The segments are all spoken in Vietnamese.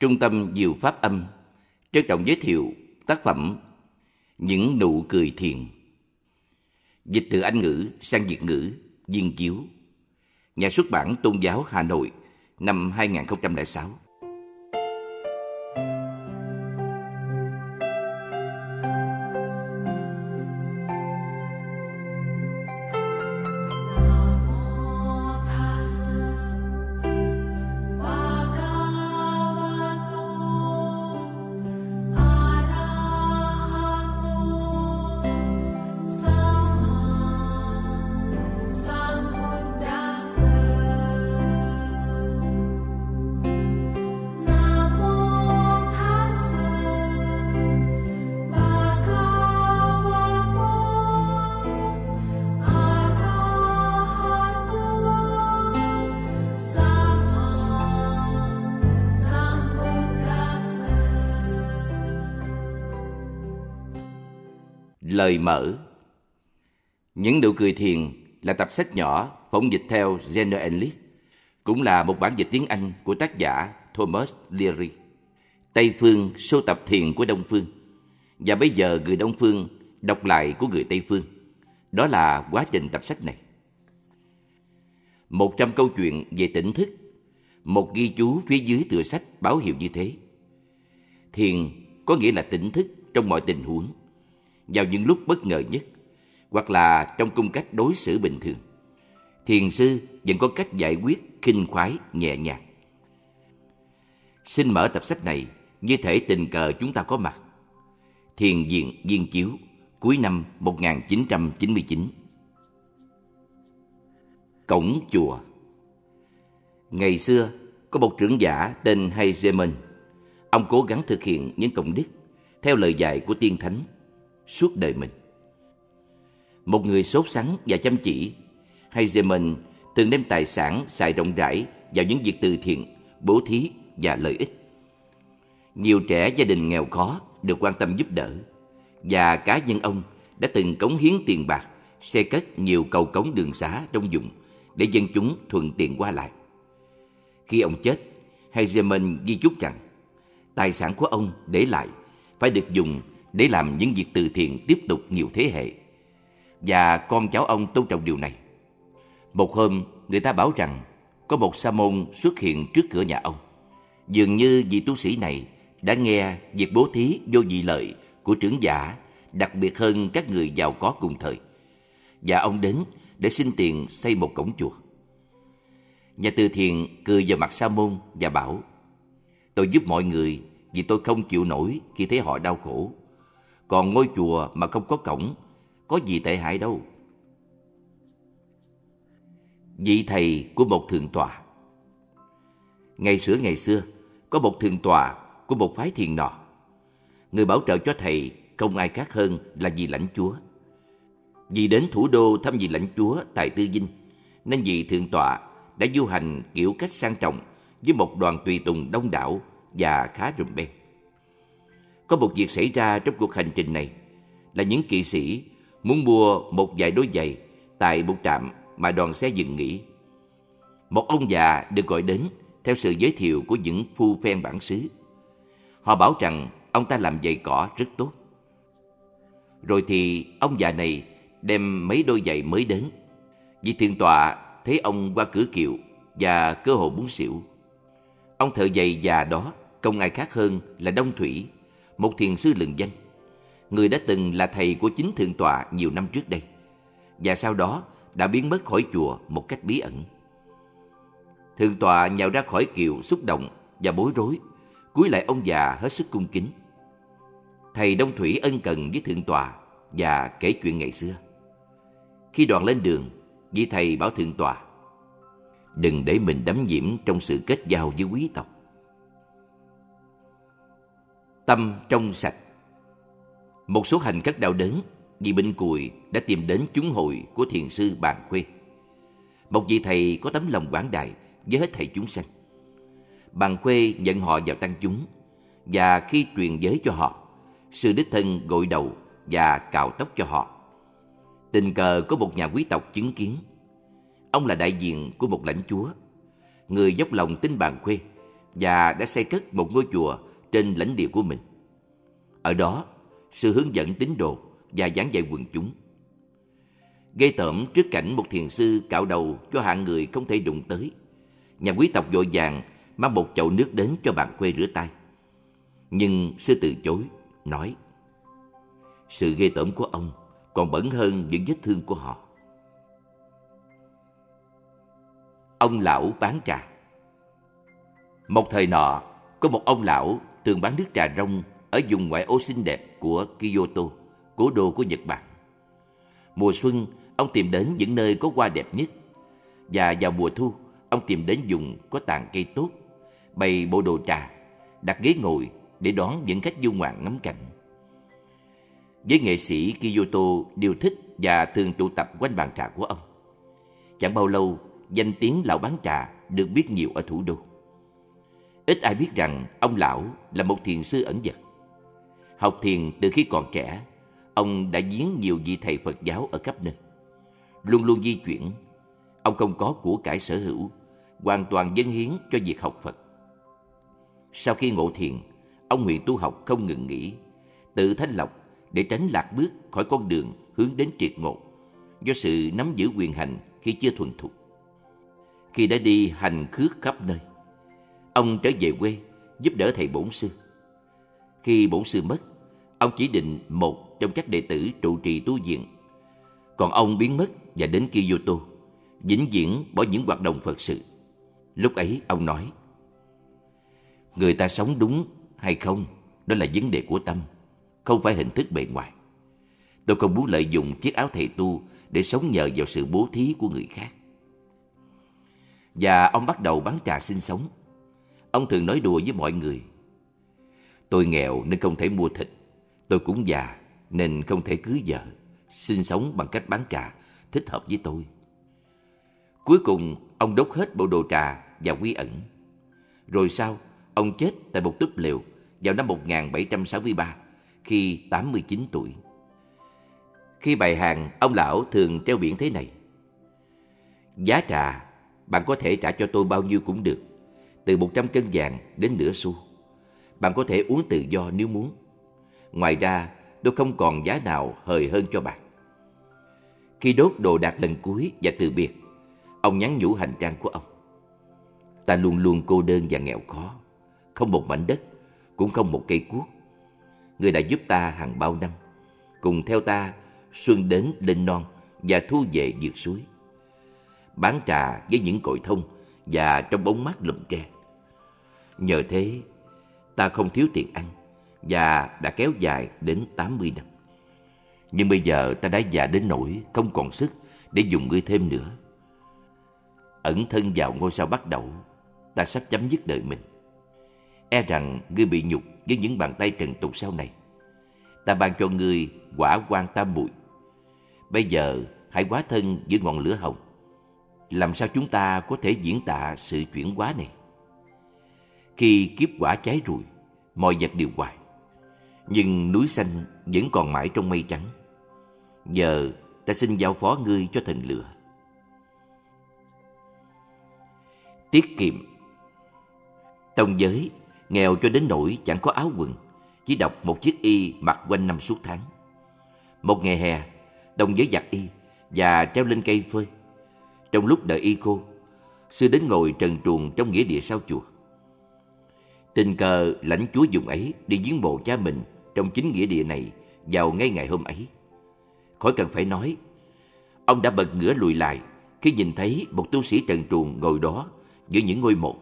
Trung tâm Diệu Pháp Âm trân trọng giới thiệu tác phẩm Những nụ cười thiền. Dịch từ Anh ngữ sang Việt ngữ, viên chiếu. Nhà xuất bản Tôn giáo Hà Nội năm 2006. Cởi mở Những nụ cười thiền là tập sách nhỏ phóng dịch theo Jenner Enlist, cũng là một bản dịch tiếng Anh của tác giả Thomas Leary. Tây phương sưu tập thiền của Đông phương, và bây giờ người Đông phương đọc lại của người Tây phương. Đó là quá trình tập sách này. Một trăm câu chuyện về tỉnh thức, một ghi chú phía dưới tựa sách báo hiệu như thế. Thiền có nghĩa là tỉnh thức trong mọi tình huống vào những lúc bất ngờ nhất hoặc là trong cung cách đối xử bình thường. Thiền sư vẫn có cách giải quyết khinh khoái nhẹ nhàng. Xin mở tập sách này như thể tình cờ chúng ta có mặt. Thiền viện Viên Chiếu cuối năm 1999 Cổng chùa Ngày xưa, có một trưởng giả tên Heiseman. Ông cố gắng thực hiện những công đức theo lời dạy của tiên thánh suốt đời mình. Một người sốt sắng và chăm chỉ, Heiseman từng đem tài sản xài rộng rãi vào những việc từ thiện, bố thí và lợi ích. Nhiều trẻ gia đình nghèo khó được quan tâm giúp đỡ và cá nhân ông đã từng cống hiến tiền bạc xe cất nhiều cầu cống đường xá trong vùng để dân chúng thuận tiện qua lại. Khi ông chết, Heiseman di chúc rằng tài sản của ông để lại phải được dùng để làm những việc từ thiện tiếp tục nhiều thế hệ. Và con cháu ông tôn trọng điều này. Một hôm, người ta bảo rằng có một sa môn xuất hiện trước cửa nhà ông. Dường như vị tu sĩ này đã nghe việc bố thí vô vị lợi của trưởng giả đặc biệt hơn các người giàu có cùng thời. Và ông đến để xin tiền xây một cổng chùa. Nhà từ thiện cười vào mặt sa môn và bảo Tôi giúp mọi người vì tôi không chịu nổi khi thấy họ đau khổ. Còn ngôi chùa mà không có cổng, có gì tệ hại đâu. Vị thầy của một thượng tọa Ngày xưa ngày xưa, có một thượng tọa của một phái thiền nọ. Người bảo trợ cho thầy không ai khác hơn là vị lãnh chúa. Vì đến thủ đô thăm vị lãnh chúa tại Tư Dinh, nên vị thượng tọa đã du hành kiểu cách sang trọng với một đoàn tùy tùng đông đảo và khá rùm beng. Có một việc xảy ra trong cuộc hành trình này là những kỵ sĩ muốn mua một vài đôi giày tại một trạm mà đoàn xe dừng nghỉ. Một ông già được gọi đến theo sự giới thiệu của những phu phen bản xứ. Họ bảo rằng ông ta làm giày cỏ rất tốt. Rồi thì ông già này đem mấy đôi giày mới đến. Vị thượng tọa thấy ông qua cửa kiệu và cơ hội muốn xỉu. Ông thợ giày già đó không ai khác hơn là Đông Thủy, một thiền sư lừng danh. Người đã từng là thầy của chính thượng tọa nhiều năm trước đây, và sau đó đã biến mất khỏi chùa một cách bí ẩn. Thượng tọa nhào ra khỏi kiệu xúc động và bối rối, cúi lại ông già hết sức cung kính. Thầy Đông Thủy ân cần với thượng tọa và kể chuyện ngày xưa. Khi đoàn lên đường, vị thầy bảo thượng tọa đừng để mình đắm nhiễm trong sự kết giao với quý tộc. Tâm trong sạch Một số hành các đau đớn vì bệnh cùi đã tìm đến chúng hội của thiền sư Bàn Khuê. Một vị thầy có tấm lòng quảng đại với hết thầy chúng sanh. Bàn Khuê nhận họ vào tăng chúng và khi truyền giới cho họ, sư đích thân gội đầu và cạo tóc cho họ. Tình cờ có một nhà quý tộc chứng kiến. Ông là đại diện của một lãnh chúa. Người dốc lòng tin Bàn Khuê và đã xây cất một ngôi chùa trên lãnh địa của mình. Ở đó, sự hướng dẫn tín đồ và giảng dạy quần chúng. Gây tởm trước cảnh một thiền sư cạo đầu cho hạng người không thể đụng tới. Nhà quý tộc vội vàng mang một chậu nước đến cho bạn quê rửa tay. Nhưng sư từ chối, nói Sự ghê tởm của ông còn bẩn hơn những vết thương của họ. Ông lão bán trà Một thời nọ, có một ông lão thường bán nước trà rong ở vùng ngoại ô xinh đẹp của Kyoto, cố đô của Nhật Bản. Mùa xuân, ông tìm đến những nơi có hoa đẹp nhất. Và vào mùa thu, ông tìm đến vùng có tàn cây tốt, bày bộ đồ trà, đặt ghế ngồi để đón những khách du ngoạn ngắm cảnh. Với nghệ sĩ Kyoto đều thích và thường tụ tập quanh bàn trà của ông. Chẳng bao lâu, danh tiếng lão bán trà được biết nhiều ở thủ đô. Ít ai biết rằng ông lão là một thiền sư ẩn dật. Học thiền từ khi còn trẻ, ông đã giếng nhiều vị thầy Phật giáo ở khắp nơi. Luôn luôn di chuyển, ông không có của cải sở hữu, hoàn toàn dâng hiến cho việc học Phật. Sau khi ngộ thiền, ông nguyện tu học không ngừng nghỉ, tự thanh lọc để tránh lạc bước khỏi con đường hướng đến triệt ngộ do sự nắm giữ quyền hành khi chưa thuần thục. Khi đã đi hành khước khắp nơi, ông trở về quê giúp đỡ thầy bổn sư. Khi bổn sư mất, ông chỉ định một trong các đệ tử trụ trì tu viện. Còn ông biến mất và đến Kyoto, vĩnh viễn bỏ những hoạt động Phật sự. Lúc ấy ông nói, Người ta sống đúng hay không, đó là vấn đề của tâm, không phải hình thức bề ngoài. Tôi không muốn lợi dụng chiếc áo thầy tu để sống nhờ vào sự bố thí của người khác. Và ông bắt đầu bán trà sinh sống. Ông thường nói đùa với mọi người. Tôi nghèo nên không thể mua thịt. Tôi cũng già nên không thể cưới vợ. Sinh sống bằng cách bán trà thích hợp với tôi. Cuối cùng, ông đốt hết bộ đồ trà và quy ẩn. Rồi sau, ông chết tại một túp lều vào năm 1763 khi 89 tuổi. Khi bày hàng, ông lão thường treo biển thế này. Giá trà, bạn có thể trả cho tôi bao nhiêu cũng được, từ 100 cân vàng đến nửa xu. Bạn có thể uống tự do nếu muốn. Ngoài ra, tôi không còn giá nào hời hơn cho bạn. Khi đốt đồ đạc lần cuối và từ biệt, ông nhắn nhủ hành trang của ông. Ta luôn luôn cô đơn và nghèo khó, không một mảnh đất, cũng không một cây cuốc. Người đã giúp ta hàng bao năm, cùng theo ta xuân đến lên non và thu về vượt suối. Bán trà với những cội thông và trong bóng mát lùm tre. Nhờ thế, ta không thiếu tiền ăn và đã kéo dài đến 80 năm. Nhưng bây giờ ta đã già đến nỗi không còn sức để dùng ngươi thêm nữa. Ẩn thân vào ngôi sao bắt đầu, ta sắp chấm dứt đời mình. E rằng ngươi bị nhục với những bàn tay trần tục sau này. Ta ban cho ngươi quả quan tam muội Bây giờ hãy quá thân với ngọn lửa hồng. Làm sao chúng ta có thể diễn tả sự chuyển hóa này? Khi kiếp quả cháy rụi mọi vật đều hoài. Nhưng núi xanh vẫn còn mãi trong mây trắng. Giờ ta xin giao phó ngươi cho thần lửa. Tiết kiệm Tông giới nghèo cho đến nỗi chẳng có áo quần, chỉ đọc một chiếc y mặc quanh năm suốt tháng. Một ngày hè, đồng giới giặt y và treo lên cây phơi. Trong lúc đợi y khô, sư đến ngồi trần truồng trong nghĩa địa sau chùa. Tình cờ lãnh chúa dùng ấy đi viếng mộ cha mình trong chính nghĩa địa này vào ngay ngày hôm ấy. Khỏi cần phải nói, ông đã bật ngửa lùi lại khi nhìn thấy một tu sĩ trần truồng ngồi đó giữa những ngôi mộ.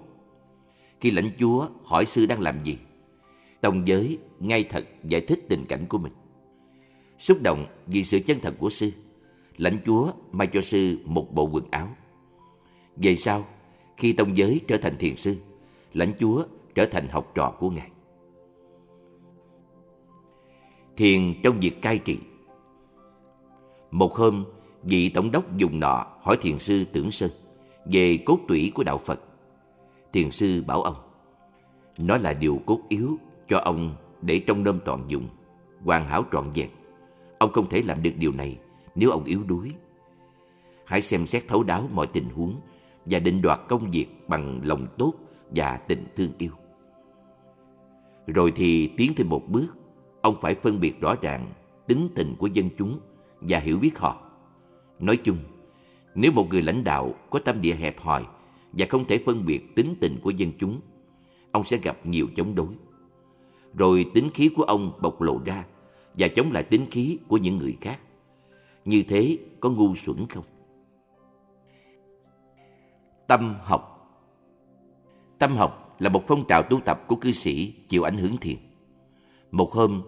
Khi lãnh chúa hỏi sư đang làm gì, tông giới ngay thật giải thích tình cảnh của mình. Xúc động vì sự chân thật của sư, lãnh chúa mai cho sư một bộ quần áo. Về sau, khi tông giới trở thành thiền sư, lãnh chúa trở thành học trò của ngài. Thiền trong việc cai trị Một hôm, vị tổng đốc dùng nọ hỏi thiền sư Tưởng Sơn về cốt tủy của đạo Phật. Thiền sư bảo ông, nó là điều cốt yếu cho ông để trong nôm toàn dụng, hoàn hảo trọn vẹn. Ông không thể làm được điều này nếu ông yếu đuối. Hãy xem xét thấu đáo mọi tình huống và định đoạt công việc bằng lòng tốt và tình thương yêu. Rồi thì tiến thêm một bước, ông phải phân biệt rõ ràng tính tình của dân chúng và hiểu biết họ. Nói chung, nếu một người lãnh đạo có tâm địa hẹp hòi và không thể phân biệt tính tình của dân chúng, ông sẽ gặp nhiều chống đối. Rồi tính khí của ông bộc lộ ra và chống lại tính khí của những người khác. Như thế có ngu xuẩn không? Tâm học Tâm học là một phong trào tu tập của cư sĩ chịu ảnh hưởng thiền. Một hôm,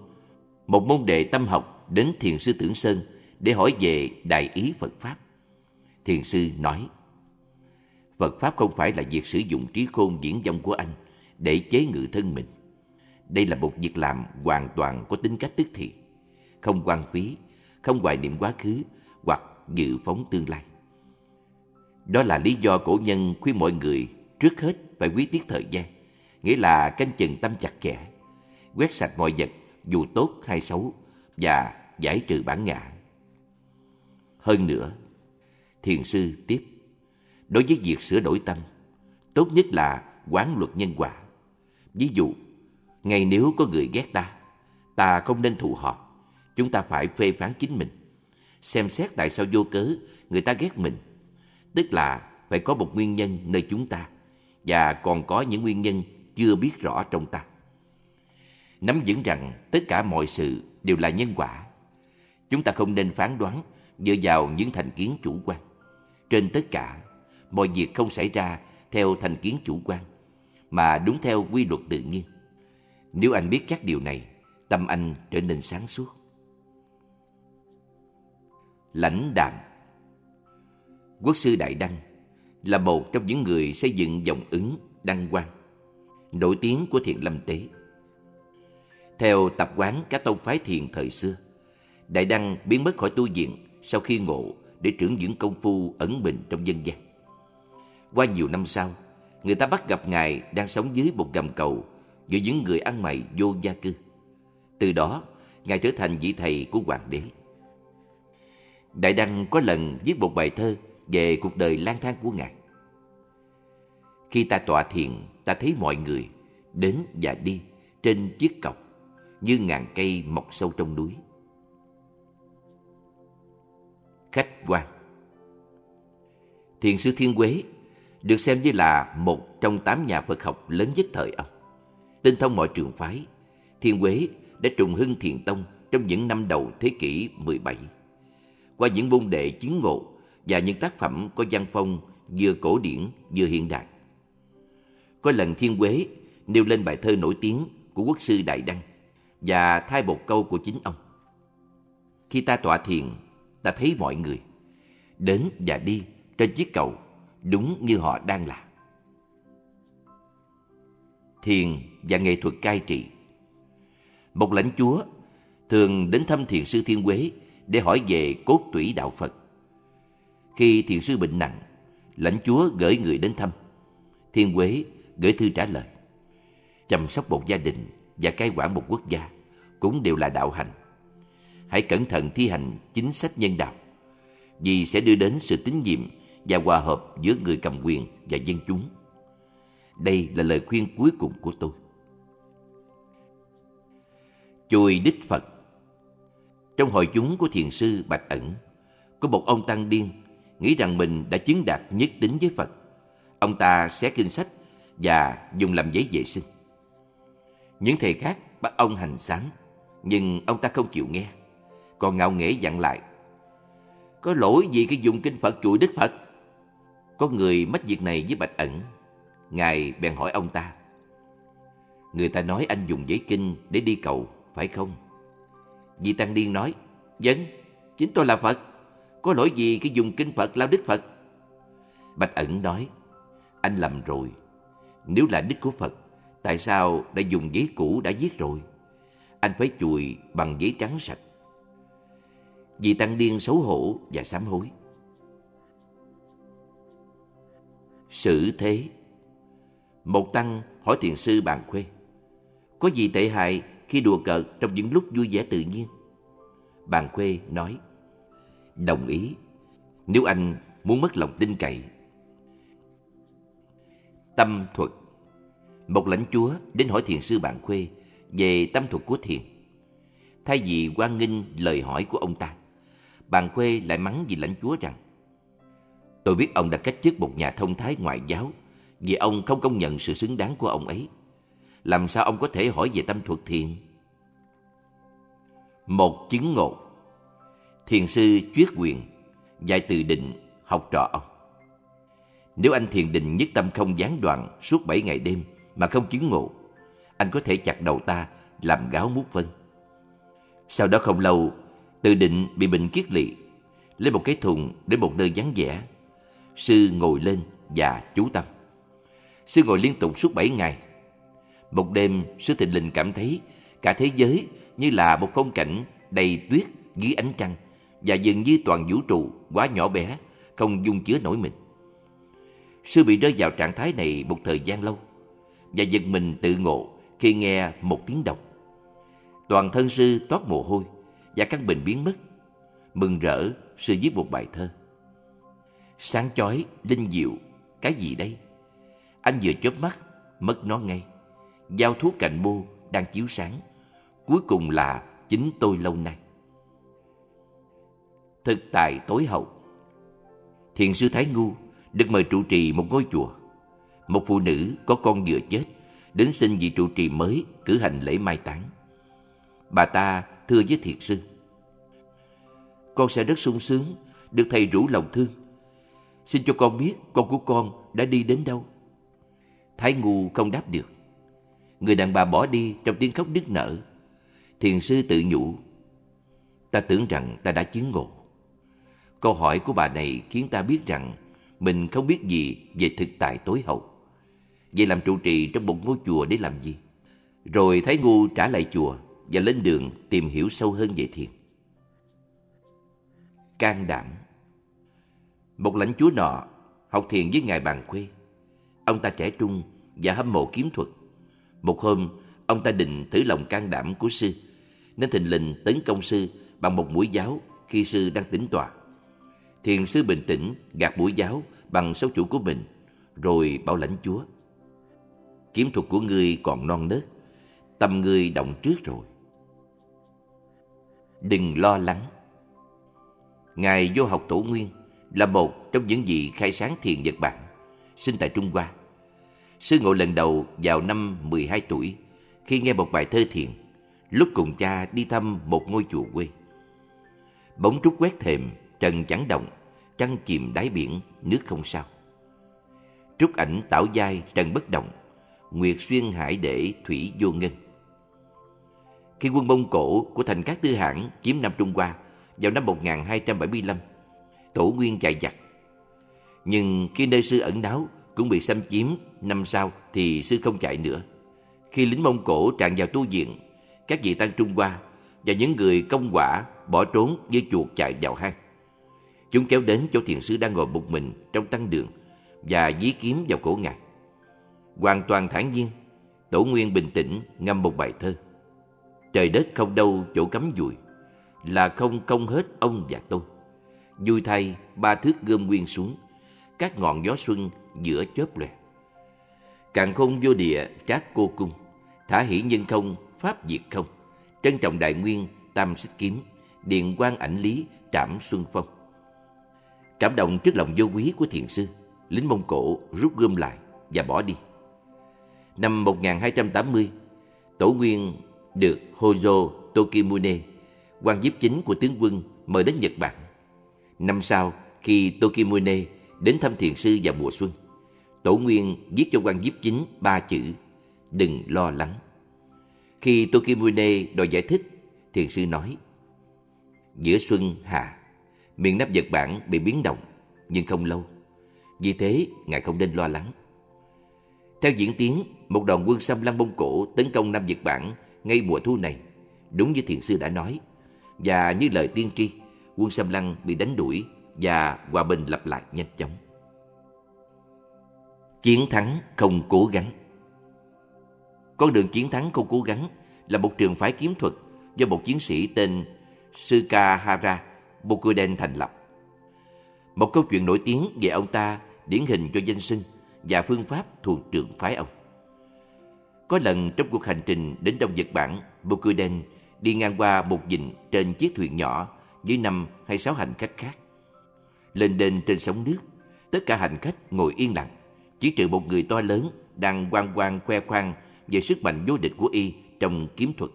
một môn đệ tâm học đến thiền sư Tưởng Sơn để hỏi về đại ý Phật Pháp. Thiền sư nói, Phật Pháp không phải là việc sử dụng trí khôn diễn dông của anh để chế ngự thân mình. Đây là một việc làm hoàn toàn có tính cách tức thì, không quan phí, không hoài niệm quá khứ hoặc dự phóng tương lai. Đó là lý do cổ nhân khuyên mọi người trước hết phải quý tiết thời gian, nghĩa là canh chừng tâm chặt chẽ, quét sạch mọi vật dù tốt hay xấu và giải trừ bản ngã. Hơn nữa, thiền sư tiếp, đối với việc sửa đổi tâm, tốt nhất là quán luật nhân quả. Ví dụ, ngày nếu có người ghét ta, ta không nên thù họ, chúng ta phải phê phán chính mình, xem xét tại sao vô cớ người ta ghét mình, tức là phải có một nguyên nhân nơi chúng ta và còn có những nguyên nhân chưa biết rõ trong ta. Nắm vững rằng tất cả mọi sự đều là nhân quả. Chúng ta không nên phán đoán dựa vào những thành kiến chủ quan. Trên tất cả, mọi việc không xảy ra theo thành kiến chủ quan, mà đúng theo quy luật tự nhiên. Nếu anh biết chắc điều này, tâm anh trở nên sáng suốt. Lãnh đạm Quốc sư Đại Đăng là một trong những người xây dựng dòng ứng đăng quang, nổi tiếng của thiền lâm tế. Theo tập quán các tông phái thiền thời xưa, Đại Đăng biến mất khỏi tu viện sau khi ngộ để trưởng dưỡng công phu ẩn mình trong dân gian. Qua nhiều năm sau, người ta bắt gặp Ngài đang sống dưới một gầm cầu giữa những người ăn mày vô gia cư. Từ đó, Ngài trở thành vị thầy của hoàng đế. Đại Đăng có lần viết một bài thơ về cuộc đời lang thang của Ngài. Khi ta tọa thiền, ta thấy mọi người đến và đi trên chiếc cọc như ngàn cây mọc sâu trong núi. Khách quan Thiền sư Thiên Quế được xem như là một trong tám nhà Phật học lớn nhất thời ông. Tinh thông mọi trường phái, Thiên Quế đã trùng hưng thiền tông trong những năm đầu thế kỷ 17. Qua những môn đệ chứng ngộ và những tác phẩm có văn phong vừa cổ điển vừa hiện đại. Có lần Thiên Quế nêu lên bài thơ nổi tiếng của quốc sư Đại Đăng và thay một câu của chính ông. Khi ta tọa thiền, ta thấy mọi người đến và đi trên chiếc cầu đúng như họ đang là. Thiền và nghệ thuật cai trị Một lãnh chúa thường đến thăm thiền sư Thiên Quế để hỏi về cốt tủy đạo Phật. Khi thiền sư bệnh nặng, lãnh chúa gửi người đến thăm. Thiên Quế gửi thư trả lời. Chăm sóc một gia đình và cai quản một quốc gia cũng đều là đạo hành. Hãy cẩn thận thi hành chính sách nhân đạo, vì sẽ đưa đến sự tín nhiệm và hòa hợp giữa người cầm quyền và dân chúng. Đây là lời khuyên cuối cùng của tôi. Chùi Đích Phật Trong hội chúng của thiền sư Bạch Ẩn, có một ông tăng điên nghĩ rằng mình đã chứng đạt nhất tính với Phật. Ông ta xé kinh sách và dùng làm giấy vệ sinh. Những thầy khác bắt ông hành sám, nhưng ông ta không chịu nghe, còn ngạo nghễ dặn lại. Có lỗi gì cái dùng kinh Phật chuỗi đích Phật? Có người mách việc này với Bạch Ẩn. Ngài bèn hỏi ông ta. Người ta nói anh dùng giấy kinh để đi cầu, phải không? Vị Tăng Điên nói, Dân, vâng, chính tôi là Phật. Có lỗi gì khi dùng kinh Phật lao đích Phật? Bạch Ẩn nói, anh lầm rồi. Nếu là đích của Phật, tại sao đã dùng giấy cũ đã viết rồi? Anh phải chùi bằng giấy trắng sạch. vì Tăng Điên xấu hổ và sám hối. Sự thế Một tăng hỏi thiền sư bàn khuê Có gì tệ hại khi đùa cợt trong những lúc vui vẻ tự nhiên? Bàn khuê nói Đồng ý Nếu anh muốn mất lòng tin cậy Tâm thuật Một lãnh chúa đến hỏi thiền sư bạn khuê về tâm thuật của thiền. Thay vì quan nghênh lời hỏi của ông ta, bạn khuê lại mắng vì lãnh chúa rằng Tôi biết ông đã cách chức một nhà thông thái ngoại giáo vì ông không công nhận sự xứng đáng của ông ấy. Làm sao ông có thể hỏi về tâm thuật thiền? Một chứng ngộ Thiền sư Chuyết Quyền dạy từ định học trò ông. Nếu anh thiền định nhất tâm không gián đoạn suốt bảy ngày đêm mà không chứng ngộ, anh có thể chặt đầu ta làm gáo mút vân. Sau đó không lâu, từ định bị bệnh kiết lỵ, lấy một cái thùng đến một nơi vắng vẻ. Sư ngồi lên và chú tâm. Sư ngồi liên tục suốt bảy ngày. Một đêm, sư thịnh linh cảm thấy cả thế giới như là một phong cảnh đầy tuyết dưới ánh trăng và dường như toàn vũ trụ quá nhỏ bé, không dung chứa nổi mình. Sư bị rơi vào trạng thái này một thời gian lâu và giật mình tự ngộ khi nghe một tiếng động. Toàn thân sư toát mồ hôi và căn bệnh biến mất. Mừng rỡ, sư viết một bài thơ. Sáng chói, linh diệu, cái gì đây? Anh vừa chớp mắt, mất nó ngay. Giao thuốc cạnh bô đang chiếu sáng. Cuối cùng là chính tôi lâu nay. Thực tài tối hậu Thiền sư Thái Ngu được mời trụ trì một ngôi chùa. Một phụ nữ có con vừa chết, đến xin vị trụ trì mới cử hành lễ mai táng. Bà ta thưa với thiền sư. Con sẽ rất sung sướng, được thầy rủ lòng thương. Xin cho con biết con của con đã đi đến đâu. Thái Ngu không đáp được. Người đàn bà bỏ đi trong tiếng khóc nức nở. Thiền sư tự nhủ. Ta tưởng rằng ta đã chứng ngộ. Câu hỏi của bà này khiến ta biết rằng mình không biết gì về thực tại tối hậu. Vậy làm trụ trì trong một ngôi chùa để làm gì? Rồi Thái Ngu trả lại chùa và lên đường tìm hiểu sâu hơn về thiền. Can đảm Một lãnh chúa nọ học thiền với ngài bàn khuê. Ông ta trẻ trung và hâm mộ kiếm thuật. Một hôm, ông ta định thử lòng can đảm của sư, nên thình lình tấn công sư bằng một mũi giáo khi sư đang tĩnh tọa. Thiền sư bình tĩnh gạt mũi giáo bằng sáu chủ của mình, rồi bảo lãnh chúa. Kiếm thuật của ngươi còn non nớt, tâm ngươi động trước rồi. Đừng lo lắng. Ngài vô học tổ nguyên là một trong những vị khai sáng thiền Nhật Bản, sinh tại Trung Hoa. Sư ngộ lần đầu vào năm 12 tuổi khi nghe một bài thơ thiền, lúc cùng cha đi thăm một ngôi chùa quê. Bóng trúc quét thềm, trần chẳng động, trăng chìm đáy biển, nước không sao. Trúc ảnh tảo giai trần bất động, nguyệt xuyên hải để thủy vô ngân. Khi quân Mông Cổ của thành các tư hãn chiếm Nam Trung Hoa vào năm 1275, Tổ Nguyên chạy giặc. Nhưng khi nơi sư ẩn náu cũng bị xâm chiếm năm sau thì sư không chạy nữa. Khi lính Mông Cổ tràn vào tu viện, các vị tăng Trung Hoa và những người công quả bỏ trốn như chuột chạy vào hang. Chúng kéo đến chỗ thiền sư đang ngồi một mình trong tăng đường và dí kiếm vào cổ ngài. Hoàn toàn thản nhiên, Tổ Nguyên bình tĩnh ngâm một bài thơ. Trời đất không đâu chỗ cắm dùi, là không công hết ông và tôi. Vui thay ba thước gươm nguyên xuống, các ngọn gió xuân giữa chớp lòe. Càng không vô địa trác cô cung, thả hỷ nhân không, pháp diệt không, trân trọng đại nguyên, tam xích kiếm, điện quan ảnh lý, trảm xuân phong. Cảm động trước lòng vô quý của thiền sư, lính Mông Cổ rút gươm lại và bỏ đi. Năm 1280, Tổ Nguyên được Hojo Tokimune, quan giúp chính của tướng quân mời đến Nhật Bản. Năm sau, khi Tokimune đến thăm thiền sư vào mùa xuân, Tổ Nguyên viết cho quan giúp chính ba chữ Đừng lo lắng. Khi Tokimune đòi giải thích, thiền sư nói Giữa xuân hạ, miền Nam Nhật Bản bị biến động, nhưng không lâu. Vì thế, ngài không nên lo lắng. Theo diễn tiến, một đoàn quân xâm lăng Mông Cổ tấn công Nam Nhật Bản ngay mùa thu này, đúng như thiền sư đã nói. Và như lời tiên tri, quân xâm lăng bị đánh đuổi và hòa bình lập lại nhanh chóng. Chiến thắng không cố gắng Con đường chiến thắng không cố gắng là một trường phái kiếm thuật do một chiến sĩ tên Sukahara Bokuden thành lập. Một câu chuyện nổi tiếng về ông ta điển hình cho danh sinh và phương pháp thuộc trường phái ông. Có lần trong cuộc hành trình đến Đông Nhật Bản, Bokuden đi ngang qua một dịnh trên chiếc thuyền nhỏ với năm hay sáu hành khách khác. Lên đền trên sóng nước, tất cả hành khách ngồi yên lặng, chỉ trừ một người to lớn đang quang quang khoe khoang về sức mạnh vô địch của y trong kiếm thuật.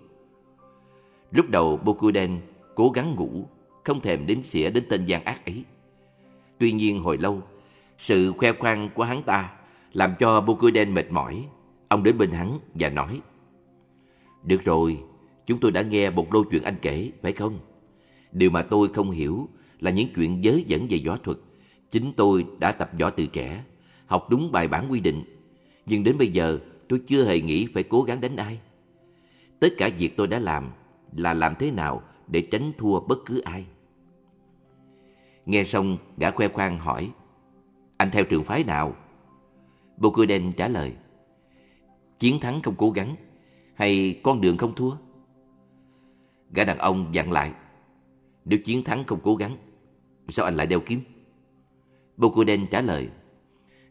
Lúc đầu Bokuden cố gắng ngủ, không thèm đếm xỉa đến tên gian ác ấy. Tuy nhiên hồi lâu, sự khoe khoang của hắn ta làm cho Bokuden mệt mỏi. Ông đến bên hắn và nói Được rồi, chúng tôi đã nghe một đôi chuyện anh kể, phải không? Điều mà tôi không hiểu là những chuyện giới dẫn về võ thuật. Chính tôi đã tập võ từ trẻ, học đúng bài bản quy định. Nhưng đến bây giờ tôi chưa hề nghĩ phải cố gắng đánh ai. Tất cả việc tôi đã làm là làm thế nào để tránh thua bất cứ ai. Nghe xong, gã khoe khoang hỏi, anh theo trường phái nào? Bokuden trả lời, chiến thắng không cố gắng, hay con đường không thua? Gã đàn ông dặn lại, nếu chiến thắng không cố gắng, sao anh lại đeo kiếm? Bokuden trả lời,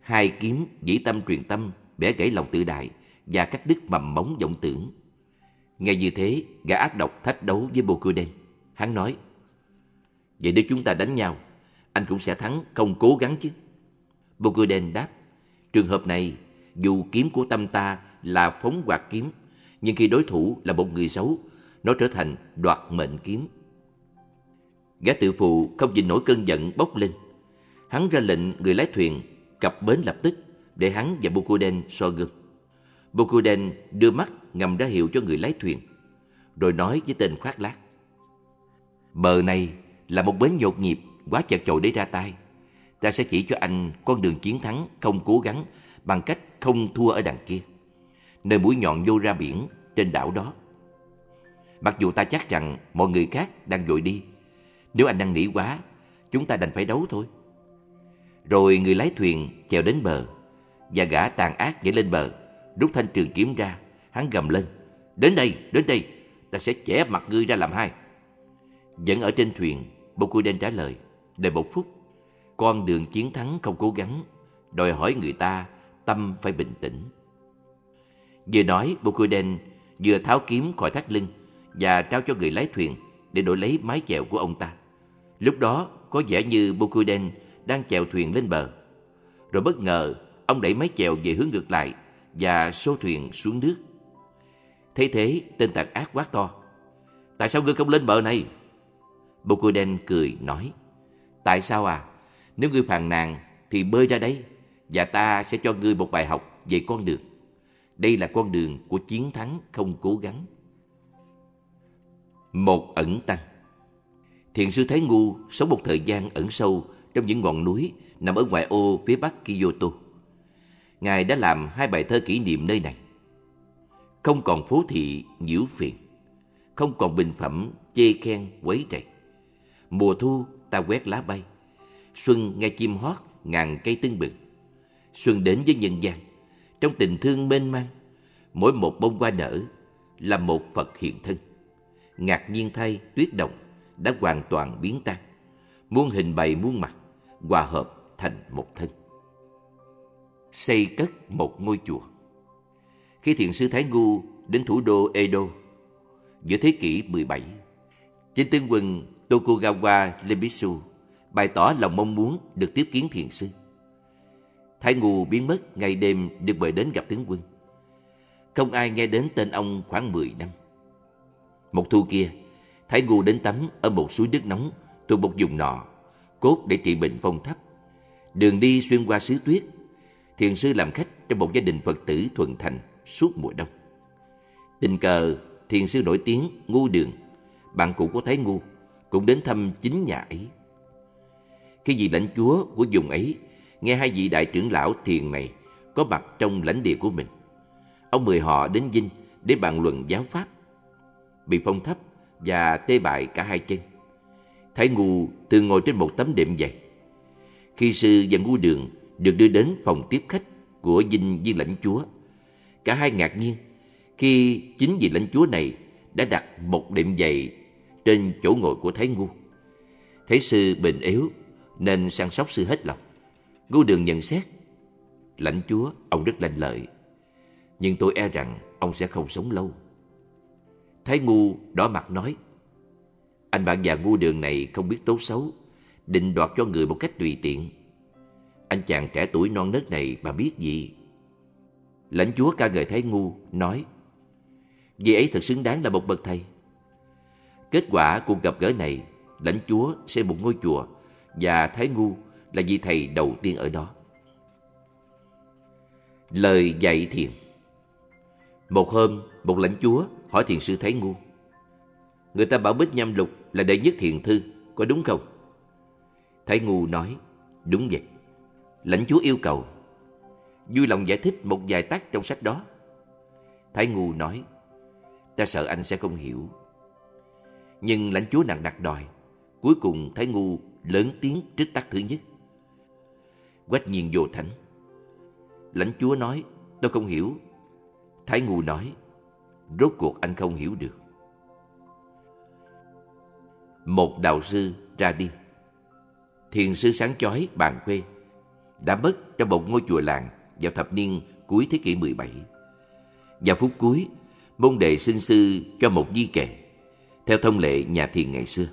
hai kiếm dĩ tâm truyền tâm, bẻ gãy lòng tự đại và cắt đứt mầm móng vọng tưởng. Nghe như thế, gã ác độc thách đấu với Bokuden. Hắn nói, Vậy nếu chúng ta đánh nhau, anh cũng sẽ thắng không cố gắng chứ. Bokuden đáp, trường hợp này, dù kiếm của tâm ta là phóng quạt kiếm, nhưng khi đối thủ là một người xấu, nó trở thành đoạt mệnh kiếm. Gã tự phụ không nhìn nổi cơn giận bốc lên. Hắn ra lệnh người lái thuyền cập bến lập tức để hắn và Bokuden so gươm. Bokuden đưa mắt ngầm ra hiệu cho người lái thuyền, rồi nói với tên khoác lác. Bờ này là một bến nhột nhịp, quá chật chội để ra tay. Ta sẽ chỉ cho anh con đường chiến thắng không cố gắng bằng cách không thua ở đằng kia. Nơi mũi nhọn vô ra biển trên đảo đó. Mặc dù ta chắc rằng mọi người khác đang dội đi. Nếu anh đang nghĩ quá, chúng ta đành phải đấu thôi. Rồi người lái thuyền chèo đến bờ và gã tàn ác nhảy lên bờ, rút thanh trường kiếm ra, hắn gầm lên. Đến đây, đến đây, ta sẽ chẻ mặt ngươi ra làm hai. Vẫn ở trên thuyền, Bokuden trả lời, đợi một phút. Con đường chiến thắng không cố gắng, đòi hỏi người ta tâm phải bình tĩnh. Vừa nói, Bokuden vừa tháo kiếm khỏi thắt lưng và trao cho người lái thuyền để đổi lấy mái chèo của ông ta. Lúc đó, có vẻ như Bokuden đang chèo thuyền lên bờ. Rồi bất ngờ, ông đẩy mái chèo về hướng ngược lại và xô thuyền xuống nước. Thế thế, tên tạc ác quát to. Tại sao ngươi không lên bờ này? Bokuden cười nói. Tại sao à? Nếu ngươi phàn nàn thì bơi ra đây và ta sẽ cho ngươi một bài học về con đường. Đây là con đường của chiến thắng không cố gắng. Một ẩn tăng Thiền sư Thái Ngu sống một thời gian ẩn sâu trong những ngọn núi nằm ở ngoại ô phía bắc Kyoto. Ngài đã làm hai bài thơ kỷ niệm nơi này. Không còn phố thị nhiễu phiền, không còn bình phẩm chê khen quấy rầy. Mùa thu ta quét lá bay, xuân nghe chim hót ngàn cây tưng bừng. Xuân đến với nhân gian, trong tình thương mênh mang, mỗi một bông hoa nở là một Phật hiện thân. Ngạc nhiên thay tuyết động đã hoàn toàn biến tan, muôn hình bày muôn mặt, hòa hợp thành một thân. Xây cất một ngôi chùa Khi thiền sư Thái Ngu đến thủ đô Edo giữa thế kỷ 17, chính tướng quân Tokugawa Ieyasu bày tỏ lòng mong muốn được tiếp kiến thiền sư. Thái Ngu biến mất ngày đêm được mời đến gặp tướng quân. Không ai nghe đến tên ông khoảng 10 năm. Một thu kia, Thái Ngu đến tắm ở một suối nước nóng thuộc một vùng nọ, cốt để trị bệnh phong thấp. Đường đi xuyên qua xứ tuyết, thiền sư làm khách trong một gia đình Phật tử thuần thành suốt mùa đông. Tình cờ, thiền sư nổi tiếng Ngu Đường, bạn cũ của Thái Ngu, cũng đến thăm chính nhà ấy. Khi vị lãnh chúa của vùng ấy nghe hai vị đại trưởng lão thiền này có mặt trong lãnh địa của mình, ông mời họ đến dinh để bàn luận giáo pháp. Bị phong thấp và tê bại cả hai chân. Thái Ngu thường ngồi trên một tấm đệm dày. Khi sư và Ngu Đường được đưa đến phòng tiếp khách của dinh viên lãnh chúa, cả hai ngạc nhiên khi chính vị lãnh chúa này đã đặt một đệm dày trên chỗ ngồi của Thái Ngu. Thấy sư bệnh yếu nên săn sóc sư hết lòng. Ngu Đường nhận xét, lãnh chúa ông rất lanh lợi, nhưng tôi e rằng ông sẽ không sống lâu. Thái ngu đỏ mặt nói, anh bạn già ngu đường này không biết tốt xấu, định đoạt cho người một cách tùy tiện. Anh chàng trẻ tuổi non nớt này bà biết gì? Lãnh chúa ca ngợi Thái ngu, nói, Vì ấy thật xứng đáng là một bậc thầy. Kết quả cuộc gặp gỡ này, lãnh chúa xây một ngôi chùa và Thái ngu là vị thầy đầu tiên ở đó. Lời dạy thiền Một hôm, một lãnh chúa hỏi thiền sư Thái Ngu. Người ta bảo Bích Nhâm Lục là đệ nhất thiền thư, có đúng không? Thái Ngu nói, đúng vậy. Lãnh chúa yêu cầu, vui lòng giải thích một vài tác trong sách đó. Thái Ngu nói, ta sợ anh sẽ không hiểu. Nhưng lãnh chúa nặng đặt đòi. Cuối cùng Thái Ngu lớn tiếng trước tắc thứ nhất. Quách nhiên vô thánh. Lãnh chúa nói, tôi không hiểu. Thái Ngu nói, rốt cuộc anh không hiểu được. Một đạo sư ra đi. Thiền sư sáng chói bàn quê đã mất trong một ngôi chùa làng vào thập niên cuối thế kỷ 17. Vào phút cuối, môn đệ sinh sư cho một di kệ, theo thông lệ nhà thiền ngày xưa.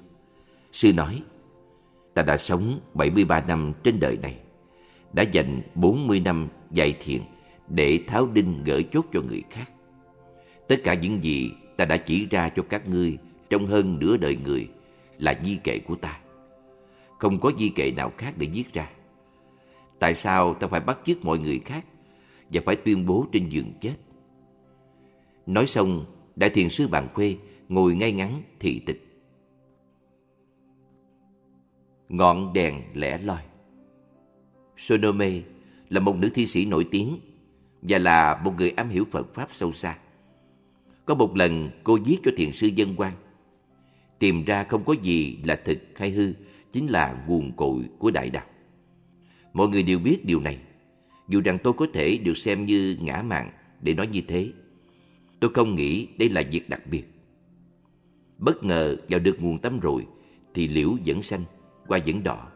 Sư nói, ta đã sống 73 năm trên đời này, đã dành 40 năm dạy thiền để tháo đinh gỡ chốt cho người khác. Tất cả những gì ta đã chỉ ra cho các ngươi trong hơn nửa đời người là di kệ của ta. Không có di kệ nào khác để viết ra. Tại sao ta phải bắt chước mọi người khác và phải tuyên bố trên giường chết? Nói xong, Đại Thiền Sư Bàn Khuê ngồi ngay ngắn thị tịch. Ngọn đèn lẻ loi Sonome là một nữ thi sĩ nổi tiếng và là một người am hiểu Phật Pháp sâu xa. Có một lần cô viết cho thiền sư dân quan. Tìm ra không có gì là thực hay hư, chính là nguồn cội của đại đạo. Mọi người đều biết điều này. Dù rằng tôi có thể được xem như ngã mạn để nói như thế. Tôi không nghĩ đây là việc đặc biệt. Bất ngờ vào được nguồn tâm rồi thì liễu vẫn xanh, qua vẫn đỏ.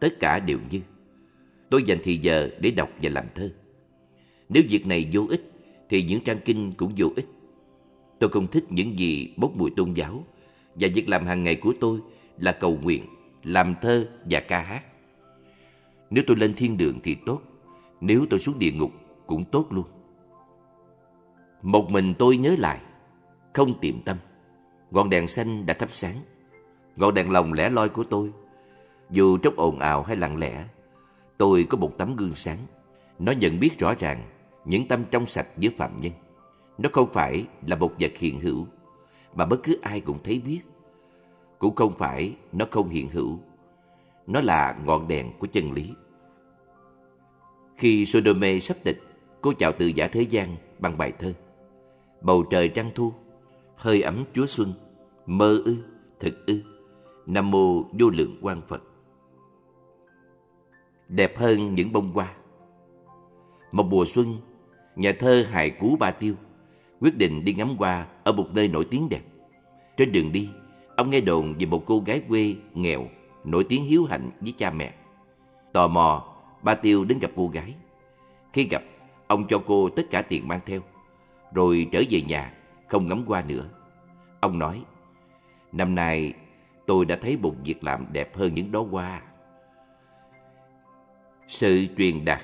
Tất cả đều như. Tôi dành thì giờ để đọc và làm thơ. Nếu việc này vô ích thì những trang kinh cũng vô ích. Tôi không thích những gì bốc mùi tôn giáo và việc làm hàng ngày của tôi là cầu nguyện, làm thơ và ca hát. Nếu tôi lên thiên đường thì tốt, nếu tôi xuống địa ngục cũng tốt luôn. Một mình tôi nhớ lại, không tiệm tâm. Ngọn đèn xanh đã thắp sáng. Ngọn đèn lồng lẻ loi của tôi, dù trong ồn ào hay lặng lẽ, tôi có một tấm gương sáng. Nó nhận biết rõ ràng những tâm trong sạch giữa phạm nhân. Nó không phải là một vật hiện hữu, mà bất cứ ai cũng thấy biết. Cũng không phải nó không hiện hữu. Nó là ngọn đèn của chân lý. Khi Sodome sắp tịch, cô chào từ giả thế gian bằng bài thơ. Bầu trời trăng thu, hơi ấm Chúa Xuân, mơ ư, thực ư, Nam Mô Vô Lượng Quang Phật. Đẹp hơn những bông hoa. Một mùa xuân, nhà thơ Hài Cú Ba Tiêu quyết định đi ngắm hoa ở một nơi nổi tiếng đẹp. Trên đường đi, ông nghe đồn về một cô gái quê nghèo, nổi tiếng hiếu hạnh với cha mẹ. Tò mò, Ba Tiêu đến gặp cô gái. Khi gặp, ông cho cô tất cả tiền mang theo, rồi trở về nhà, không ngắm qua nữa. Ông nói, năm nay tôi đã thấy một việc làm đẹp hơn những đó qua. Sự truyền đạt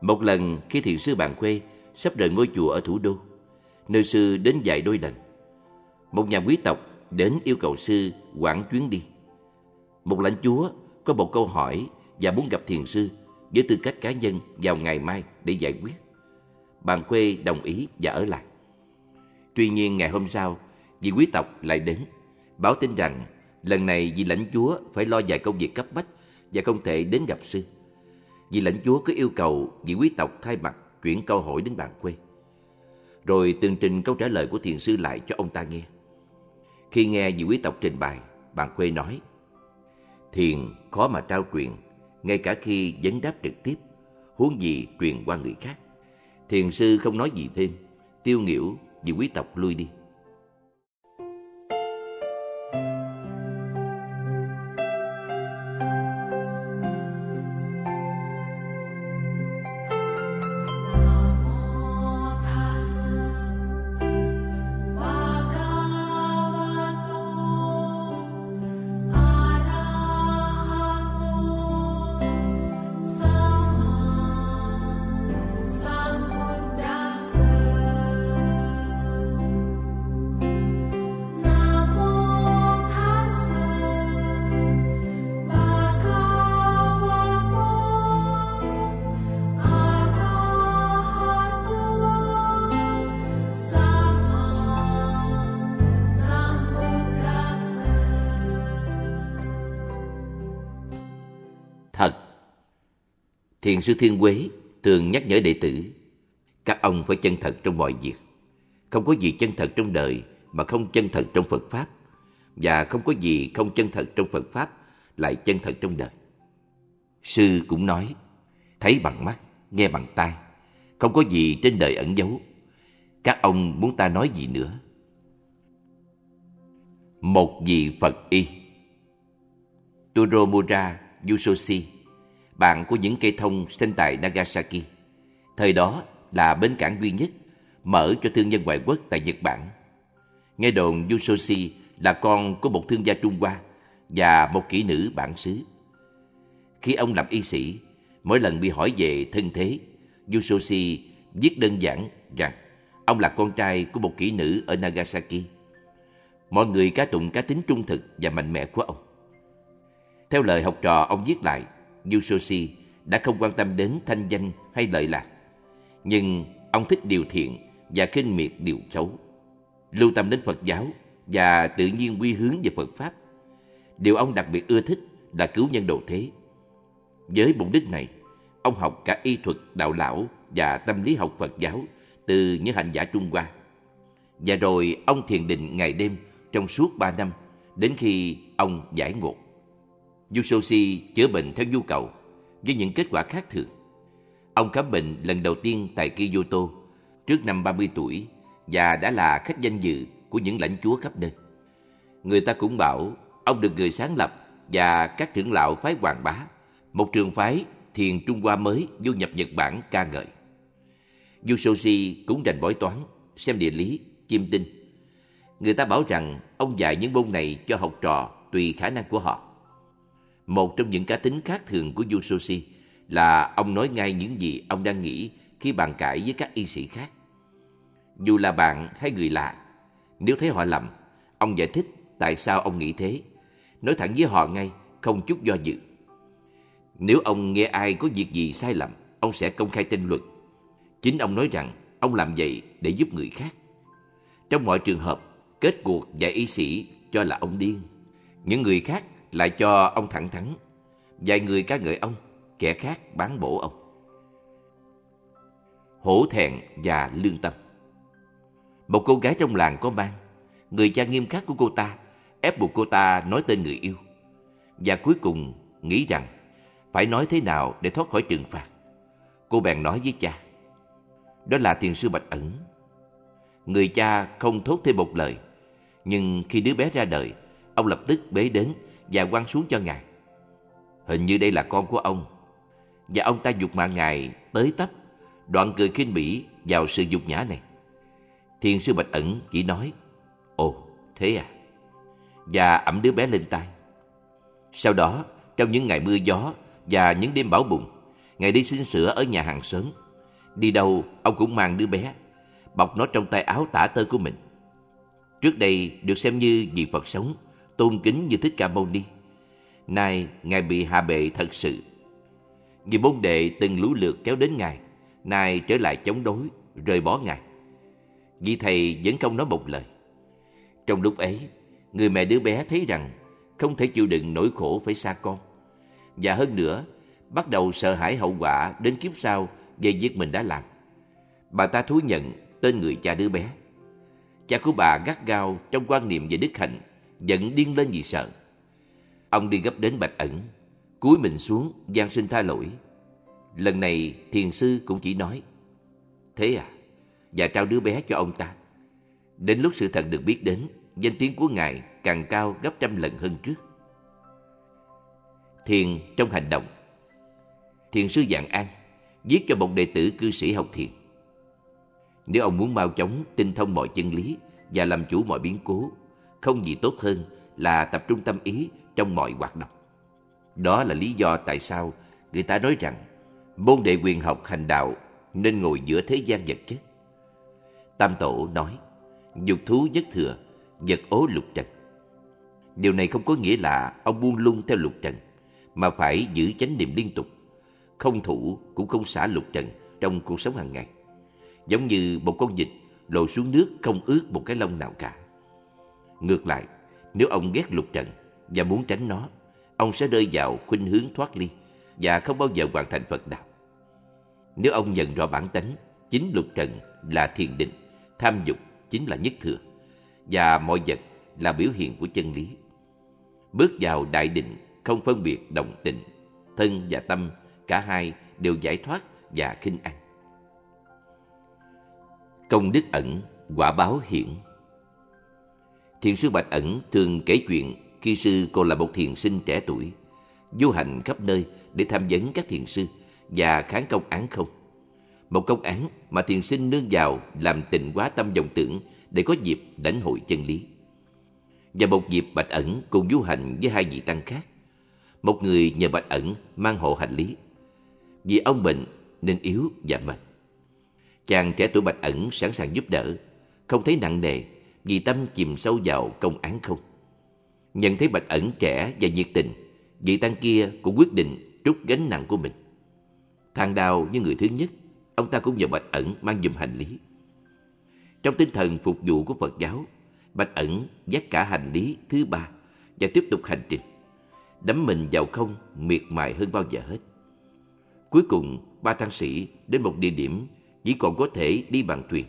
Một lần khi thiền sư bạn quê sắp rời ngôi chùa ở thủ đô, nơi sư đến dạy đôi lần. Một nhà quý tộc đến yêu cầu sư quản chuyến đi. Một lãnh chúa có một câu hỏi và muốn gặp thiền sư với tư cách cá nhân vào ngày mai để giải quyết. Bạn quê đồng ý và ở lại. Tuy nhiên ngày hôm sau, vị quý tộc lại đến, báo tin rằng lần này vị lãnh chúa phải lo vài công việc cấp bách và không thể đến gặp sư. Vị lãnh chúa có yêu cầu vị quý tộc thay mặt chuyển câu hỏi đến bạn quê. Rồi tường trình câu trả lời của thiền sư lại cho ông ta nghe. Khi nghe vị quý tộc trình bày, bạn quê nói Thiền khó mà trao truyền, ngay cả khi vấn đáp trực tiếp, huống gì truyền qua người khác. Thiền sư không nói gì thêm, tiêu nghỉu vì quý tộc lui đi. Thiền sư Thiên Quế thường nhắc nhở đệ tử, các ông phải chân thật trong mọi việc. Không có gì chân thật trong đời mà không chân thật trong Phật Pháp, và không có gì không chân thật trong Phật Pháp lại chân thật trong đời. Sư cũng nói, thấy bằng mắt, nghe bằng tai, không có gì trên đời ẩn giấu. Các ông muốn ta nói gì nữa? Một vị Phật y Turomura Yusoshi, bạn của những cây thông sinh tại Nagasaki. Thời đó là bến cảng duy nhất mở cho thương nhân ngoại quốc tại Nhật Bản. Nghe đồn Yusoshi là con của một thương gia Trung Hoa và một kỹ nữ bản xứ. Khi ông làm y sĩ, mỗi lần bị hỏi về thân thế, Yusoshi viết đơn giản rằng ông là con trai của một kỹ nữ ở Nagasaki. Mọi người cá tụng cá tính trung thực và mạnh mẽ của ông. Theo lời học trò ông viết lại, Yusoshi đã không quan tâm đến thanh danh hay lợi lạc. Nhưng ông thích điều thiện và khinh miệt điều xấu. Lưu tâm đến Phật giáo và tự nhiên quy hướng về Phật Pháp. Điều ông đặc biệt ưa thích là cứu nhân độ thế. Với mục đích này, ông học cả y thuật đạo lão và tâm lý học Phật giáo từ những hành giả Trung Hoa. Và rồi ông thiền định ngày đêm trong suốt ba năm đến khi ông giải ngộ. Yusoshi chữa bệnh theo nhu cầu với những kết quả khác thường. Ông khám bệnh lần đầu tiên tại Kyoto trước năm 30 tuổi và đã là khách danh dự của những lãnh chúa khắp nơi. Người ta cũng bảo ông được người sáng lập và các trưởng lão phái Hoàng Bá, một trường phái thiền Trung Hoa mới du nhập Nhật Bản ca ngợi. Yusoshi cũng rành bói toán, xem địa lý, chiêm tinh. Người ta bảo rằng ông dạy những môn này cho học trò tùy khả năng của họ. Một trong những cá tính khác thường của Yusoshi là ông nói ngay những gì ông đang nghĩ khi bàn cãi với các y sĩ khác. Dù là bạn hay người lạ, nếu thấy họ lầm, ông giải thích tại sao ông nghĩ thế. Nói thẳng với họ ngay, không chút do dự. Nếu ông nghe ai có việc gì sai lầm, ông sẽ công khai tranh luận. Chính ông nói rằng ông làm vậy để giúp người khác. Trong mọi trường hợp, kết cuộc dạy y sĩ cho là ông điên. Những người khác lại cho ông thẳng thắn. Vài người ca ngợi ông, kẻ khác bán bổ ông. Hổ thẹn và lương tâm Một cô gái trong làng có mang. Người cha nghiêm khắc của cô ta ép buộc cô ta nói tên người yêu. Và cuối cùng nghĩ rằng phải nói thế nào để thoát khỏi trừng phạt. Cô bèn nói với cha. Đó là thiền sư Bạch Ẩn. Người cha không thốt thêm một lời. Nhưng khi đứa bé ra đời, ông lập tức bế đến và quăng xuống cho ngài. Hình như đây là con của ông. Và ông ta dục mạng ngài tới tấp, đoạn cười khinh bỉ vào sự dục nhã này. Thiên sư Bạch Ẩn chỉ nói, Ồ, thế à? Và ẩm đứa bé lên tay. Sau đó, trong những ngày mưa gió và những đêm bão bùng, ngài đi xin sữa ở nhà hàng xóm. Đi đâu, ông cũng mang đứa bé, bọc nó trong tay áo tả tơi của mình. Trước đây được xem như vị Phật sống, tôn kính như Thích Ca Mâu Ni. Nay, Ngài bị hạ bệ thật sự. Vì môn đệ từng lũ lượt kéo đến Ngài, nay trở lại chống đối, rời bỏ Ngài. Vì Thầy vẫn không nói một lời. Trong lúc ấy, người mẹ đứa bé thấy rằng không thể chịu đựng nỗi khổ phải xa con. Và hơn nữa, bắt đầu sợ hãi hậu quả đến kiếp sau về việc mình đã làm. Bà ta thú nhận tên người cha đứa bé. Cha của bà gắt gao trong quan niệm về đức hạnh giận điên lên vì sợ. Ông đi gấp đến bạch ẩn, cúi mình xuống, gian xin tha lỗi. Lần này thiền sư cũng chỉ nói, Thế à, và trao đứa bé cho ông ta. Đến lúc sự thật được biết đến, danh tiếng của Ngài càng cao gấp trăm lần hơn trước. Thiền trong hành động Thiền sư Dạng An viết cho một đệ tử cư sĩ học thiền. Nếu ông muốn mau chóng tinh thông mọi chân lý và làm chủ mọi biến cố, không gì tốt hơn là tập trung tâm ý trong mọi hoạt động. Đó là lý do tại sao người ta nói rằng môn đệ quyền học hành đạo nên ngồi giữa thế gian vật chất. Tam Tổ nói, dục thú nhất thừa, vật ố lục trần. Điều này không có nghĩa là ông buông lung theo lục trần, mà phải giữ chánh niệm liên tục, không thủ cũng không xả lục trần trong cuộc sống hàng ngày. Giống như một con vịt lội xuống nước không ướt một cái lông nào cả. Ngược lại, nếu ông ghét lục trần và muốn tránh nó, ông sẽ rơi vào khuynh hướng thoát ly và không bao giờ hoàn thành Phật đạo. Nếu ông nhận rõ bản tánh, chính lục trần là thiền định, tham dục chính là nhất thừa, và mọi vật là biểu hiện của chân lý. Bước vào đại định không phân biệt đồng tình, thân và tâm, cả hai đều giải thoát và khinh an. Công đức ẩn, quả báo hiển Thiền sư Bạch Ẩn thường kể chuyện khi sư còn là một thiền sinh trẻ tuổi, du hành khắp nơi để tham vấn các thiền sư và kháng công án không. Một công án mà thiền sinh nương vào làm tịnh quá tâm vọng tưởng để có dịp đánh hội chân lý. Và một dịp Bạch Ẩn cùng du hành với hai vị tăng khác. Một người nhờ Bạch Ẩn mang hộ hành lý. Vì ông bệnh nên yếu và mệt. Chàng trẻ tuổi Bạch Ẩn sẵn sàng giúp đỡ, không thấy nặng nề vì tâm chìm sâu vào công án không. Nhận thấy Bạch Ẩn trẻ và nhiệt tình, vị tăng kia cũng quyết định trút gánh nặng của mình. Thang đào như người thứ nhất, ông ta cũng nhờ Bạch Ẩn mang dùm hành lý. Trong tinh thần phục vụ của Phật giáo, Bạch Ẩn dắt cả hành lý thứ ba và tiếp tục hành trình, đắm mình vào không miệt mài hơn bao giờ hết. Cuối cùng, ba tăng sĩ đến một địa điểm chỉ còn có thể đi bằng thuyền.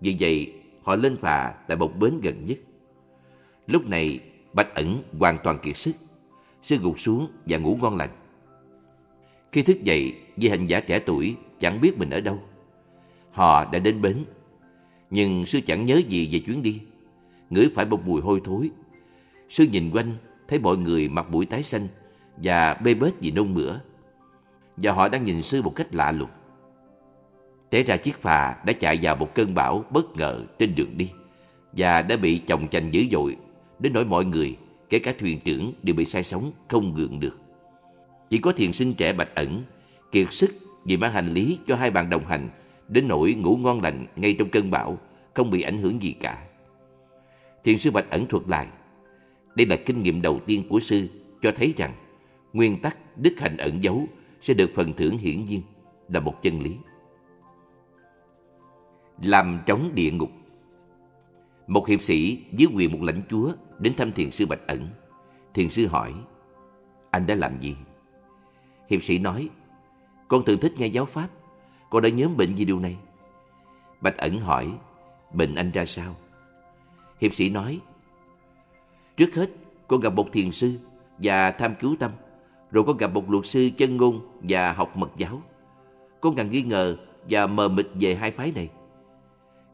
Vì vậy, họ lên phà tại một bến gần nhất. Lúc này, Bạch Ẩn hoàn toàn kiệt sức, sư gục xuống và ngủ ngon lành. Khi thức dậy, vì hành giả trẻ tuổi chẳng biết mình ở đâu. Họ đã đến bến, nhưng sư chẳng nhớ gì về chuyến đi. Ngửi phải một mùi hôi thối. Sư nhìn quanh, thấy mọi người mặt mũi tái xanh và bê bết vì nôn mửa. Và họ đang nhìn sư một cách lạ lùng. Té ra chiếc phà đã chạy vào một cơn bão bất ngờ trên đường đi và đã bị chồng chành dữ dội đến nỗi mọi người, kể cả thuyền trưởng đều bị say sóng không gượng được. Chỉ có thiền sinh trẻ bạch ẩn, kiệt sức vì mang hành lý cho hai bạn đồng hành đến nỗi ngủ ngon lành ngay trong cơn bão, không bị ảnh hưởng gì cả. Thiền sư Bạch ẩn thuật lại, đây là kinh nghiệm đầu tiên của sư cho thấy rằng nguyên tắc đức hạnh ẩn giấu sẽ được phần thưởng hiển nhiên là một chân lý. Làm trống địa ngục Một hiệp sĩ dưới quyền một lãnh chúa đến thăm thiền sư Bạch ẩn. Thiền sư hỏi, anh đã làm gì? Hiệp sĩ nói, con thường thích nghe giáo pháp, con đã nhóm bệnh gì điều này. Bạch ẩn hỏi, bệnh anh ra sao? Hiệp sĩ nói, trước hết con gặp một thiền sư và tham cứu tâm, rồi con gặp một luật sư chân ngôn và học mật giáo. Con càng nghi ngờ và mờ mịt về hai phái này.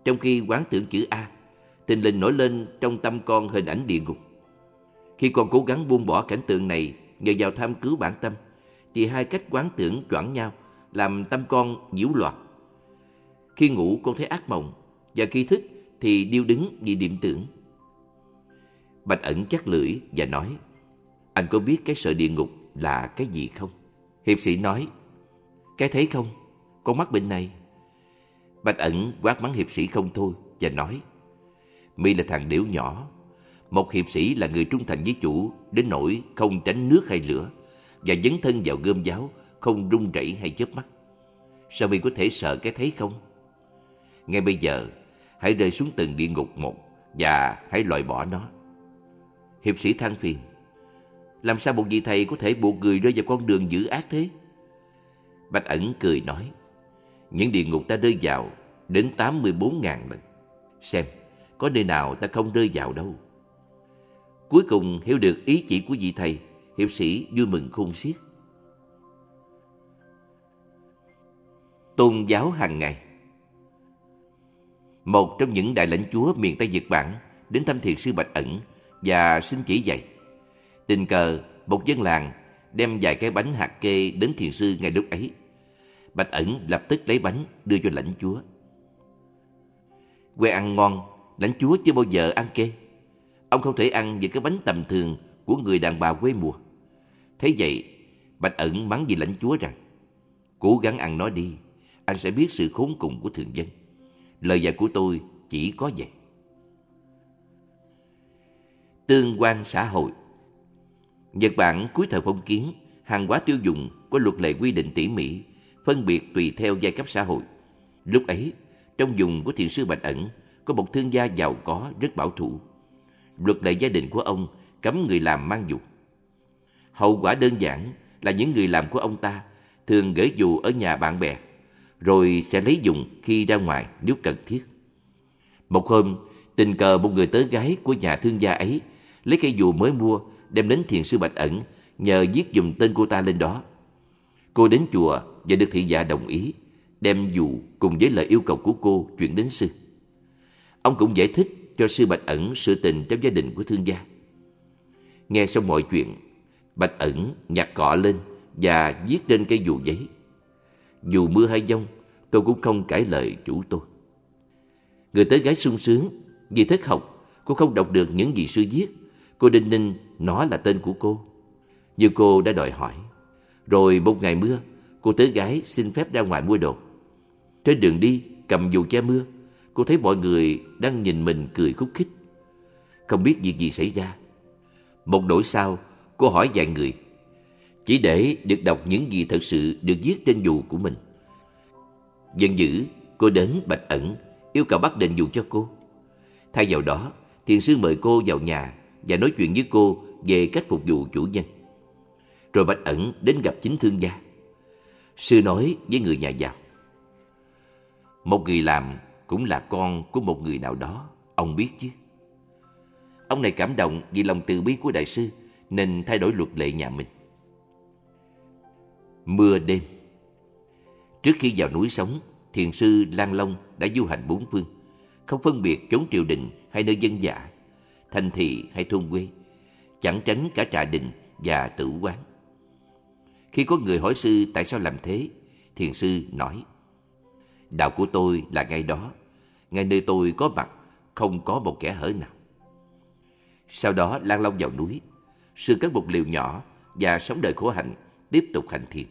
Trong khi quán tưởng chữ A, tình linh nổi lên trong tâm con hình ảnh địa ngục. Khi con cố gắng buông bỏ cảnh tượng này nhờ vào tham cứu bản tâm, thì hai cách quán tưởng choảng nhau, làm tâm con nhiễu loạn. Khi ngủ con thấy ác mộng, và khi thức thì điêu đứng vì niệm tưởng. Bạch ẩn chắc lưỡi và nói, anh có biết cái sợ địa ngục là cái gì không? Hiệp sĩ nói, cái thấy không, con mắc bệnh này. Bạch ẩn quát mắng hiệp sĩ không thôi và nói, mi là thằng điểu nhỏ, một hiệp sĩ là người trung thành với chủ đến nỗi không tránh nước hay lửa và dấn thân vào gươm giáo không run rẩy hay chớp mắt. Sao mi có thể sợ cái thấy không? Ngay bây giờ, hãy rơi xuống từng địa ngục một và hãy loại bỏ nó. Hiệp sĩ than phiền. Làm sao một vị thầy có thể buộc người rơi vào con đường dữ ác thế? Bạch ẩn cười nói. Những địa ngục ta rơi vào đến 84.000 lần. Xem, có nơi nào ta không rơi vào đâu. Cuối cùng hiểu được ý chỉ của vị thầy, hiệp sĩ vui mừng khôn xiết. Tôn giáo hàng ngày Một trong những đại lãnh chúa miền Tây Nhật Bản đến thăm thiền sư Bạch Ẩn và xin chỉ dạy. Tình cờ, một dân làng đem vài cái bánh hạt kê đến thiền sư ngay lúc ấy. Bạch Ẩn lập tức lấy bánh đưa cho lãnh chúa. Quê ăn ngon, lãnh chúa chưa bao giờ ăn kê. Ông không thể ăn những cái bánh tầm thường của người đàn bà quê mùa. Thế vậy, Bạch Ẩn mắng vì lãnh chúa rằng Cố gắng ăn nó đi, anh sẽ biết sự khốn cùng của thường dân. Lời dạy của tôi chỉ có vậy. Tương quan xã hội Nhật Bản cuối thời phong kiến, hàng hóa tiêu dùng có luật lệ quy định tỉ mỉ, phân biệt tùy theo giai cấp xã hội. Lúc ấy, trong vùng của thiền sư Bạch Ẩn, có một thương gia giàu có rất bảo thủ. Luật lệ gia đình của ông cấm người làm mang dục. Hậu quả đơn giản là những người làm của ông ta thường gửi dù ở nhà bạn bè rồi sẽ lấy dùng khi ra ngoài nếu cần thiết. Một hôm, tình cờ một người tớ gái của nhà thương gia ấy lấy cây dù mới mua đem đến thiền sư Bạch Ẩn nhờ viết dùm tên cô ta lên đó. Cô đến chùa và được thị giả đồng ý đem dù cùng với lời yêu cầu của cô chuyển đến sư. Ông cũng giải thích cho sư Bạch Ẩn sự tình trong gia đình của thương gia. Nghe xong mọi chuyện, Bạch Ẩn nhặt cọ lên và viết trên cây dù giấy. Dù mưa hay giông, tôi cũng không cãi lời chủ tôi. Người tới gái sung sướng, vì thất học, cô không đọc được những gì sư viết. Cô đinh ninh nó là tên của cô. Như cô đã đòi hỏi. Rồi một ngày mưa, cô tớ gái xin phép ra ngoài mua đồ. Trên đường đi, cầm dù che mưa, cô thấy mọi người đang nhìn mình cười khúc khích. Không biết việc gì xảy ra. Một đổi sau, cô hỏi vài người. Chỉ để được đọc những gì thật sự được viết trên dù của mình. Dân dữ, cô đến Bạch Ẩn, yêu cầu bắt đền dù cho cô. Thay vào đó, thiền sư mời cô vào nhà và nói chuyện với cô về cách phục vụ chủ nhân. Rồi Bạch Ẩn đến gặp chính thương gia. Sư nói với người nhà giàu. Một người làm cũng là con của một người nào đó, ông biết chứ. Ông này cảm động vì lòng từ bi của đại sư nên thay đổi luật lệ nhà mình. Mưa đêm Trước khi vào núi sống, thiền sư Lan Long đã du hành bốn phương, không phân biệt chốn triều đình hay nơi dân dã, thành thị hay thôn quê, chẳng tránh cả trà đình và tử quán. Khi có người hỏi sư tại sao làm thế, thiền sư nói, Đạo của tôi là ngay đó, ngay nơi tôi có mặt, không có một kẻ hở nào. Sau đó Lan Long vào núi, sư cất một liều nhỏ và sống đời khổ hạnh, tiếp tục hành thiền.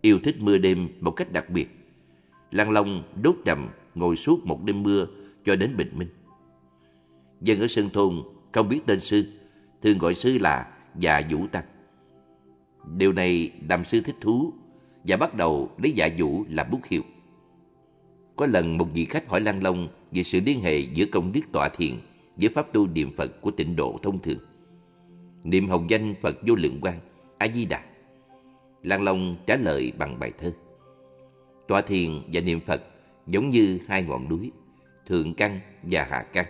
Yêu thích mưa đêm một cách đặc biệt, Lan Long đốt trầm ngồi suốt một đêm mưa cho đến bình minh. Dân ở Sơn Thôn không biết tên sư, thường gọi sư là già Vũ Tăng. Điều này đàm sư thích thú và bắt đầu lấy Dạ Vũ làm bút hiệu. Có lần một vị khách hỏi Lan Long về sự liên hệ giữa công đức tọa thiền với pháp tu niệm Phật của tịnh độ thông thường. Niệm hồng danh Phật vô lượng quang, A Di Đà. Lan Long trả lời bằng bài thơ. Tọa thiền và niệm Phật giống như hai ngọn núi, thượng căn và hạ căn,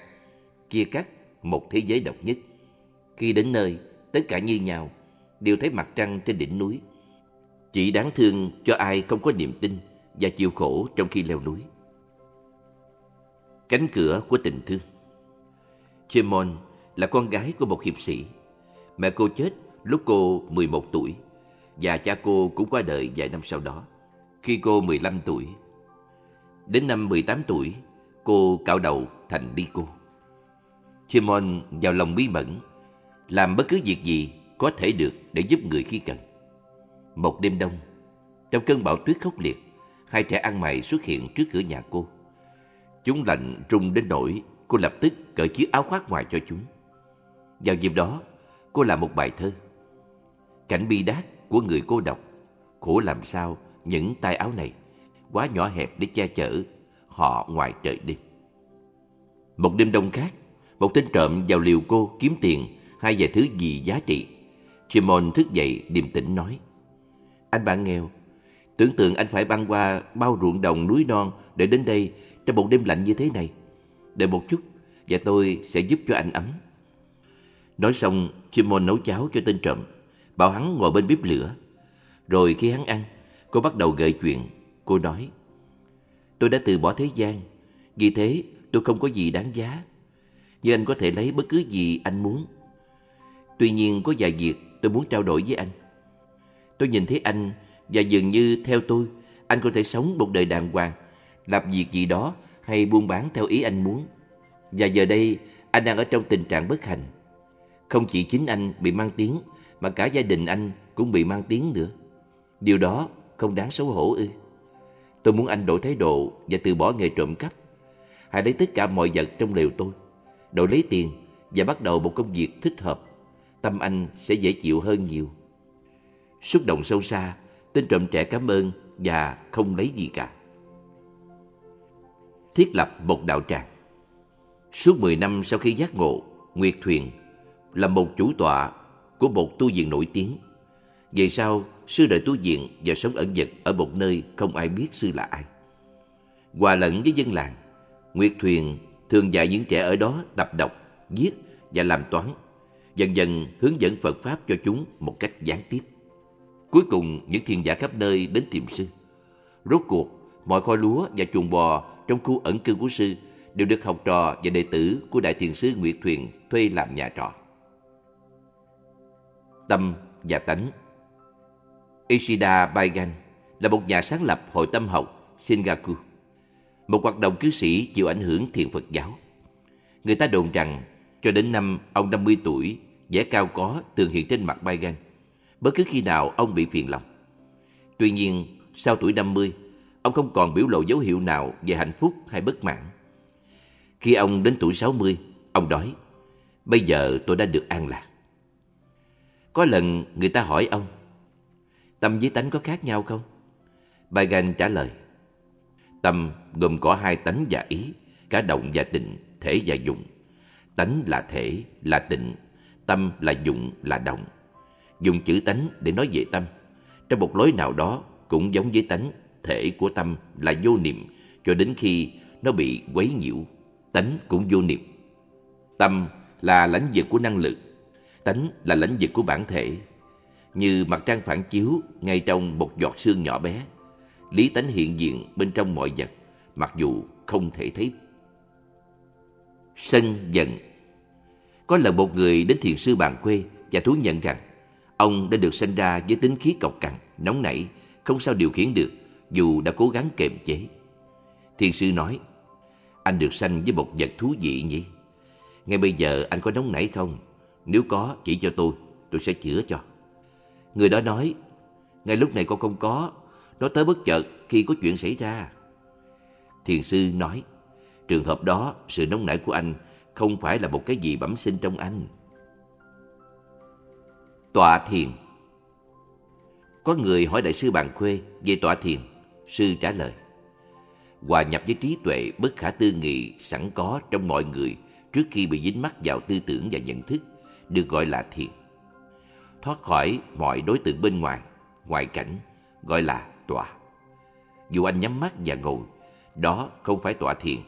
chia cắt một thế giới độc nhất. Khi đến nơi, tất cả như nhau, đều thấy mặt trăng trên đỉnh núi. Chỉ đáng thương cho ai không có niềm tin và chịu khổ trong khi leo núi. Cánh cửa của tình thương Chimon là con gái của một hiệp sĩ. Mẹ cô chết lúc cô 11 tuổi và cha cô cũng qua đời vài năm sau đó, khi cô 15 tuổi. Đến năm 18 tuổi, cô cạo đầu thành đi cô. Chimon vào lòng bí mẫn, làm bất cứ việc gì có thể được để giúp người khi cần. Một đêm đông, trong cơn bão tuyết khốc liệt, hai trẻ ăn mày xuất hiện trước cửa nhà cô. Chúng lạnh rung đến nỗi cô lập tức cởi chiếc áo khoác ngoài cho chúng. Vào dịp đó, cô làm một bài thơ. Cảnh bi đát của người cô độc, khổ làm sao những tay áo này quá nhỏ hẹp để che chở họ ngoài trời đêm. Một đêm đông khác, một tên trộm vào liều cô kiếm tiền hai vài thứ gì giá trị. Chimon thức dậy điềm tĩnh nói, Anh bạn nghèo, tưởng tượng anh phải băng qua bao ruộng đồng núi non để đến đây trong một đêm lạnh như thế này. Đợi một chút và tôi sẽ giúp cho anh ấm. Nói xong, Chimon nấu cháo cho tên trộm, bảo hắn ngồi bên bếp lửa. Rồi khi hắn ăn, cô bắt đầu gợi chuyện. Cô nói, tôi đã từ bỏ thế gian, vì thế tôi không có gì đáng giá. Nhưng anh có thể lấy bất cứ gì anh muốn. Tuy nhiên có vài việc tôi muốn trao đổi với anh. Tôi nhìn thấy anh và dường như theo tôi, anh có thể sống một đời đàng hoàng, làm việc gì đó hay buôn bán theo ý anh muốn. Và giờ đây, anh đang ở trong tình trạng bất hạnh. Không chỉ chính anh bị mang tiếng, mà cả gia đình anh cũng bị mang tiếng nữa. Điều đó không đáng xấu hổ ư. Tôi muốn anh đổi thái độ và từ bỏ nghề trộm cắp. Hãy lấy tất cả mọi vật trong lều tôi, đổi lấy tiền và bắt đầu một công việc thích hợp. Tâm anh sẽ dễ chịu hơn nhiều. Xúc động sâu xa, tên trộm trẻ cảm ơn và không lấy gì cả. Thiết lập một đạo tràng Suốt 10 năm sau khi giác ngộ, Nguyệt Thuyền là một chủ tọa của một tu viện nổi tiếng. Về sau, sư đợi tu viện và sống ẩn dật ở một nơi không ai biết sư là ai. Hòa lẫn với dân làng, Nguyệt Thuyền thường dạy những trẻ ở đó tập đọc, viết và làm toán, dần dần hướng dẫn Phật Pháp cho chúng một cách gián tiếp. Cuối cùng, những thiền giả khắp nơi đến tìm sư. Rốt cuộc, mọi kho lúa và chuồng bò trong khu ẩn cư của sư đều được học trò và đệ tử của Đại Thiền sư Nguyệt Thuyền thuê làm nhà trọ. Tâm và tánh Ishida Baigan là một nhà sáng lập hội tâm học Shingaku, một hoạt động cư sĩ chịu ảnh hưởng thiền Phật giáo. Người ta đồn rằng cho đến năm ông 50 tuổi, vẻ cao có thường hiện trên mặt Baigan, bất cứ khi nào ông bị phiền lòng. Tuy nhiên, sau tuổi 50, ông không còn biểu lộ dấu hiệu nào về hạnh phúc hay bất mãn. Khi ông đến tuổi 60, ông nói, bây giờ tôi đã được an lạc. Có lần người ta hỏi ông, tâm với tánh có khác nhau không? Bagan trả lời, tâm gồm có hai tánh và ý, cả động và tình, thể và dụng. Tánh là thể, là tịnh, tâm là dụng, là động. Dùng chữ tánh để nói về tâm. Trong một lối nào đó cũng giống với tánh, thể của tâm là vô niệm cho đến khi nó bị quấy nhiễu. Tánh cũng vô niệm. Tâm là lãnh vực của năng lực, tánh là lãnh vực của bản thể. Như mặt trăng phản chiếu ngay trong một giọt sương nhỏ bé, lý tánh hiện diện bên trong mọi vật, mặc dù không thể thấy. Sân giận Có lần một người đến thiền sư bàn quê và thú nhận rằng ông đã được sinh ra với tính khí cộc cằn, nóng nảy, không sao điều khiển được dù đã cố gắng kềm chế. Thiền sư nói, anh được sanh với một vật thú vị nhỉ? Ngay bây giờ anh có nóng nảy không? Nếu có, chỉ cho tôi, tôi sẽ chữa cho. Người đó nói, ngay lúc này con không có, nó tới bất chợt khi có chuyện xảy ra. Thiền sư nói, trường hợp đó, sự nóng nảy của anh không phải là một cái gì bẩm sinh trong anh. Tọa thiền Có người hỏi đại sư Bàn Khuê về tọa thiền. Sư trả lời, hòa nhập với trí tuệ bất khả tư nghị sẵn có trong mọi người trước khi bị dính mắc vào tư tưởng và nhận thức được gọi là thiền. Thoát khỏi mọi đối tượng bên ngoài, ngoại cảnh, gọi là tọa. Dù anh nhắm mắt và ngồi, đó không phải tọa thiền.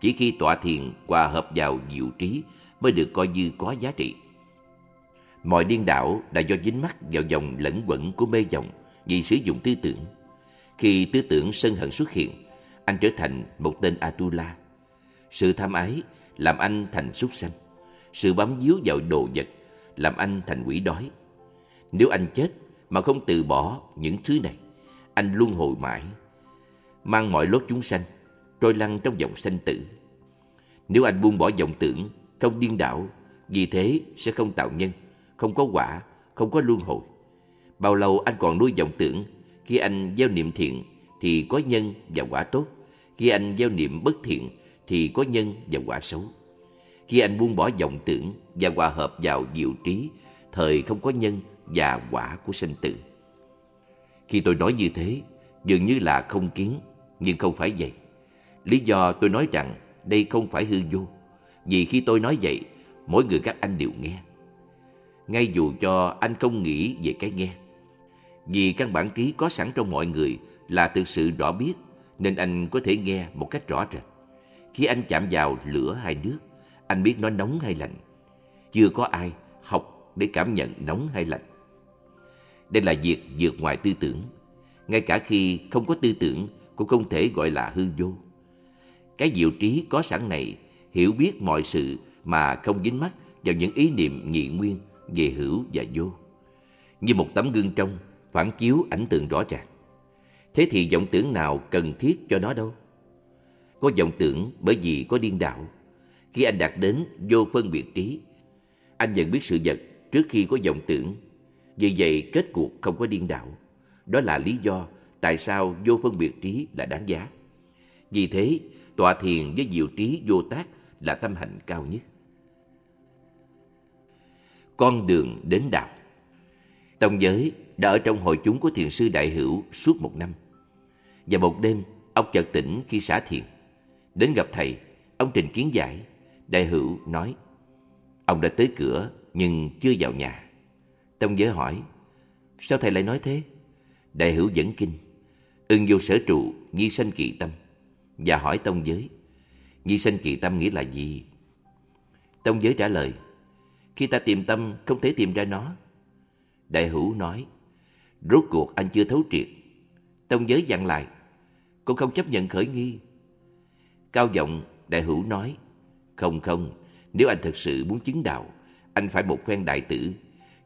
Chỉ khi tọa thiền hòa hợp vào diệu trí mới được coi như có giá trị. Mọi điên đảo là do dính mắc vào dòng lẫn quẩn của mê vọng vì sử dụng tư tưởng. Khi tư tưởng sân hận xuất hiện, anh trở thành một tên Atula. Sự tham ái làm anh thành súc sanh. Sự bám víu vào đồ vật làm anh thành quỷ đói. Nếu anh chết mà không từ bỏ những thứ này, anh luân hồi mãi, mang mọi lốt chúng sanh, trôi lăn trong dòng sanh tử. Nếu anh buông bỏ vọng tưởng, không điên đảo, vì thế sẽ không tạo nhân, không có quả, không có luân hồi. Bao lâu anh còn nuôi vọng tưởng, khi anh gieo niệm thiện thì có nhân và quả tốt, khi anh gieo niệm bất thiện thì có nhân và quả xấu. Khi anh buông bỏ vọng tưởng và hòa hợp vào diệu trí, thời không có nhân và quả của sinh tử. Khi tôi nói như thế, dường như là không kiến, nhưng không phải vậy. Lý do tôi nói rằng đây không phải hư vô, vì khi tôi nói vậy, mỗi người các anh đều nghe. Ngay dù cho anh không nghĩ về cái nghe. Vì căn bản trí có sẵn trong mọi người là thực sự rõ biết, nên anh có thể nghe một cách rõ rệt. Khi anh chạm vào lửa hay nước, anh biết nó nóng hay lạnh. Chưa có ai học để cảm nhận nóng hay lạnh. Đây là việc vượt ngoài tư tưởng. Ngay cả khi không có tư tưởng cũng không thể gọi là hư vô. Cái diệu trí có sẵn này hiểu biết mọi sự mà không dính mắc vào những ý niệm nhị nguyên về hữu và vô. Như một tấm gương trong phản chiếu ảnh tượng rõ ràng. Thế thì vọng tưởng nào cần thiết cho nó đâu? Có vọng tưởng bởi vì có điên đạo. Khi anh đạt đến vô phân biệt trí, anh nhận biết sự vật trước khi có vọng tưởng. Vì vậy kết cuộc không có điên đạo. Đó là lý do tại sao vô phân biệt trí là đáng giá. Vì thế, tọa thiền với diệu trí vô tác là tâm hạnh cao nhất. Con đường đến đạo Tông giới đã ở trong hội chúng của thiền sư Đại Hữu suốt một năm. Và một đêm, ông chợt tỉnh khi xả thiền. Đến gặp thầy, ông trình kiến giải. Đại Hữu nói, ông đã tới cửa nhưng chưa vào nhà. Tông giới hỏi, Sao thầy lại nói thế? Đại hữu dẫn kinh. Ưng vô sở trụ, nhi sanh kỳ tâm. Và hỏi tông giới. Nhi sanh kỳ tâm nghĩa là gì? Tông giới trả lời. Khi ta tìm tâm, không thể tìm ra nó. Đại hữu nói. Rốt cuộc anh chưa thấu triệt. Tông giới dặn lại. Con không chấp nhận khởi nghi. Cao giọng, đại hữu nói. Không không, nếu anh thật sự muốn chứng đạo, anh phải một phen đại tử.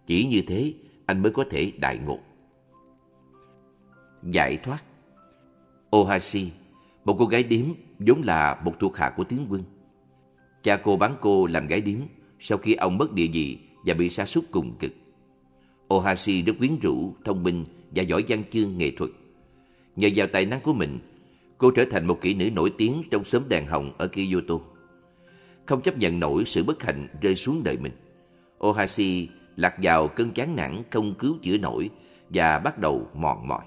Chỉ như thế, anh mới có thể đại ngộ. Giải thoát Ohashi, một cô gái điếm vốn là một thuộc hạ của tướng quân. Cha cô bán cô làm gái điếm sau khi ông mất địa vị và bị sa sút cùng cực. Ohashi rất quyến rũ, thông minh và giỏi văn chương nghệ thuật. Nhờ vào tài năng của mình, cô trở thành một kỹ nữ nổi tiếng trong xóm đèn hồng ở Kyoto. Không chấp nhận nổi sự bất hạnh rơi xuống đời mình. Ohashi lạc vào cơn chán nản không cứu chữa nổi và bắt đầu mòn mỏi.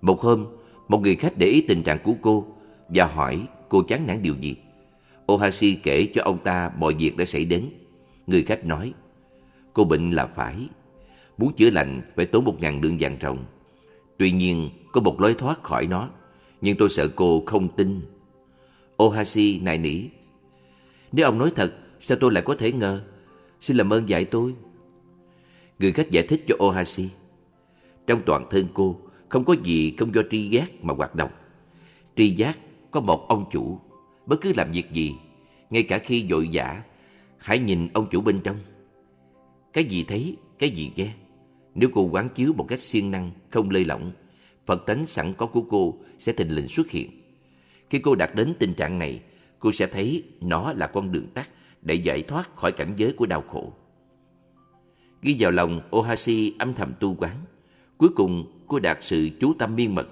Một hôm, một người khách để ý tình trạng của cô và hỏi cô chán nản điều gì. Ohashi kể cho ông ta mọi việc đã xảy đến. Người khách nói, cô bệnh là phải. Muốn chữa lành phải tốn một ngàn lượng vàng rồng. Tuy nhiên, có một lối thoát khỏi nó. Nhưng tôi sợ cô không tin. Ohashi nài nỉ. Nếu ông nói thật, sao tôi lại có thể ngờ? Xin làm ơn dạy tôi. Người khách giải thích cho Ohashi. Trong toàn thân cô, không có gì không do tri giác mà hoạt động. Tri giác có một ông chủ, bất cứ làm việc gì, ngay cả khi vội vã, hãy nhìn ông chủ bên trong. Cái gì thấy, cái gì nghe. Nếu cô quán chiếu một cách siêng năng, không lơi lỏng, Phật tánh sẵn có của cô sẽ thình lình xuất hiện. Khi cô đạt đến tình trạng này, cô sẽ thấy nó là con đường tắt để giải thoát khỏi cảnh giới của đau khổ. Ghi vào lòng, Ohashi âm thầm tu quán. Cuối cùng, của đạt sự chú tâm miên mật.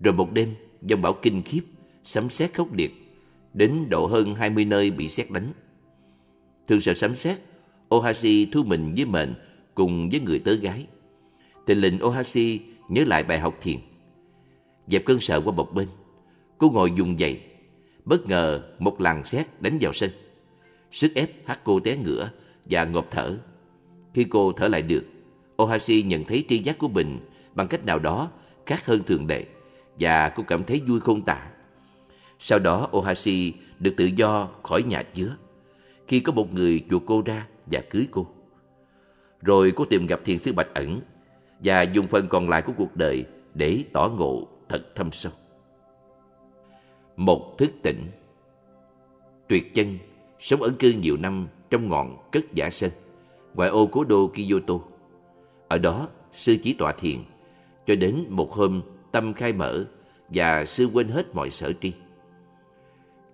Rồi một đêm, dòng bão kinh khiếp, sấm sét khốc liệt, đến độ hơn 20 nơi bị sét đánh. Thường sợ sấm sét, Ohashi thu mình với mệnh cùng với người tớ gái. Tình lình Ohashi nhớ lại bài học thiền. Dẹp cơn sợ qua một bên, cô ngồi dùng dậy. Bất ngờ một làn sét đánh vào sân. Sức ép hắt cô té ngửa và ngộp thở. Khi cô thở lại được, Ohashi nhận thấy tri giác của mình bằng cách nào đó khác hơn thường lệ và cô cảm thấy vui không tả. Sau đó Ohashi được tự do khỏi nhà chứa khi có một người chuộc cô ra và cưới cô. Rồi cô tìm gặp thiền sư Bạch Ẩn và dùng phần còn lại của cuộc đời để tỏ ngộ thật thâm sâu. Một thức tỉnh Tuyệt chân sống ẩn cư nhiều năm trong ngọn cất giả sơn, ngoại ô cố đô Kyoto. Ở đó, sư chỉ tọa thiền, cho đến một hôm tâm khai mở và sư quên hết mọi sở tri.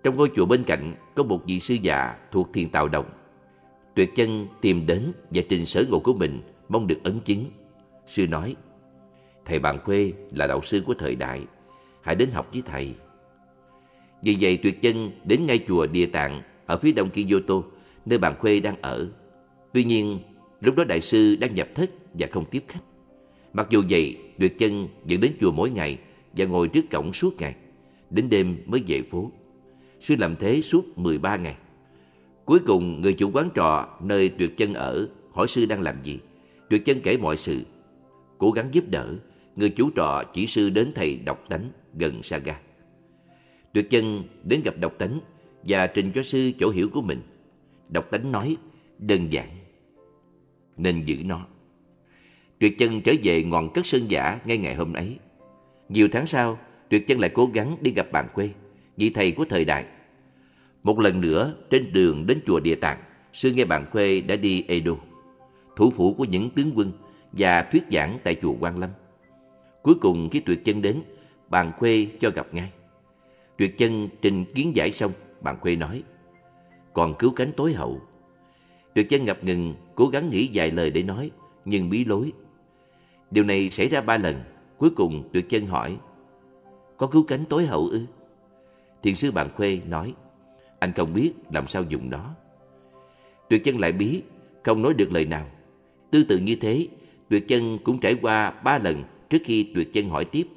Trong ngôi chùa bên cạnh có một vị sư già thuộc thiền tào đồng. Tuyệt chân tìm đến và trình sở ngộ của mình mong được ấn chứng. Sư nói, Thầy Bàn Khuê là đạo sư của thời đại, hãy đến học với thầy. Vì vậy Tuyệt chân đến ngay chùa Địa Tạng ở phía đông Kyoto, nơi Bàn Khuê đang ở. Tuy nhiên, lúc đó đại sư đang nhập thất và không tiếp khách. Mặc dù vậy, Tuyệt chân vẫn đến chùa mỗi ngày và ngồi trước cổng suốt ngày. Đến đêm mới về phố. Sư làm thế suốt 13 ngày. Cuối cùng, người chủ quán trọ nơi Tuyệt chân ở hỏi sư đang làm gì. Tuyệt chân kể mọi sự. Cố gắng giúp đỡ, người chủ trọ chỉ sư đến thầy Độc tánh gần Saga. Tuyệt chân đến gặp độc tánh và trình cho sư chỗ hiểu của mình. Độc tánh nói đơn giản nên giữ nó. Tuyệt chân trở về ngọn cất sơn giả ngay ngày hôm ấy. Nhiều tháng sau, Tuyệt chân lại cố gắng đi gặp bạn quê, vị thầy của thời đại. Một lần nữa, trên đường đến chùa Địa Tạng, sư nghe bạn quê đã đi Edo, thủ phủ của những tướng quân và thuyết giảng tại chùa Quan Lâm. Cuối cùng khi Tuyệt chân đến, bạn quê cho gặp ngay. Tuyệt chân trình kiến giải xong, bạn quê nói, còn cứu cánh tối hậu. Tuyệt chân ngập ngừng, cố gắng nghĩ vài lời để nói, nhưng bí lối. Điều này xảy ra ba lần, cuối cùng Tuyệt chân hỏi, có cứu cánh tối hậu ư? Thiền sư bạn khuê nói, anh không biết làm sao dùng nó. Tuyệt chân lại bí, không nói được lời nào. Tư tự như thế, Tuyệt chân cũng trải qua ba lần trước khi Tuyệt chân hỏi tiếp.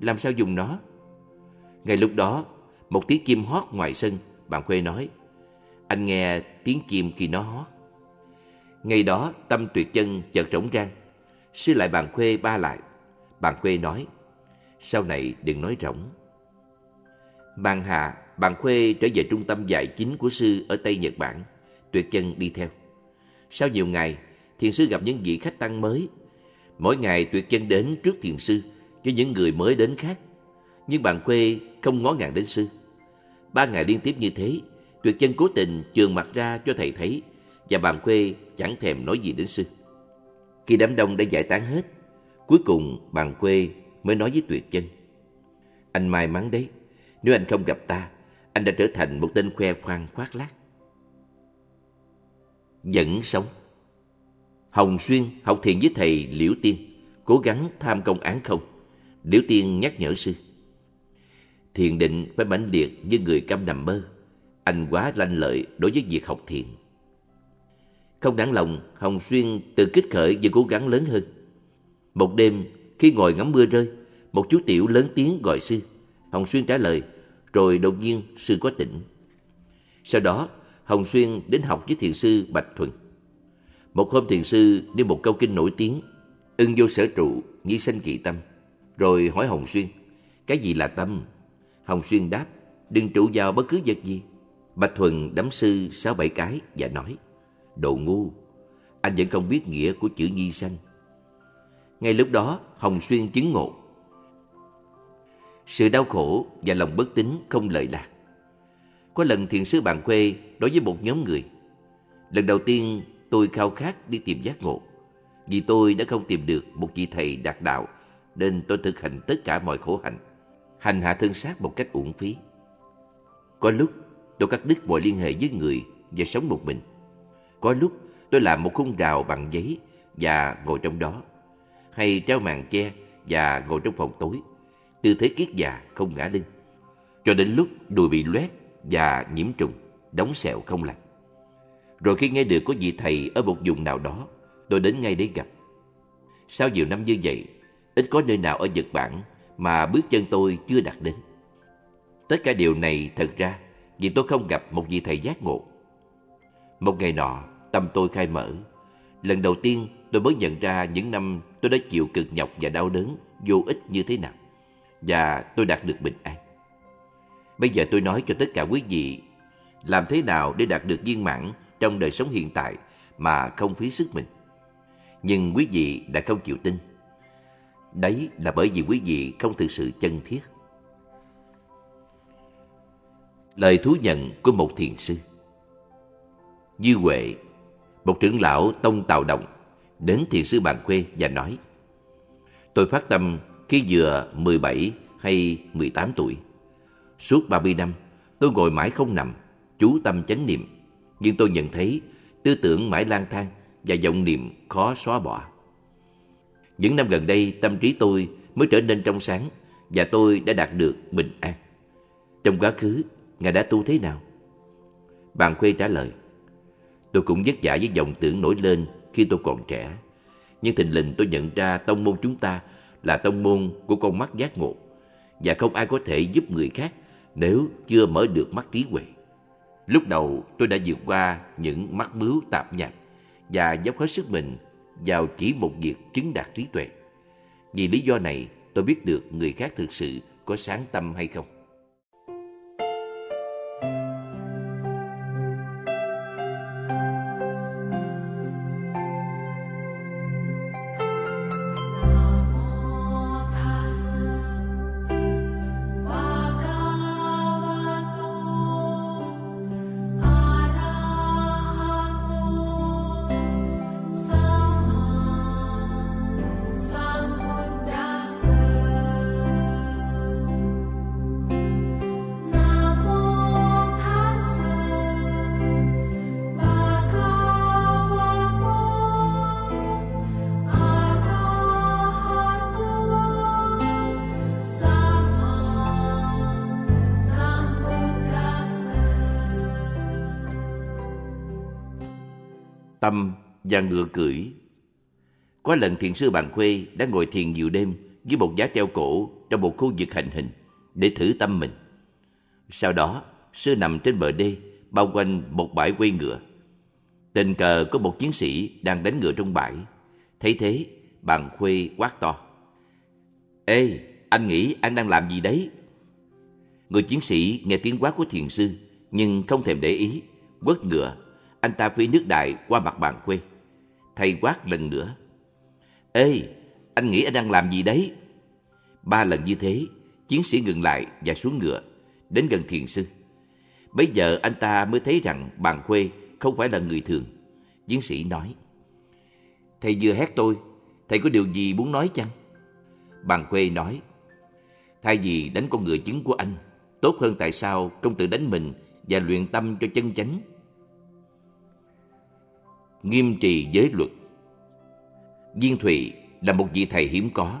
Làm sao dùng nó? Ngay lúc đó, một tiếng chim hót ngoài sân, bạn khuê nói, anh nghe tiếng chim khi nó hót. Ngày đó, tâm tuyệt chân chợt rỗng rang, Sư lại bàn khuê ba lại. Bàn khuê nói, sau này đừng nói rỗng. Bàn hạ, bàn khuê trở về trung tâm dạy chính của sư ở Tây Nhật Bản. Tuyệt chân đi theo. Sau nhiều ngày, thiền sư gặp những vị khách tăng mới. Mỗi ngày tuyệt chân đến trước thiền sư với những người mới đến khác. Nhưng bàn khuê không ngó ngàng đến sư. Ba ngày liên tiếp như thế, tuyệt chân cố tình trường mặt ra cho thầy thấy và bàn khuê chẳng thèm nói gì đến sư. Khi đám đông đã giải tán hết, cuối cùng bàn quê mới nói với tuyệt chân. Anh may mắn đấy, nếu anh không gặp ta, anh đã trở thành một tên khoe khoang khoác lác. Vẫn sống Hồng Xuyên học thiền với thầy Liễu Tiên, cố gắng tham công án không. Liễu Tiên nhắc nhở sư. Thiền định phải mãnh liệt như người câm nằm mơ. Anh quá lanh lợi đối với việc học thiền. Không đáng lòng, Hồng Xuyên từ kích khởi và cố gắng lớn hơn. Một đêm, khi ngồi ngắm mưa rơi, một chú tiểu lớn tiếng gọi sư. Hồng Xuyên trả lời, rồi đột nhiên sư có tỉnh. Sau đó, Hồng Xuyên đến học với thiền sư Bạch Thuần. Một hôm thiền sư đi một câu kinh nổi tiếng, ưng vô sở trụ, nhi sanh kỳ tâm. Rồi hỏi Hồng Xuyên, cái gì là tâm? Hồng Xuyên đáp, đừng trụ vào bất cứ vật gì. Bạch Thuần đấm sư sáu bảy cái và nói, đồ ngu, anh vẫn không biết nghĩa của chữ nhi sanh. Ngay lúc đó, Hồng Xuyên chứng ngộ. Sự đau khổ và lòng bất tín không lợi lạc. Có lần thiền sư bạn quê đối với một nhóm người. Lần đầu tiên tôi khao khát đi tìm giác ngộ. Vì tôi đã không tìm được một vị thầy đạt đạo nên tôi thực hành tất cả mọi khổ hạnh. Hành hạ thân xác một cách uổng phí. Có lúc tôi cắt đứt mọi liên hệ với người và sống một mình. Có lúc tôi làm một khung rào bằng giấy và ngồi trong đó. Hay treo màn che và ngồi trong phòng tối. Tư thế kiết già không ngã lưng. Cho đến lúc đùi bị loét và nhiễm trùng, đóng sẹo không lành. Rồi khi nghe được có vị thầy ở một vùng nào đó, tôi đến ngay để gặp. Sau nhiều năm như vậy, ít có nơi nào ở Nhật Bản mà bước chân tôi chưa đặt đến. Tất cả điều này thật ra vì tôi không gặp một vị thầy giác ngộ. Một ngày nọ, tâm tôi khai mở. Lần đầu tiên tôi mới nhận ra những năm tôi đã chịu cực nhọc và đau đớn vô ích như thế nào. Và tôi đạt được bình an. Bây giờ tôi nói cho tất cả quý vị làm thế nào để đạt được viên mãn trong đời sống hiện tại mà không phí sức mình. Nhưng quý vị đã không chịu tin. Đấy là bởi vì quý vị không thực sự chân thiết. Lời thú nhận của một thiền sư như Huệ, một trưởng lão tông Tào Động, đến thiền sư Bàn Khuê và nói Tôi phát tâm khi vừa 17 hay 18 tuổi. Suốt 30 năm, tôi ngồi mãi không nằm, chú tâm chánh niệm nhưng tôi nhận thấy tư tưởng mãi lang thang và vọng niệm khó xóa bỏ. Những năm gần đây, tâm trí tôi mới trở nên trong sáng và tôi đã đạt được bình an. Trong quá khứ, Ngài đã tu thế nào? Bàn Khuê trả lời, tôi cũng vất vả với dòng tưởng nổi lên khi tôi còn trẻ. Nhưng thình lình tôi nhận ra tông môn chúng ta là tông môn của con mắt giác ngộ và không ai có thể giúp người khác nếu chưa mở được mắt trí huệ. Lúc đầu tôi đã vượt qua những mắc mướu tạp nhạp và dốc hết sức mình vào chỉ một việc chứng đạt trí tuệ. Vì lý do này, tôi biết được người khác thực sự có sáng tâm hay không. Có lần thiền sư Bàn Khuê đã ngồi thiền nhiều đêm với một giá treo cổ trong một khu vực hành hình để thử tâm mình. Sau đó, sư nằm trên bờ đê, bao quanh một bãi quay ngựa. Tình cờ có một chiến sĩ đang đánh ngựa trong bãi. Thấy thế, bàn khuê quát to. Ê, anh nghĩ anh đang làm gì đấy? Người chiến sĩ nghe tiếng quát của thiền sư, nhưng không thèm để ý, quất ngựa. Anh ta phi nước đại qua mặt bàn khuê. Thầy quát lần nữa. Ê, anh nghĩ anh đang làm gì đấy? Ba lần như thế, chiến sĩ ngừng lại và xuống ngựa, đến gần thiền sư. Bây giờ anh ta mới thấy rằng bàn khuê không phải là người thường. Chiến sĩ nói, Thầy vừa hét tôi, thầy có điều gì muốn nói chăng? Bàn khuê nói, Thay vì đánh con ngựa chứng của anh, tốt hơn tại sao công tự đánh mình và luyện tâm cho chân chánh. Nghiêm trì giới luật Diên Thụy là một vị thầy hiếm có.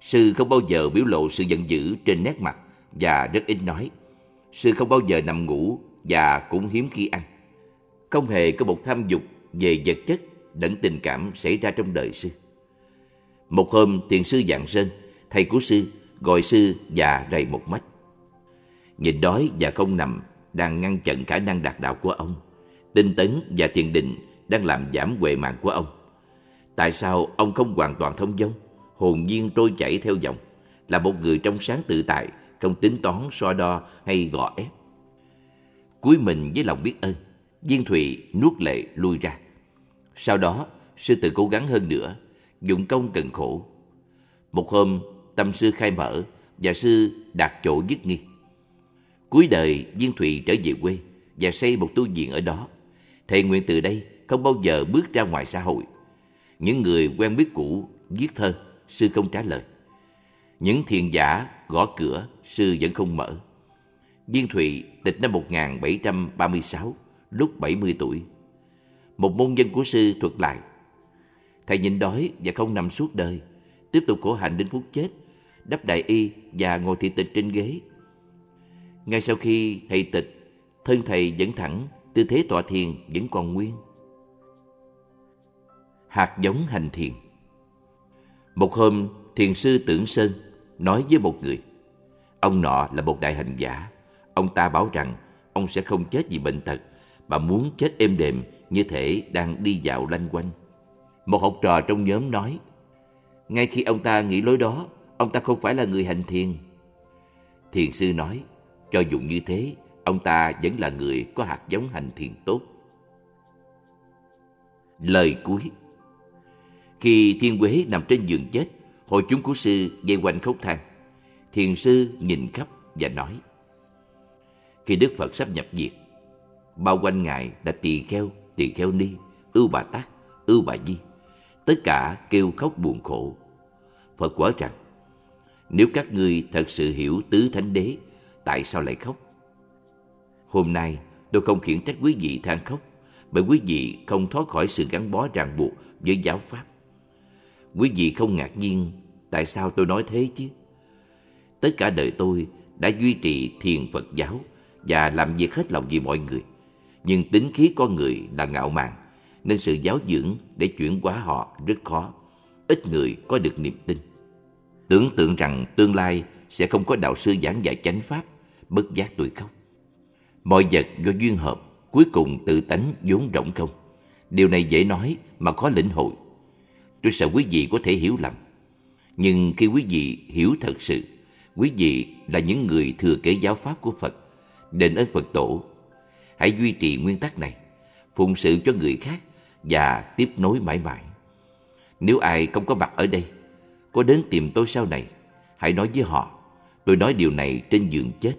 Sư không bao giờ biểu lộ sự giận dữ trên nét mặt và rất ít nói. Sư không bao giờ nằm ngủ và cũng hiếm khi ăn. Không hề có một tham dục về vật chất lẫn tình cảm xảy ra trong đời sư. Một hôm, thiền sư dạng sơn, thầy của sư, gọi sư và rầy một mách. Nhìn đói và không nằm đang ngăn chặn khả năng đạt đạo của ông. Tinh tấn và thiền định đang làm giảm huệ mạng của ông. Tại sao ông không hoàn toàn thông dong, hồn nhiên trôi chảy theo dòng, là một người trong sáng tự tại, không tính toán so đo hay gò ép? Cuối mình với lòng biết ơn, Diên Thụy nuốt lệ lui ra. Sau đó, sư tự cố gắng hơn nữa, dụng công cần khổ. Một hôm, tâm sư khai mở và sư đạt chỗ dứt nghi. Cuối đời, Diên Thụy trở về quê và xây một tu viện ở đó. Thầy nguyện từ đây không bao giờ bước ra ngoài xã hội. Những người quen biết cũ viết thơ, sư không trả lời. Những thiền giả gõ cửa, sư vẫn không mở. viên Thụy tịch năm 1736, lúc 70 tuổi. Một môn nhân của sư thuật lại. Thầy nhịn đói và không nằm suốt đời, tiếp tục khổ hạnh đến phút chết, đắp đại y và ngồi thị tịch trên ghế. Ngay sau khi thầy tịch, thân thầy vẫn thẳng, tư thế tọa thiền vẫn còn nguyên. Hạt giống hành thiền Một hôm, thiền sư Tưởng Sơn nói với một người, ông nọ là một đại hành giả. Ông ta bảo rằng ông sẽ không chết vì bệnh tật, mà muốn chết êm đềm như thể đang đi dạo lanh quanh. Một học trò trong nhóm nói, ngay khi ông ta nghĩ lối đó, ông ta không phải là người hành thiền. Thiền sư nói, cho dù như thế, ông ta vẫn là người có hạt giống hành thiền tốt. Lời cuối khi Thiên Quế nằm trên giường chết, hội chúng của sư dây quanh khóc than. Thiền sư nhìn khắp và nói, Khi Đức Phật sắp nhập diệt, bao quanh ngài là tỳ kheo, tỳ kheo ni, ưu bà tát, ưu bà di. Tất cả kêu khóc buồn khổ. Phật quả rằng, nếu các ngươi thật sự hiểu tứ thánh đế, tại sao lại khóc? Hôm nay, tôi không khiển trách quý vị than khóc, bởi quý vị không thoát khỏi sự gắn bó ràng buộc với giáo pháp. Quý vị không ngạc nhiên tại sao tôi nói thế chứ? Tất cả đời tôi đã duy trì thiền Phật giáo và làm việc hết lòng vì mọi người. Nhưng tính khí con người là ngạo mạn, nên sự giáo dưỡng để chuyển hóa họ rất khó. Ít người có được niềm tin. Tưởng tượng rằng tương lai sẽ không có đạo sư giảng dạy chánh pháp, bất giác tôi khóc. Mọi vật do duyên hợp, cuối cùng tự tánh vốn rỗng không. Điều này dễ nói mà khó lĩnh hội. Tôi sợ quý vị có thể hiểu lầm. Nhưng khi quý vị hiểu thật sự, quý vị là những người thừa kế giáo pháp của Phật, đền ơn Phật tổ. Hãy duy trì nguyên tắc này, phụng sự cho người khác và tiếp nối mãi mãi. Nếu ai không có mặt ở đây, có đến tìm tôi sau này, hãy nói với họ, tôi nói điều này trên giường chết,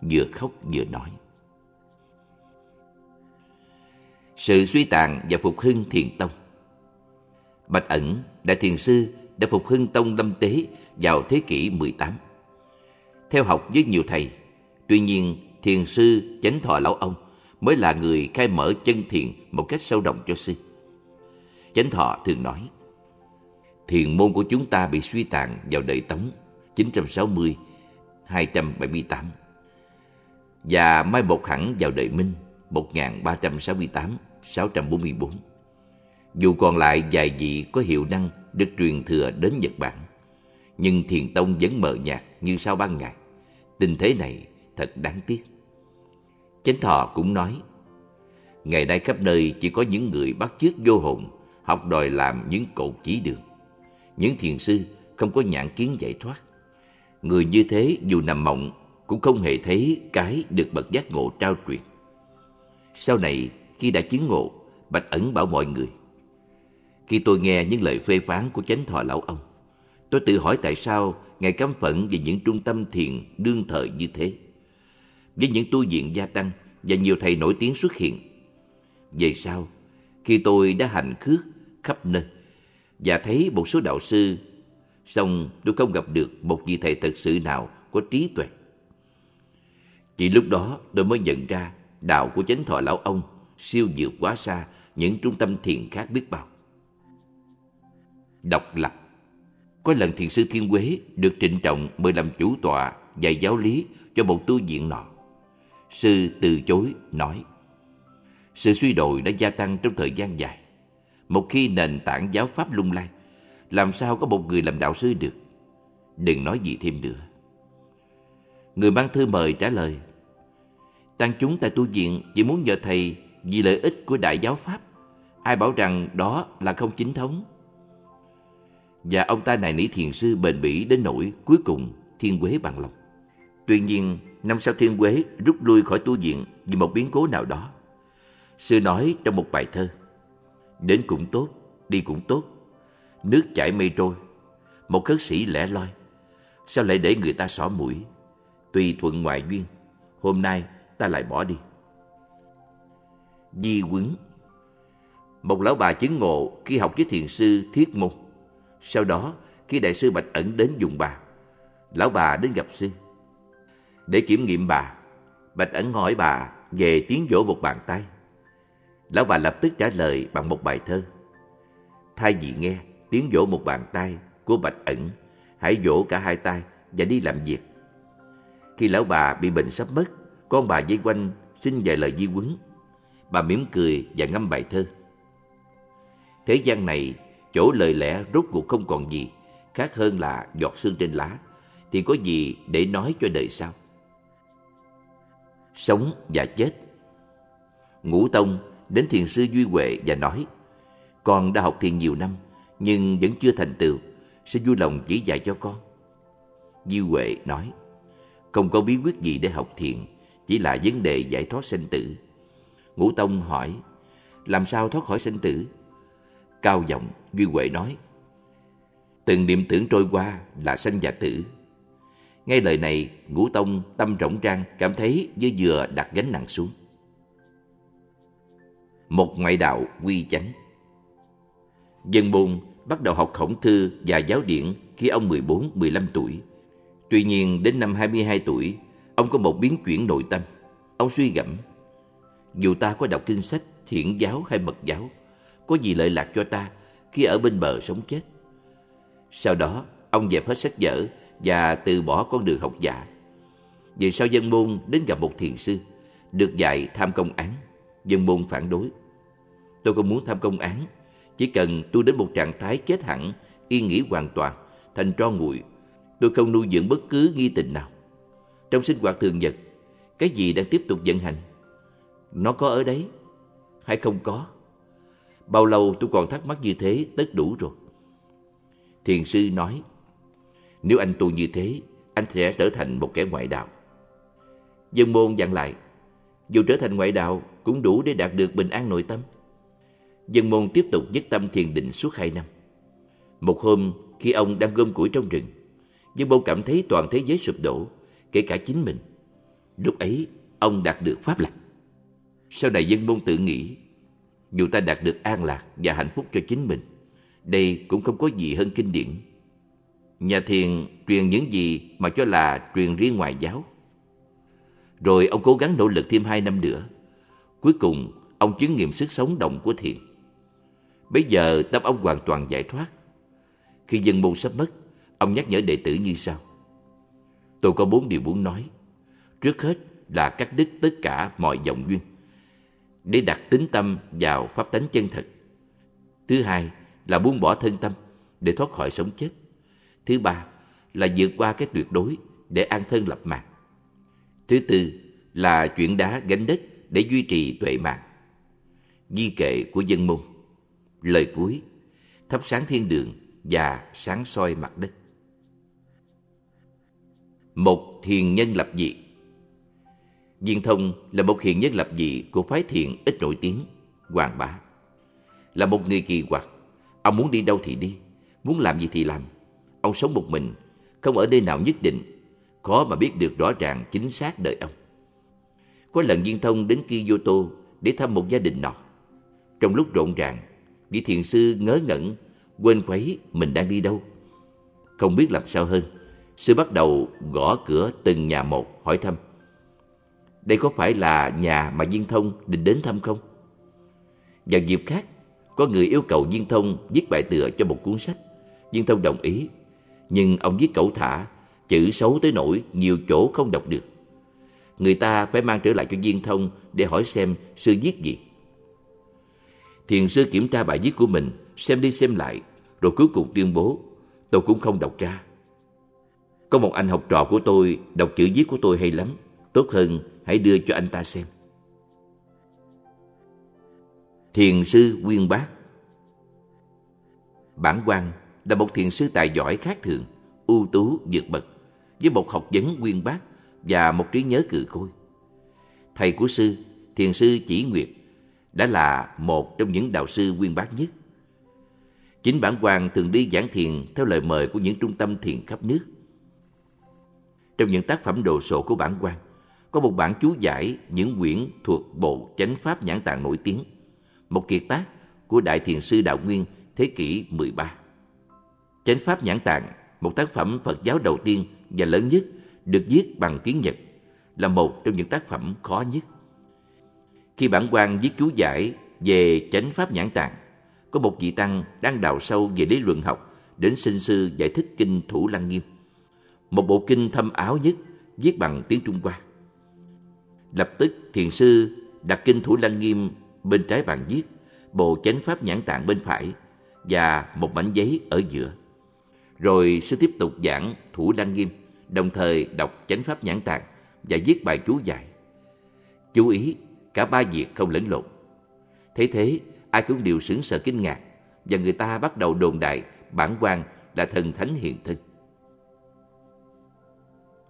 vừa khóc vừa nói. Sự suy tàn và phục hưng thiền tông Bạch ẩn, đại thiền sư đã phục hưng tông lâm tế vào thế kỷ 18. Theo học với nhiều thầy, tuy nhiên thiền sư chánh thọ lão ông mới là người khai mở chân thiền một cách sâu rộng cho sư. Chánh thọ thường nói, thiền môn của chúng ta bị suy tàn vào đời Tống 960 278 và mai một hẳn vào đời Minh 1368 644. Dù còn lại vài vị có hiệu năng được truyền thừa đến Nhật Bản, nhưng thiền tông vẫn mờ nhạt như sau ban ngày. Tình thế này thật đáng tiếc. Chánh thọ cũng nói, ngày nay khắp nơi chỉ có những người bắt chước vô hồn, học đòi làm những cột chỉ đường. những thiền sư không có nhãn kiến giải thoát. Người như thế dù nằm mộng cũng không hề thấy cái được bậc giác ngộ trao truyền. Sau này, khi đã chứng ngộ, Bạch Ẩn bảo mọi người. Khi tôi nghe những lời phê phán của chánh thọ lão ông, tôi tự hỏi tại sao Ngài căm phẫn về những trung tâm thiền đương thời như thế. Với những tu viện gia tăng và nhiều thầy nổi tiếng xuất hiện. Về sau, khi tôi đã hành khước khắp nơi và thấy một số đạo sư, song tôi không gặp được một vị thầy thật sự nào có trí tuệ. Chỉ lúc đó tôi mới nhận ra đạo của chánh thọ lão ông siêu vượt quá xa những trung tâm thiền khác biết bao. Độc lập Có lần thiền sư Thiên Quế được trịnh trọng mời làm chủ tọa dạy giáo lý cho một tu viện nọ. Sư từ chối nói Sự suy đồi đã gia tăng trong thời gian dài. Một khi nền tảng giáo pháp lung lay, làm sao có một người làm đạo sư được? Đừng nói gì thêm nữa. Người mang thư mời trả lời Tăng chúng tại tu viện chỉ muốn nhờ thầy vì lợi ích của đại giáo pháp. Ai bảo rằng đó là không chính thống? Và ông ta này nỉ thiền sư bền bỉ đến nỗi cuối cùng thiên quế bằng lòng. Tuy nhiên, năm sau thiên quế rút lui khỏi tu viện vì một biến cố nào đó. Sư nói trong một bài thơ, Đến cũng tốt, đi cũng tốt, nước chảy mây trôi, một khất sĩ lẻ loi, sao lại để người ta xỏ mũi? Tùy thuận ngoại duyên, hôm nay ta lại bỏ đi. Di Quấn Một lão bà chứng ngộ khi học với thiền sư Thiết Môn. Sau đó, khi đại sư Bạch Ẩn đến dùng bà, lão bà đến gặp sư. Để kiểm nghiệm bà, Bạch Ẩn hỏi bà về tiếng vỗ một bàn tay. Lão bà lập tức trả lời bằng một bài thơ. Thay vì nghe tiếng vỗ một bàn tay của Bạch Ẩn, hãy vỗ cả hai tay và đi làm việc. Khi lão bà bị bệnh sắp mất, con bà dây quanh xin vài lời di quấn. Bà mỉm cười và ngâm bài thơ. Thế gian này, chỗ lời lẽ rốt cuộc không còn gì, khác hơn là giọt sương trên lá, thì có gì để nói cho đời sau. Sống và chết Ngũ Tông đến thiền sư Duy Huệ và nói Con đã học thiền nhiều năm, nhưng vẫn chưa thành tựu, sẽ vui lòng chỉ dạy cho con. Duy Huệ nói Không có bí quyết gì để học thiền, chỉ là vấn đề giải thoát sinh tử. Ngũ Tông hỏi, làm sao thoát khỏi sinh tử? Cao giọng, Duy Huệ nói, từng niệm tưởng trôi qua là sanh và tử. Nghe lời này, Ngũ Tông tâm rỗng trang cảm thấy như vừa đặt gánh nặng xuống. Một ngoại đạo quy chánh Dân môn bắt đầu học khổng thư và giáo điển khi ông 14-15 tuổi. Tuy nhiên, đến năm 22 tuổi, Ông có một biến chuyển nội tâm. Ông suy gẫm. Dù ta có đọc kinh sách, thiện giáo hay mật giáo, có gì lợi lạc cho ta khi ở bên bờ sống chết. Sau đó, ông dẹp hết sách vở và từ bỏ con đường học giả. Về sau dân môn đến gặp một thiền sư, được dạy tham công án. Dân môn phản đối. Tôi không muốn tham công án, chỉ cần tôi đến một trạng thái chết hẳn, yên nghỉ hoàn toàn, thành tro nguội. Tôi không nuôi dưỡng bất cứ nghi tình nào. Trong sinh hoạt thường nhật, cái gì đang tiếp tục vận hành? Nó có ở đấy hay không có? Bao lâu tôi còn thắc mắc như thế tất đủ rồi. Thiền sư nói, nếu anh tu như thế, anh sẽ trở thành một kẻ ngoại đạo. Dân môn dặn lại, dù trở thành ngoại đạo cũng đủ để đạt được bình an nội tâm. Dân môn tiếp tục nhất tâm thiền định suốt hai năm. Một hôm, khi ông đang gom củi trong rừng, dân môn cảm thấy toàn thế giới sụp đổ kể cả chính mình. Lúc ấy, ông đạt được pháp lạc. Sau này dân môn tự nghĩ, dù ta đạt được an lạc và hạnh phúc cho chính mình, đây cũng không có gì hơn kinh điển. Nhà thiền truyền những gì mà cho là truyền riêng ngoài giáo. Rồi ông cố gắng nỗ lực thêm hai năm nữa. Cuối cùng, ông chứng nghiệm sức sống động của thiền. Bây giờ tâm ông hoàn toàn giải thoát. Khi dân môn sắp mất, ông nhắc nhở đệ tử như sau. Tôi có bốn điều muốn nói. Trước hết là cắt đứt tất cả mọi dòng duyên để đặt tính tâm vào pháp tánh chân thật. Thứ hai là buông bỏ thân tâm để thoát khỏi sống chết. Thứ ba là vượt qua cái tuyệt đối để an thân lập mạng. Thứ tư là chuyển đá gánh đất để duy trì tuệ mạng. Di kệ của dân môn, Lời cuối, Thắp sáng thiên đường và sáng soi mặt đất. Một thiền nhân lập dị Viên Thông là một hiện nhân lập dị của phái thiền ít nổi tiếng, Hoàng Bá. Là một người kỳ quặc, ông muốn đi đâu thì đi, muốn làm gì thì làm. Ông sống một mình, không ở nơi nào nhất định, khó mà biết được rõ ràng chính xác đời ông. Có lần Viên Thông đến Kyoto để thăm một gia đình nọ. Trong lúc rộn ràng, vị thiền sư ngớ ngẩn, quên khuấy mình đang đi đâu. Không biết làm sao hơn, sư bắt đầu gõ cửa từng nhà một hỏi thăm. Đây có phải là nhà mà Viên Thông định đến thăm không? Vào dịp khác, có người yêu cầu Viên Thông viết bài tựa cho một cuốn sách. Viên Thông đồng ý, nhưng ông viết cẩu thả, chữ xấu tới nỗi nhiều chỗ không đọc được. Người ta phải mang trở lại cho Viên Thông để hỏi xem sư viết gì. Thiền sư kiểm tra bài viết của mình, xem đi xem lại, rồi cuối cùng tuyên bố, tôi cũng không đọc ra. Có một anh học trò của tôi đọc chữ viết của tôi hay lắm, tốt hơn hãy đưa cho anh ta xem. Thiền sư Nguyên Bác Bản quan là một thiền sư tài giỏi khác thường, ưu tú vượt bậc, với một học vấn nguyên bác và một trí nhớ cự côi Thầy của sư, thiền sư Chỉ Nguyệt, đã là một trong những đạo sư nguyên bác nhất. Chính bản quan thường đi giảng thiền theo lời mời của những trung tâm thiền khắp nước. Trong những tác phẩm đồ sộ của bản quan, có một bản chú giải những quyển thuộc bộ chánh pháp nhãn tạng nổi tiếng, một kiệt tác của Đại Thiền sư Đạo Nguyên thế kỷ 13. Chánh pháp nhãn tạng, một tác phẩm Phật giáo đầu tiên và lớn nhất, được viết bằng tiếng Nhật, là một trong những tác phẩm khó nhất. Khi bản quan viết chú giải về chánh pháp nhãn tạng, có một vị tăng đang đào sâu về lý luận học đến sinh sư giải thích kinh Thủ Lăng Nghiêm. Một bộ kinh thâm áo nhất viết bằng tiếng Trung Hoa. Lập tức thiền sư đặt kinh Thủ Lăng Nghiêm bên trái bàn viết, bộ chánh pháp nhãn tạng bên phải và một mảnh giấy ở giữa. Rồi sư tiếp tục giảng Thủ Lăng Nghiêm, đồng thời đọc chánh pháp nhãn tạng và viết bài chú giải. Chú ý, cả ba việc không lẫn lộn. Thế thế, ai cũng đều sững sờ kinh ngạc và người ta bắt đầu đồn đại bản quan là thần thánh hiện thân.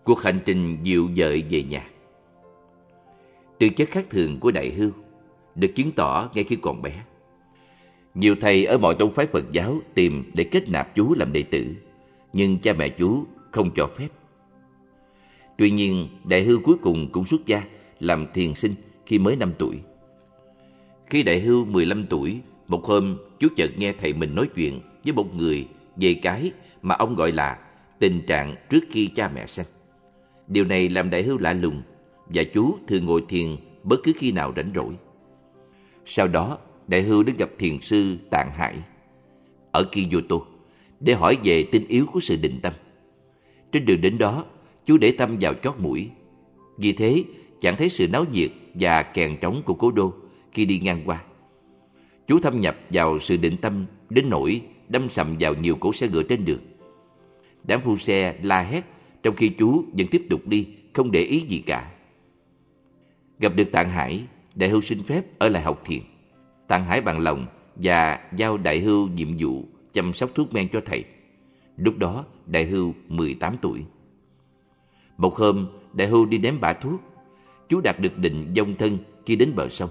Cuộc hành trình dịu dợi về nhà Tư chất khác thường của đại hưu được chứng tỏ ngay khi còn bé. Nhiều thầy ở mọi tông phái Phật giáo tìm để kết nạp chú làm đệ tử, nhưng cha mẹ chú không cho phép. Tuy nhiên, đại hưu cuối cùng cũng xuất gia làm thiền sinh khi mới 5 tuổi. Khi đại hưu 15 tuổi, một hôm chú chợt nghe thầy mình nói chuyện với một người về cái mà ông gọi là tình trạng trước khi cha mẹ sanh. Điều này làm đại hưu lạ lùng và chú thường ngồi thiền bất cứ khi nào rảnh rỗi. Sau đó, đại hưu đến gặp thiền sư Tạng Hải ở Kyoto để hỏi về tinh yếu của sự định tâm. Trên đường đến đó, chú để tâm vào chót mũi. Vì thế, chẳng thấy sự náo nhiệt và kèn trống của cố đô khi đi ngang qua. Chú thâm nhập vào sự định tâm đến nỗi đâm sầm vào nhiều cỗ xe ngựa trên đường. Đám phu xe la hét trong khi chú vẫn tiếp tục đi, không để ý gì cả. Gặp được Tạng Hải, Đại Hưu xin phép ở lại học thiền. Tạng Hải bằng lòng và giao Đại Hưu nhiệm vụ chăm sóc thuốc men cho thầy. Lúc đó Đại Hưu 18 tuổi. Một hôm, Đại Hưu đi ném bả thuốc. Chú đạt được định dông thân khi đến bờ sông.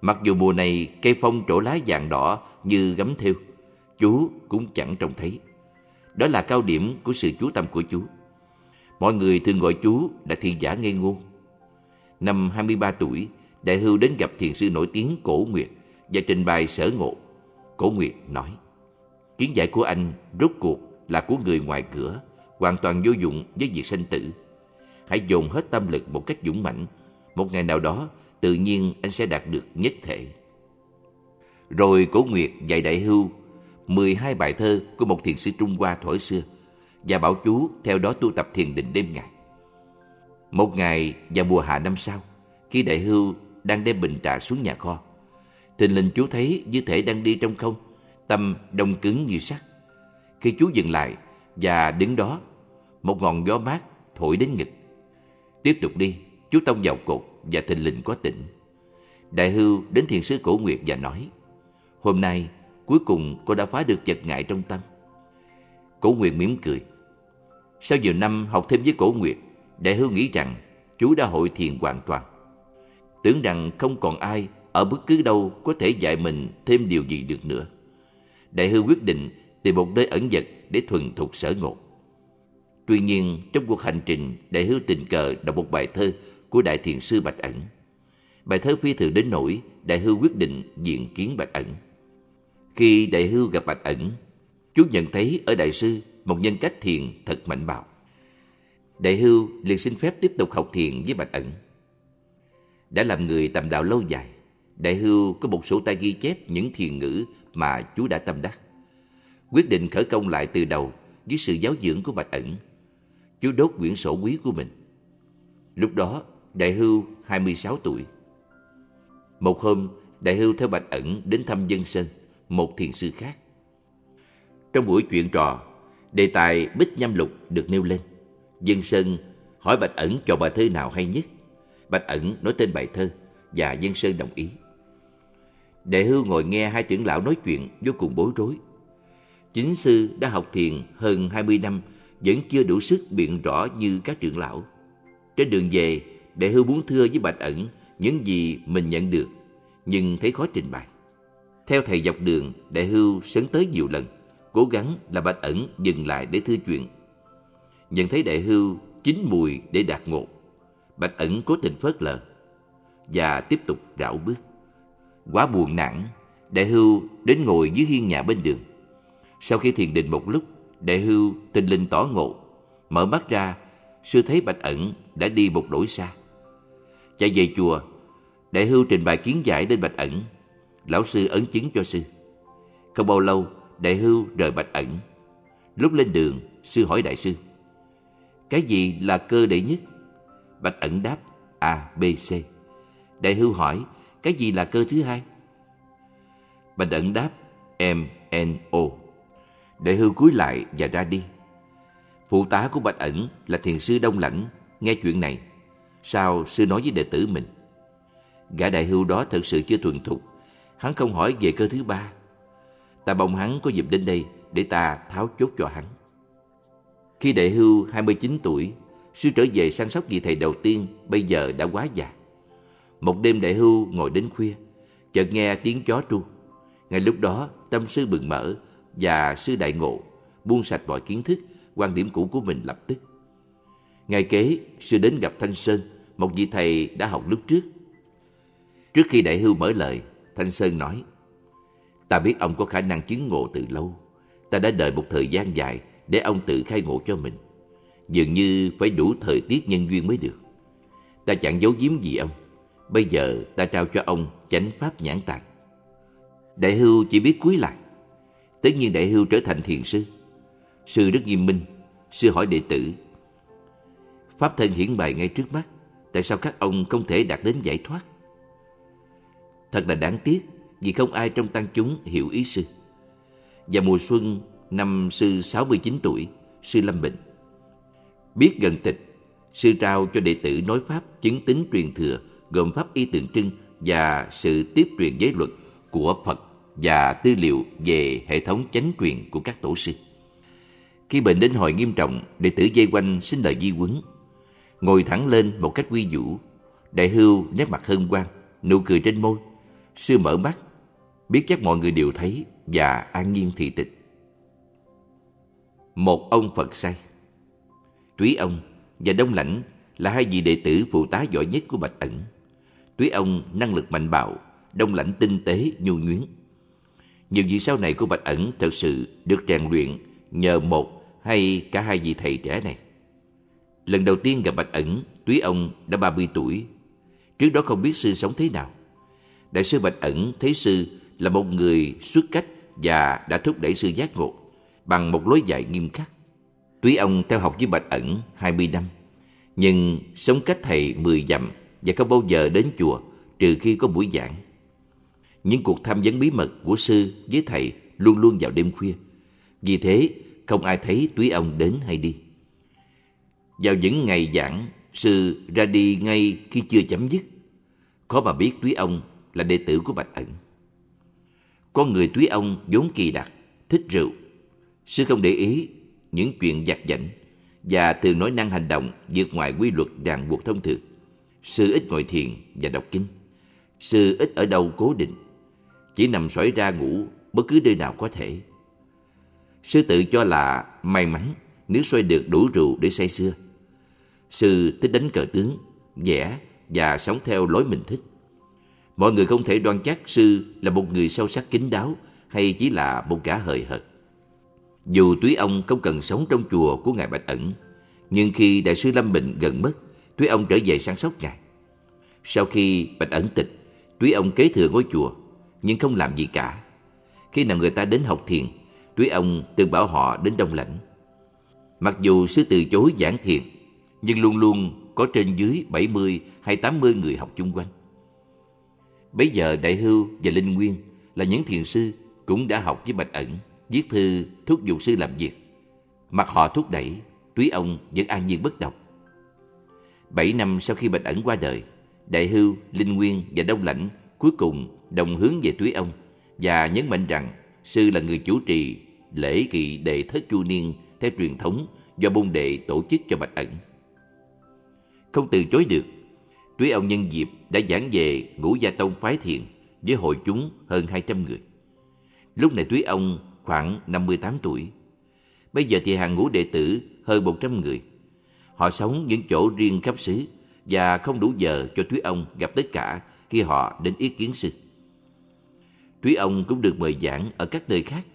Mặc dù mùa này cây phong trổ lá vàng đỏ như gấm thêu, chú cũng chẳng trông thấy. Đó là cao điểm của sự chú tâm của chú. Mọi người thường gọi chú là thiên giả ngây ngô. Năm 23 tuổi, Đại Hưu đến gặp thiền sư nổi tiếng Cổ Nguyệt và trình bày sở ngộ. Cổ Nguyệt nói, kiến giải của anh rốt cuộc là của người ngoài cửa, hoàn toàn vô dụng với việc sanh tử. Hãy dồn hết tâm lực một cách dũng mãnh. Một ngày nào đó, tự nhiên anh sẽ đạt được nhất thể. Rồi Cổ Nguyệt dạy Đại Hưu 12 bài thơ của một thiền sư Trung Hoa thuở xưa và bảo chú theo đó tu tập thiền định đêm ngày. Một ngày vào mùa hạ năm sau, khi đại hưu đang đem bình trà xuống nhà kho, thình lình chú thấy như thể đang đi trong không, tâm đông cứng như sắt. Khi chú dừng lại và đứng đó, một ngọn gió mát thổi đến ngực. Tiếp tục đi, chú tông vào cột và thình lình có tỉnh. Đại hưu đến thiền sư cổ nguyệt và nói, Hôm nay, cuối cùng cô đã phá được vật ngại trong tâm. Cổ Nguyệt mỉm cười. Sau nhiều năm học thêm với Cổ Nguyệt, Đại Hưu nghĩ rằng chú đã hội thiền hoàn toàn. Tưởng rằng không còn ai ở bất cứ đâu có thể dạy mình thêm điều gì được nữa. Đại Hưu quyết định tìm một nơi ẩn dật để thuần thục sở ngộ. Tuy nhiên, trong cuộc hành trình, Đại Hưu tình cờ đọc một bài thơ của Đại Thiền Sư Bạch Ẩn. Bài thơ phi thường đến nỗi Đại Hưu quyết định diện kiến Bạch Ẩn. Khi Đại Hưu gặp Bạch Ẩn, chú nhận thấy ở Đại Sư một nhân cách thiền thật mạnh bạo. Đại Hưu liền xin phép tiếp tục học thiền với Bạch Ẩn. Đã làm người tầm đạo lâu dài, Đại Hưu có một sổ tay ghi chép những thiền ngữ mà chú đã tâm đắc. Quyết định khởi công lại từ đầu dưới sự giáo dưỡng của Bạch Ẩn. Chú đốt quyển sổ quý của mình. Lúc đó, Đại Hưu 26 tuổi. Một hôm, Đại Hưu theo Bạch Ẩn đến thăm Dân Sơn, một thiền sư khác. Trong buổi chuyện trò, đề tài Bích Nhâm Lục được nêu lên. Dân Sơn hỏi Bạch Ẩn chọn bài thơ nào hay nhất. Bạch Ẩn nói tên bài thơ và Dân Sơn đồng ý. đệ Hưu ngồi nghe hai trưởng lão nói chuyện vô cùng bối rối. Chính sư đã học thiền hơn 20 năm vẫn chưa đủ sức biện rõ như các trưởng lão. Trên đường về, đệ Hưu muốn thưa với Bạch Ẩn những gì mình nhận được, nhưng thấy khó trình bày. Theo thầy dọc đường, đệ Hưu sấn tới nhiều lần, cố gắng là Bạch Ẩn dừng lại để thưa chuyện. Nhận thấy Đại Hưu chín mùi để đạt ngộ, Bạch Ẩn cố tình phớt lờ và tiếp tục rảo bước. Quá buồn nản, Đại Hưu đến ngồi dưới hiên nhà bên đường. Sau khi thiền định một lúc, Đại Hưu tình linh tỏ ngộ, mở mắt ra, sư thấy Bạch Ẩn đã đi một đổi xa. Chạy về chùa, Đại Hưu trình bày kiến giải đến Bạch Ẩn. Lão sư ấn chứng cho sư. Không bao lâu, Đại Hưu rời Bạch Ẩn. Lúc lên đường, sư hỏi Đại sư. Cái gì là cơ đệ nhất? Bạch Ẩn đáp A, B, C. Đại Hưu hỏi, cái gì là cơ thứ hai? Bạch Ẩn đáp M, N, O. Đại Hưu cúi lại và ra đi. Phụ tá của Bạch Ẩn là thiền sư Đông Lãnh, nghe chuyện này. Sao sư nói với đệ tử mình? Gã đại hưu đó thật sự chưa thuần thục. Hắn không hỏi về cơ thứ ba. Ta mong hắn có dịp đến đây để ta tháo chốt cho hắn. Khi đại hưu 29 tuổi, sư trở về săn sóc vị thầy đầu tiên bây giờ đã quá già. Một đêm đại hưu ngồi đến khuya, chợt nghe tiếng chó tru. Ngay lúc đó, tâm sư bừng mở và sư đại ngộ buông sạch mọi kiến thức, quan điểm cũ của mình lập tức. Ngày kế, sư đến gặp Thanh Sơn, một vị thầy đã học lúc trước. Trước khi đại hưu mở lời, Thanh Sơn nói, Ta biết ông có khả năng chứng ngộ từ lâu. Ta đã đợi một thời gian dài để ông tự khai ngộ cho mình. Dường như phải đủ thời tiết nhân duyên mới được. Ta chẳng giấu giếm gì ông. Bây giờ ta trao cho ông chánh pháp nhãn tạng. Đại hưu chỉ biết cúi lại. Tất nhiên đại hưu trở thành thiền sư. Sư rất nghiêm minh. Sư hỏi đệ tử. Pháp thân hiển bày ngay trước mắt. Tại sao các ông không thể đạt đến giải thoát? Thật là đáng tiếc, vì không ai trong tăng chúng hiểu ý sư. Và mùa xuân năm sư 69 tuổi, sư lâm bệnh. Biết gần tịch, sư trao cho đệ tử nói pháp chứng tính truyền thừa gồm pháp y tượng trưng và sự tiếp truyền giới luật của Phật và tư liệu về hệ thống chánh truyền của các tổ sư. Khi bệnh đến hồi nghiêm trọng, đệ tử dây quanh xin lời di quấn. Ngồi thẳng lên một cách quy vũ, đại hưu nét mặt hân hoan, nụ cười trên môi. Sư mở mắt, biết chắc mọi người đều thấy và an nhiên thị tịch. Một ông Phật say Túy ông và Đông Lãnh là hai vị đệ tử phụ tá giỏi nhất của Bạch Ẩn. Túy ông năng lực mạnh bạo, Đông Lãnh tinh tế, nhu nhuyến. Nhiều vị sau này của Bạch Ẩn thật sự được rèn luyện nhờ một hay cả hai vị thầy trẻ này. Lần đầu tiên gặp Bạch Ẩn, Túy ông đã 30 tuổi. Trước đó không biết sư sống thế nào. Đại sư Bạch Ẩn thấy sư là một người xuất cách và đã thúc đẩy sư giác ngộ bằng một lối dạy nghiêm khắc. Tuy ông theo học với Bạch Ẩn 20 năm, nhưng sống cách thầy 10 dặm và không bao giờ đến chùa trừ khi có buổi giảng. Những cuộc tham vấn bí mật của sư với thầy luôn luôn vào đêm khuya. Vì thế, không ai thấy túy ông đến hay đi. Vào những ngày giảng, sư ra đi ngay khi chưa chấm dứt. Khó mà biết túy ông là đệ tử của Bạch Ẩn. Con người túy ông vốn kỳ đặc, thích rượu. Sư không để ý, những chuyện giặt giảnh và thường nói năng hành động vượt ngoài quy luật ràng buộc thông thường. Sư ít ngồi thiền và đọc kinh. Sư ít ở đâu cố định, chỉ nằm sỏi ra ngủ bất cứ nơi nào có thể. Sư tự cho là may mắn nếu xoay được đủ rượu để say xưa. Sư thích đánh cờ tướng, vẽ và sống theo lối mình thích. Mọi người không thể đoan chắc sư là một người sâu sắc kín đáo hay chỉ là một gã hời hợt. Dù túy ông không cần sống trong chùa của Ngài Bạch Ẩn, nhưng khi Đại sư Lâm Bình gần mất, túy ông trở về sáng sóc Ngài. Sau khi Bạch Ẩn tịch, túy ông kế thừa ngôi chùa, nhưng không làm gì cả. Khi nào người ta đến học thiền, túy ông từng bảo họ đến Đông Lãnh. Mặc dù sư từ chối giảng thiền, nhưng luôn luôn có trên dưới 70 hay 80 người học chung quanh. Bây giờ Đại Hưu và Linh Nguyên là những thiền sư cũng đã học với Bạch Ẩn, viết thư thúc giục sư làm việc. Mặc họ thúc đẩy, túy ông vẫn an nhiên bất động. Bảy năm sau khi Bạch Ẩn qua đời, Đại Hưu, Linh Nguyên và Đông Lãnh cuối cùng đồng hướng về túy ông và nhấn mạnh rằng sư là người chủ trì lễ kỳ đệ thất chu niên theo truyền thống do bôn đệ tổ chức cho Bạch Ẩn. Không từ chối được, túy ông nhân dịp đã giảng về ngũ gia tông phái thiền với hội chúng hơn 200 người. Lúc này túy ông khoảng 58 tuổi. Bây giờ thì hàng ngũ đệ tử hơn 100 người. Họ sống những chỗ riêng khắp xứ và không đủ giờ cho Thúy ông gặp tất cả khi họ đến ý kiến sư. Thúy ông cũng được mời giảng ở các nơi khác.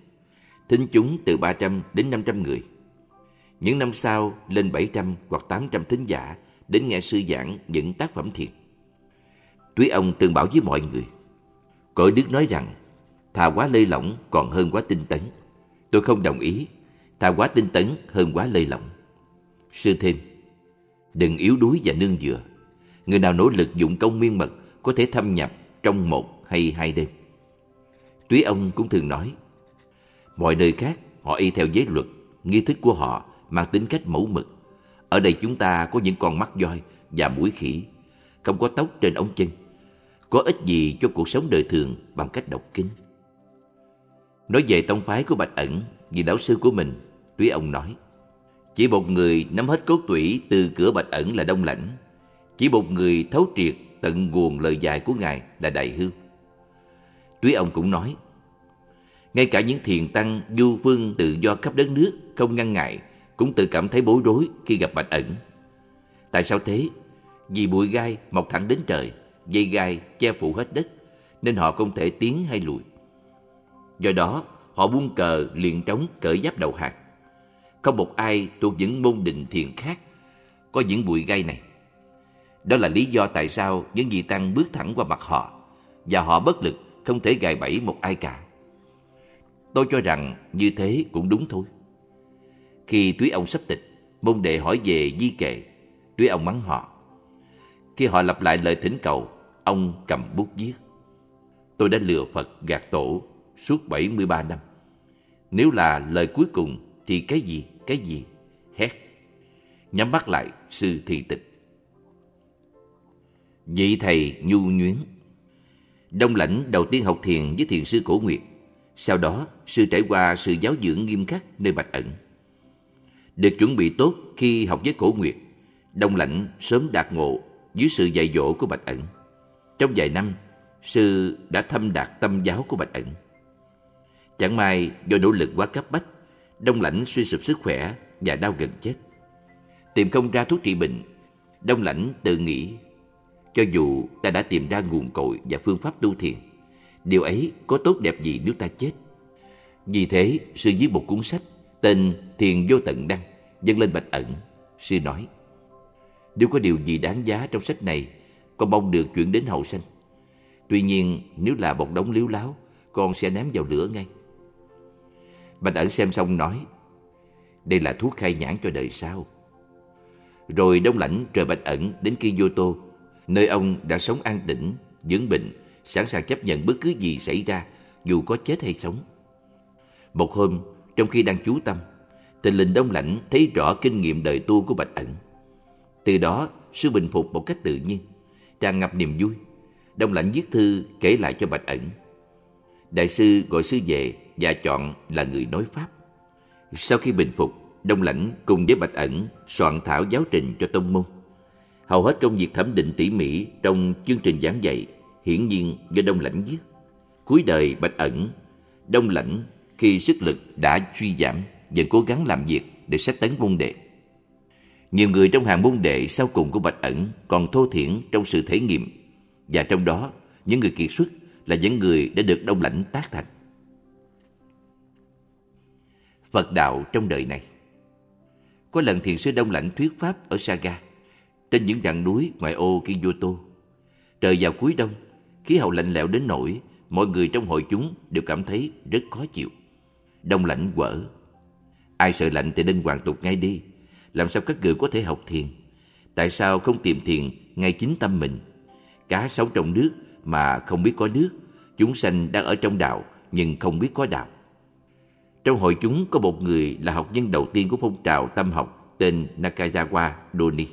Thính chúng từ 300 đến 500 người. Những năm sau lên 700 hoặc 800 thính giả đến nghe sư giảng những tác phẩm thiền. Thúy ông từng bảo với mọi người. Cõi Đức nói rằng, thà quá lơi lỏng còn hơn quá tinh tấn. Tôi không đồng ý, thà quá tinh tấn hơn quá lơi lỏng. Sư thêm, đừng yếu đuối và nương dựa. Người nào nỗ lực dụng công miên mật có thể thâm nhập trong một hay hai đêm. Túy ông cũng thường nói, mọi nơi khác họ y theo giới luật, nghi thức của họ mang tính cách mẫu mực. Ở đây chúng ta có những con mắt voi và mũi khỉ, không có tóc trên ống chân. Có ích gì cho cuộc sống đời thường bằng cách đọc kinh. Nói về tông phái của Bạch Ẩn, vì đạo sư của mình, Túy ông nói, chỉ một người nắm hết cốt tủy từ cửa Bạch Ẩn là Đông Lãnh, chỉ một người thấu triệt tận nguồn lời dạy của Ngài là Đại Hương. Túy ông cũng nói, ngay cả những thiền tăng du phương tự do khắp đất nước không ngăn ngại cũng tự cảm thấy bối rối khi gặp Bạch Ẩn. Tại sao thế? Vì bụi gai mọc thẳng đến trời, dây gai che phủ hết đất, nên họ không thể tiến hay lùi. Do đó, họ buông cờ liền trống cởi giáp đầu hàng. Không một ai thuộc những môn định thiền khác có những bụi gai này. Đó là lý do tại sao những vị tăng bước thẳng qua mặt họ và họ bất lực không thể gài bẫy một ai cả. Tôi cho rằng như thế cũng đúng thôi. Khi túy ông sắp tịch, môn đệ hỏi về di kệ, túy ông mắng họ. Khi họ lặp lại lời thỉnh cầu, ông cầm bút viết. Tôi đã lừa Phật gạt tổ suốt 73 năm. Nếu là lời cuối cùng thì cái gì, cái gì? Hét. Nhắm mắt lại, sư thị tịch. Vị thầy nhu nhuyến Đông lãnh đầu tiên học thiền với thiền sư Cổ Nguyệt. Sau đó, sư trải qua sự giáo dưỡng nghiêm khắc nơi Bạch Ẩn. Được chuẩn bị tốt khi học với Cổ Nguyệt, Đông lãnh sớm đạt ngộ dưới sự dạy dỗ của Bạch Ẩn. Trong vài năm, sư đã thâm đạt tâm giáo của Bạch Ẩn. Chẳng may do nỗ lực quá cấp bách, Đông Lãnh suy sụp sức khỏe và đau gần chết. Tìm không ra thuốc trị bệnh, Đông Lãnh tự nghĩ cho dù ta đã tìm ra nguồn cội và phương pháp tu thiền, điều ấy có tốt đẹp gì nếu ta chết? Vì thế, sư viết một cuốn sách tên Thiền Vô Tận Đăng dâng lên Bạch Ẩn. Sư nói, nếu có điều gì đáng giá trong sách này, con mong được chuyển đến hậu sanh. Tuy nhiên, nếu là một đống liếu láo, con sẽ ném vào lửa ngay. Bạch ẩn xem xong nói, đây là thuốc khai nhãn cho đời sau. Rồi đông lãnh trời bạch ẩn đến Kyoto, nơi ông đã sống an tĩnh, dưỡng bệnh, sẵn sàng chấp nhận bất cứ gì xảy ra, dù có chết hay sống. Một hôm, trong khi đang chú tâm, tình linh đông lãnh thấy rõ kinh nghiệm đời tu của bạch ẩn. Từ đó, sư bình phục một cách tự nhiên, tràn ngập niềm vui. Đông lãnh viết thư kể lại cho bạch ẩn. Đại sư gọi sư về và chọn là người nói Pháp. Sau khi bình phục, Đông Lãnh cùng với Bạch Ẩn soạn thảo giáo trình cho tông môn. Hầu hết công việc thẩm định tỉ mỉ trong chương trình giảng dạy hiển nhiên do Đông Lãnh viết. Cuối đời Bạch Ẩn, Đông Lãnh khi sức lực đã suy giảm vẫn cố gắng làm việc để sách tấn môn đệ. Nhiều người trong hàng môn đệ sau cùng của Bạch Ẩn còn thô thiển trong sự thể nghiệm và trong đó những người kiệt xuất là những người đã được Đông Lãnh tác thành. Phật đạo trong đời này Có lần thiền sư Đông Lãnh thuyết pháp ở Saga trên những rặng núi ngoại ô Kyoto. Trời vào cuối đông, khí hậu lạnh lẽo đến nỗi mọi người trong hội chúng đều cảm thấy rất khó chịu. Đông lạnh quở. Ai sợ lạnh thì nên hoàn tục ngay đi. Làm sao các người có thể học thiền? Tại sao không tìm thiền ngay chính tâm mình? Cá sống trong nước mà không biết có nước. Chúng sanh đang ở trong đạo nhưng không biết có đạo. Trong hội chúng có một người là học nhân đầu tiên của phong trào tâm học tên Nakayawa Doni.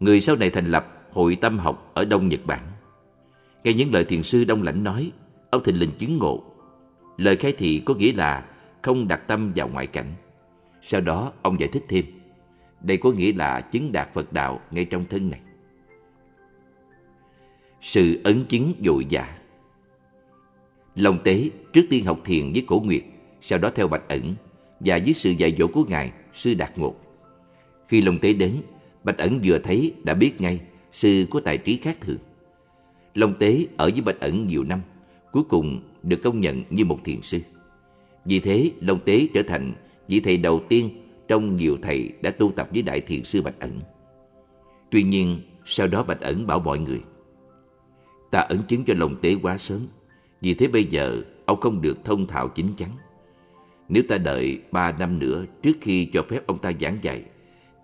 Người sau này thành lập Hội Tâm học ở Đông Nhật Bản. Nghe những lời thiền sư Đông Lãnh nói, ông thình lình chứng ngộ. Lời khai thị có nghĩa là không đặt tâm vào ngoại cảnh. Sau đó ông giải thích thêm, đây có nghĩa là chứng đạt Phật đạo ngay trong thân này. Sự ấn chứng dội dạ Long tế trước tiên học thiền với cổ nguyệt, sau đó theo bạch ẩn và dưới sự dạy dỗ của Ngài, Sư Đạt ngột Khi Long tế đến, Bạch ẩn vừa thấy đã biết ngay sư có tài trí khác thường. Long Tế ở với Bạch ẩn nhiều năm, cuối cùng được công nhận như một thiền sư. Vì thế, Long Tế trở thành vị thầy đầu tiên trong nhiều thầy đã tu tập với Đại Thiền sư Bạch ẩn. Tuy nhiên, sau đó Bạch ẩn bảo mọi người, ta ẩn chứng cho Long Tế quá sớm, vì thế bây giờ ông không được thông thạo chính chắn. Nếu ta đợi ba năm nữa trước khi cho phép ông ta giảng dạy,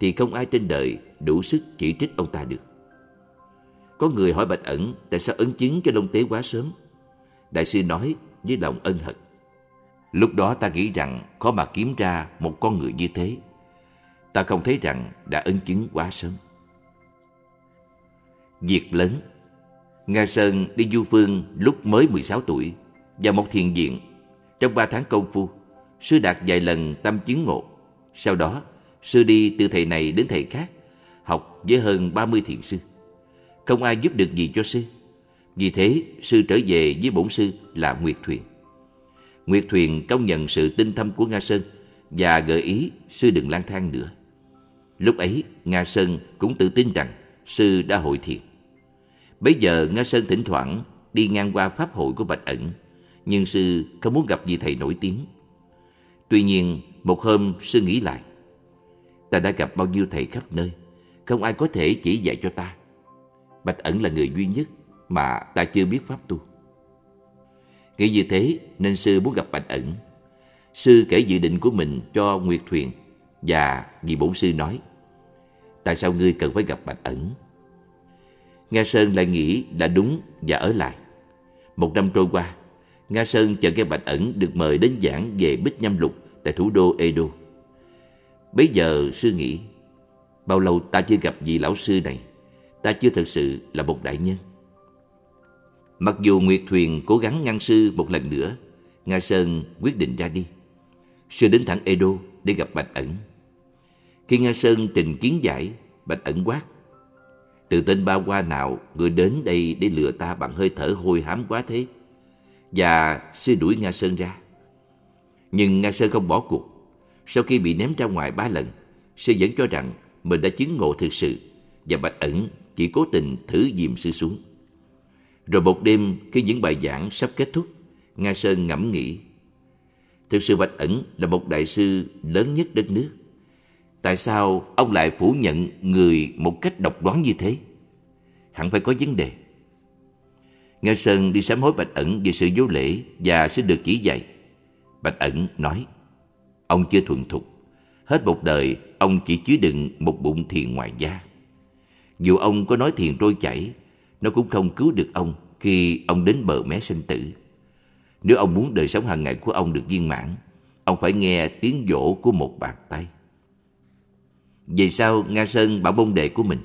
thì không ai trên đời đủ sức chỉ trích ông ta được. Có người hỏi Bạch Ẩn tại sao ấn chứng cho Long Tế quá sớm. Đại sư nói với lòng ân hận. Lúc đó ta nghĩ rằng khó mà kiếm ra một con người như thế. Ta không thấy rằng đã ấn chứng quá sớm. Việc lớn Nga Sơn đi du phương lúc mới 16 tuổi và một thiền viện. Trong ba tháng công phu, sư đạt vài lần tâm chứng ngộ. Sau đó, sư đi từ thầy này đến thầy khác, học với hơn 30 thiền sư. Không ai giúp được gì cho sư. Vì thế, sư trở về với bổn sư là Nguyệt Thuyền. Nguyệt Thuyền công nhận sự tinh thâm của Nga Sơn và gợi ý sư đừng lang thang nữa. Lúc ấy, Nga Sơn cũng tự tin rằng sư đã hội thiền. Bây giờ Nga Sơn thỉnh thoảng đi ngang qua pháp hội của Bạch Ẩn, nhưng sư không muốn gặp gì thầy nổi tiếng. Tuy nhiên, một hôm sư nghĩ lại, ta đã gặp bao nhiêu thầy khắp nơi, không ai có thể chỉ dạy cho ta. Bạch Ẩn là người duy nhất mà ta chưa biết pháp tu. Nghĩ như thế nên sư muốn gặp Bạch Ẩn. Sư kể dự định của mình cho Nguyệt Thuyền và vị bổn sư nói Tại sao ngươi cần phải gặp Bạch Ẩn? Nga Sơn lại nghĩ là đúng và ở lại. Một năm trôi qua, Nga Sơn chờ nghe Bạch Ẩn được mời đến giảng về Bích Nhâm Lục tại thủ đô Edo. Bây giờ sư nghĩ, bao lâu ta chưa gặp vị lão sư này, ta chưa thật sự là một đại nhân. Mặc dù Nguyệt Thuyền cố gắng ngăn sư một lần nữa, Nga Sơn quyết định ra đi. Sư đến thẳng Edo để gặp Bạch Ẩn. Khi Nga Sơn trình kiến giải, Bạch Ẩn quát. Từ tên ba qua nào người đến đây để lừa ta bằng hơi thở hôi hám quá thế? Và sư đuổi Nga Sơn ra. Nhưng Nga Sơn không bỏ cuộc. Sau khi bị ném ra ngoài ba lần, sư vẫn cho rằng mình đã chứng ngộ thực sự và Bạch Ẩn chỉ cố tình thử dìm sư xuống. Rồi một đêm khi những bài giảng sắp kết thúc, Nga Sơn ngẫm nghĩ. Thực sự Bạch Ẩn là một đại sư lớn nhất đất nước. Tại sao ông lại phủ nhận người một cách độc đoán như thế? Hẳn phải có vấn đề. Nga Sơn đi sám hối Bạch Ẩn về sự vô lễ và sẽ được chỉ dạy. Bạch Ẩn nói, ông chưa thuần thục. Hết một đời, ông chỉ chứa đựng một bụng thiền ngoài da. Dù ông có nói thiền trôi chảy, nó cũng không cứu được ông khi ông đến bờ mé sinh tử. Nếu ông muốn đời sống hàng ngày của ông được viên mãn, ông phải nghe tiếng dỗ của một bàn tay. Về sau, Nga Sơn bảo bông đệ của mình.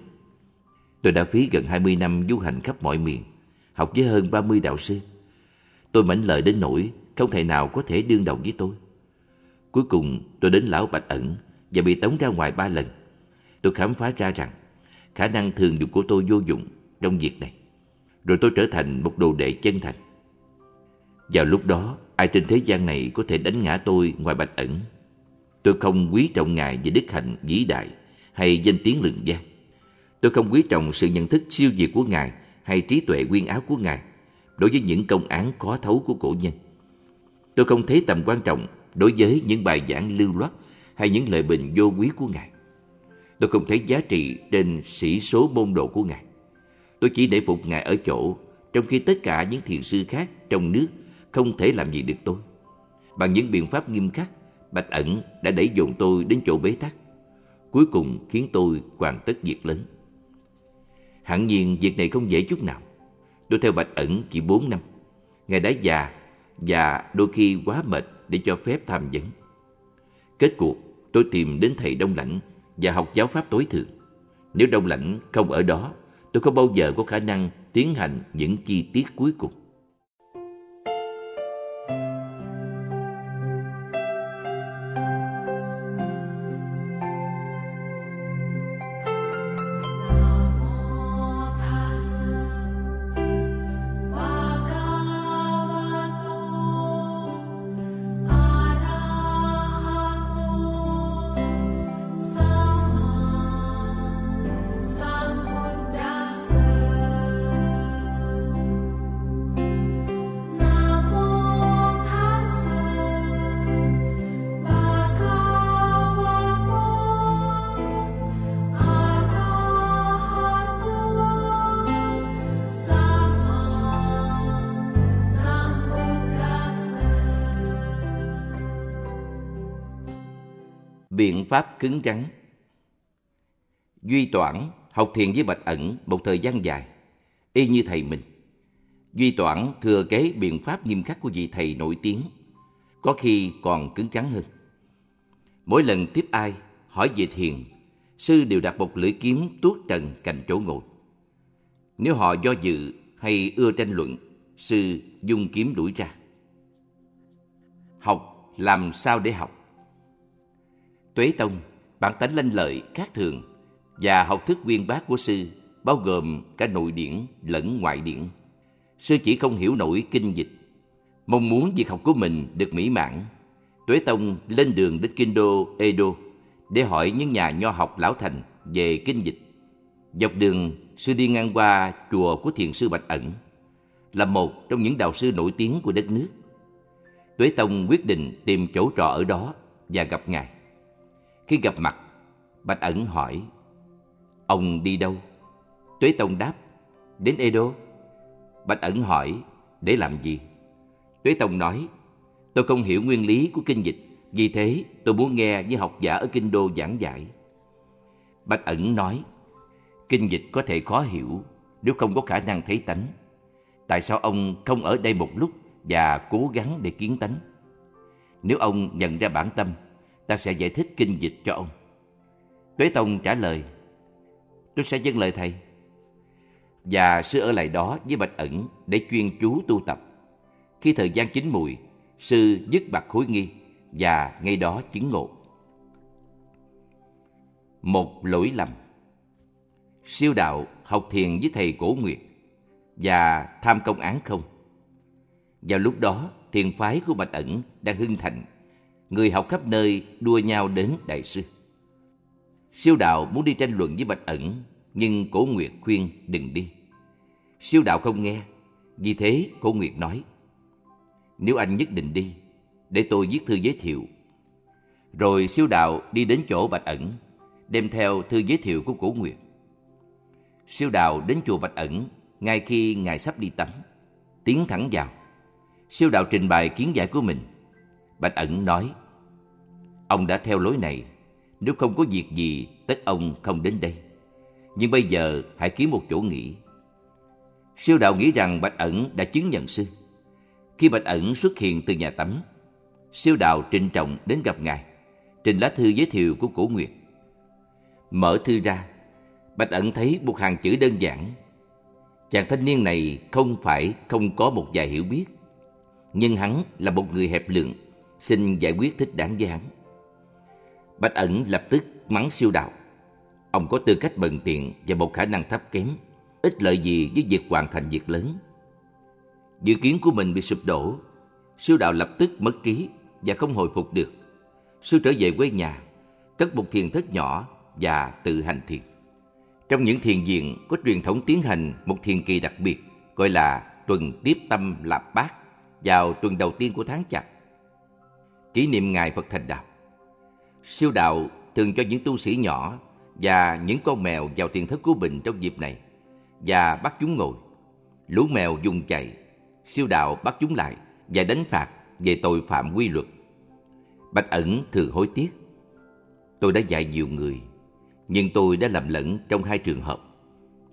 Tôi đã phí gần 20 năm du hành khắp mọi miền, học với hơn 30 đạo sư. Tôi mảnh lợi đến nỗi không thể nào có thể đương đầu với tôi. Cuối cùng tôi đến lão Bạch Ẩn và bị tống ra ngoài ba lần. Tôi khám phá ra rằng khả năng thường dụng của tôi vô dụng trong việc này. Rồi tôi trở thành một đồ đệ chân thành. Vào lúc đó, ai trên thế gian này có thể đánh ngã tôi ngoài Bạch Ẩn. Tôi không quý trọng Ngài về đức hạnh vĩ đại hay danh tiếng lừng danh. Tôi không quý trọng sự nhận thức siêu việt của Ngài hay trí tuệ quyên áo của Ngài đối với những công án khó thấu của cổ nhân. Tôi không thấy tầm quan trọng đối với những bài giảng lưu loát hay những lời bình vô quý của Ngài. Tôi không thấy giá trị trên sĩ số môn đồ của Ngài. Tôi chỉ để phục Ngài ở chỗ, trong khi tất cả những thiền sư khác trong nước không thể làm gì được tôi. Bằng những biện pháp nghiêm khắc, Bạch Ẩn đã đẩy dồn tôi đến chỗ bế tắc. Cuối cùng khiến tôi hoàn tất việc lớn. Hẳn nhiên việc này không dễ chút nào. Tôi theo Bạch Ẩn chỉ 4 năm. Ngài đã già và đôi khi quá mệt để cho phép tham vấn. Kết cuộc, tôi tìm đến thầy Đông Lãnh và học giáo pháp tối thượng. Nếu Đông Lãnh không ở đó, tôi không bao giờ có khả năng tiến hành những chi tiết cuối cùng. Pháp cứng rắn. Duy Toản học thiền với Bạch Ẩn một thời gian dài, y như thầy mình. Duy Toản thừa kế biện pháp nghiêm khắc của vị thầy nổi tiếng, có khi còn cứng rắn hơn. Mỗi lần tiếp ai, hỏi về thiền, sư đều đặt một lưỡi kiếm tuốt trần cạnh chỗ ngồi. Nếu họ do dự hay ưa tranh luận, sư dùng kiếm đuổi ra. Học làm sao để học? Tuế Tông, bản tánh lanh lợi, khác thường và học thức uyên bác của sư bao gồm cả nội điển lẫn ngoại điển. Sư chỉ không hiểu nổi kinh dịch. Mong muốn việc học của mình được mỹ mãn, Tuế Tông lên đường đến kinh đô Edo để hỏi những nhà nho học lão thành về kinh dịch. Dọc đường, sư đi ngang qua chùa của thiền sư Bạch Ẩn, là một trong những đạo sư nổi tiếng của đất nước. Tuế Tông quyết định tìm chỗ trọ ở đó và gặp Ngài. Khi gặp mặt, Bạch Ẩn hỏi, Ông đi đâu? Tuế Tông đáp, đến Edo. Bạch Ẩn hỏi, để làm gì? Tuế Tông nói, tôi không hiểu nguyên lý của kinh dịch, vì thế tôi muốn nghe với học giả ở Kinh Đô giảng giải. Bạch Ẩn nói, kinh dịch có thể khó hiểu nếu không có khả năng thấy tánh. Tại sao ông không ở đây một lúc và cố gắng để kiến tánh? Nếu ông nhận ra bản tâm, ta sẽ giải thích kinh dịch cho ông. Tuế Tông trả lời, tôi sẽ dâng lời thầy. Và sư ở lại đó với Bạch Ẩn để chuyên chú tu tập. Khi thời gian chín mùi, sư dứt bạc khối nghi và ngay đó chứng ngộ. Một lỗi lầm Siêu đạo học thiền với thầy Cổ Nguyệt và tham công án không. Vào lúc đó, thiền phái của Bạch Ẩn đang hưng thành người học khắp nơi đua nhau đến đại sư. Siêu đạo muốn đi tranh luận với Bạch Ẩn, nhưng Cổ Nguyệt khuyên đừng đi. Siêu đạo không nghe, vì thế Cổ Nguyệt nói, nếu anh nhất định đi, để tôi viết thư giới thiệu. Rồi siêu đạo đi đến chỗ Bạch Ẩn, đem theo thư giới thiệu của Cổ Nguyệt. Siêu đạo đến chùa Bạch Ẩn ngay khi ngài sắp đi tắm, tiến thẳng vào. Siêu đạo trình bày kiến giải của mình Bạch Ẩn nói, Ông đã theo lối này, nếu không có việc gì, tất ông không đến đây. Nhưng bây giờ hãy kiếm một chỗ nghỉ. Siêu đạo nghĩ rằng Bạch Ẩn đã chứng nhận sư. Khi Bạch Ẩn xuất hiện từ nhà tắm, siêu đạo trịnh trọng đến gặp ngài, trình lá thư giới thiệu của Cổ Nguyệt. Mở thư ra, Bạch Ẩn thấy một hàng chữ đơn giản. Chàng thanh niên này không phải không có một vài hiểu biết, nhưng hắn là một người hẹp lượng xin giải quyết thích đáng với hắn. Bạch ẩn lập tức mắng siêu đạo. Ông có tư cách bần tiện và một khả năng thấp kém, ít lợi gì với việc hoàn thành việc lớn. Dự kiến của mình bị sụp đổ, siêu đạo lập tức mất trí và không hồi phục được. Sư trở về quê nhà, cất một thiền thất nhỏ và tự hành thiền. Trong những thiền viện có truyền thống tiến hành một thiền kỳ đặc biệt gọi là tuần tiếp tâm lạp bát vào tuần đầu tiên của tháng chạp. Kỷ niệm ngày Phật thành đạo. Siêu đạo thường cho những tu sĩ nhỏ và những con mèo vào tiền thất của mình trong dịp này và bắt chúng ngồi. Lũ mèo dùng chạy, siêu đạo bắt chúng lại và đánh phạt về tội phạm quy luật. Bạch ẩn thường hối tiếc. Tôi đã dạy nhiều người, nhưng tôi đã lầm lẫn trong hai trường hợp.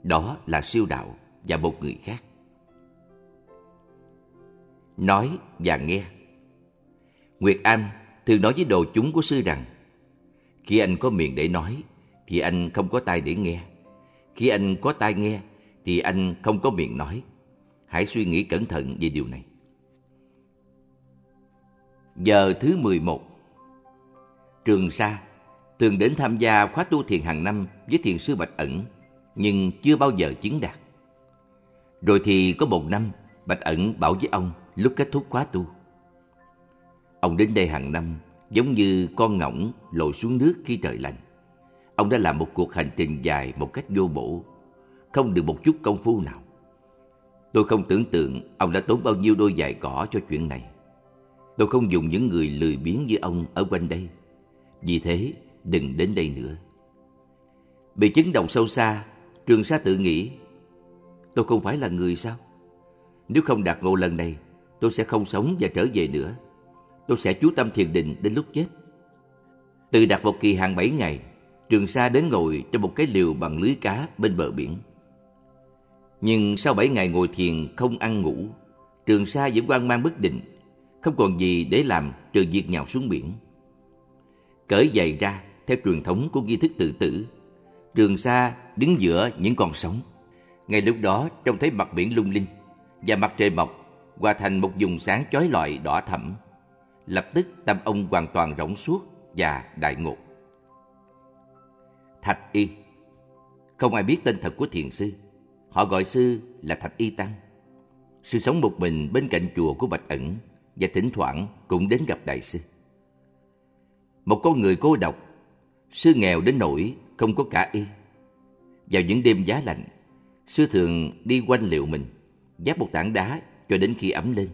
Đó là siêu đạo và một người khác. Nói và nghe Nguyệt Anh thường nói với đồ chúng của sư rằng khi anh có miệng để nói thì anh không có tai để nghe. Khi anh có tai nghe thì anh không có miệng nói. Hãy suy nghĩ cẩn thận về điều này. Giờ thứ 11 Trường Sa thường đến tham gia khóa tu thiền hàng năm với thiền sư Bạch Ẩn, nhưng chưa bao giờ chứng đạt. Rồi thì có một năm, Bạch Ẩn bảo với ông lúc kết thúc khóa tu. Ông đến đây hàng năm giống như con ngỗng lội xuống nước khi trời lạnh. Ông đã làm một cuộc hành trình dài một cách vô bổ, không được một chút công phu nào. Tôi không tưởng tượng ông đã tốn bao nhiêu đôi giày cỏ cho chuyện này. Tôi không dùng những người lười biếng như ông ở quanh đây. Vì thế, đừng đến đây nữa. Bị chấn động sâu xa, Trường Sa tự nghĩ, tôi không phải là người sao? Nếu không đạt ngộ lần này, tôi sẽ không sống và trở về nữa. Tôi sẽ chú tâm thiền định đến lúc chết. Từ đặt một kỳ hàng 7 ngày, Trường Sa đến ngồi trong một cái liều bằng lưới cá bên bờ biển. Nhưng sau 7 ngày ngồi thiền không ăn ngủ, Trường Sa vẫn quan mang bất định, không còn gì để làm trừ việc nhào xuống biển. Cởi giày ra theo truyền thống của nghi thức tự tử, Trường Sa đứng giữa những con sóng. Ngay lúc đó trông thấy mặt biển lung linh và mặt trời mọc hòa thành một vùng sáng chói lọi đỏ thẫm. Lập tức tâm ông hoàn toàn rỗng suốt và đại ngộ. Thạch Y Không ai biết tên thật của thiền sư. Họ gọi sư là Thạch Y Tăng. Sư sống một mình bên cạnh chùa của Bạch Ẩn và thỉnh thoảng cũng đến gặp đại sư. Một con người cô độc, sư nghèo đến nỗi không có cả y. Vào những đêm giá lạnh, sư thường đi quanh liệu mình, giáp một tảng đá cho đến khi ấm lên.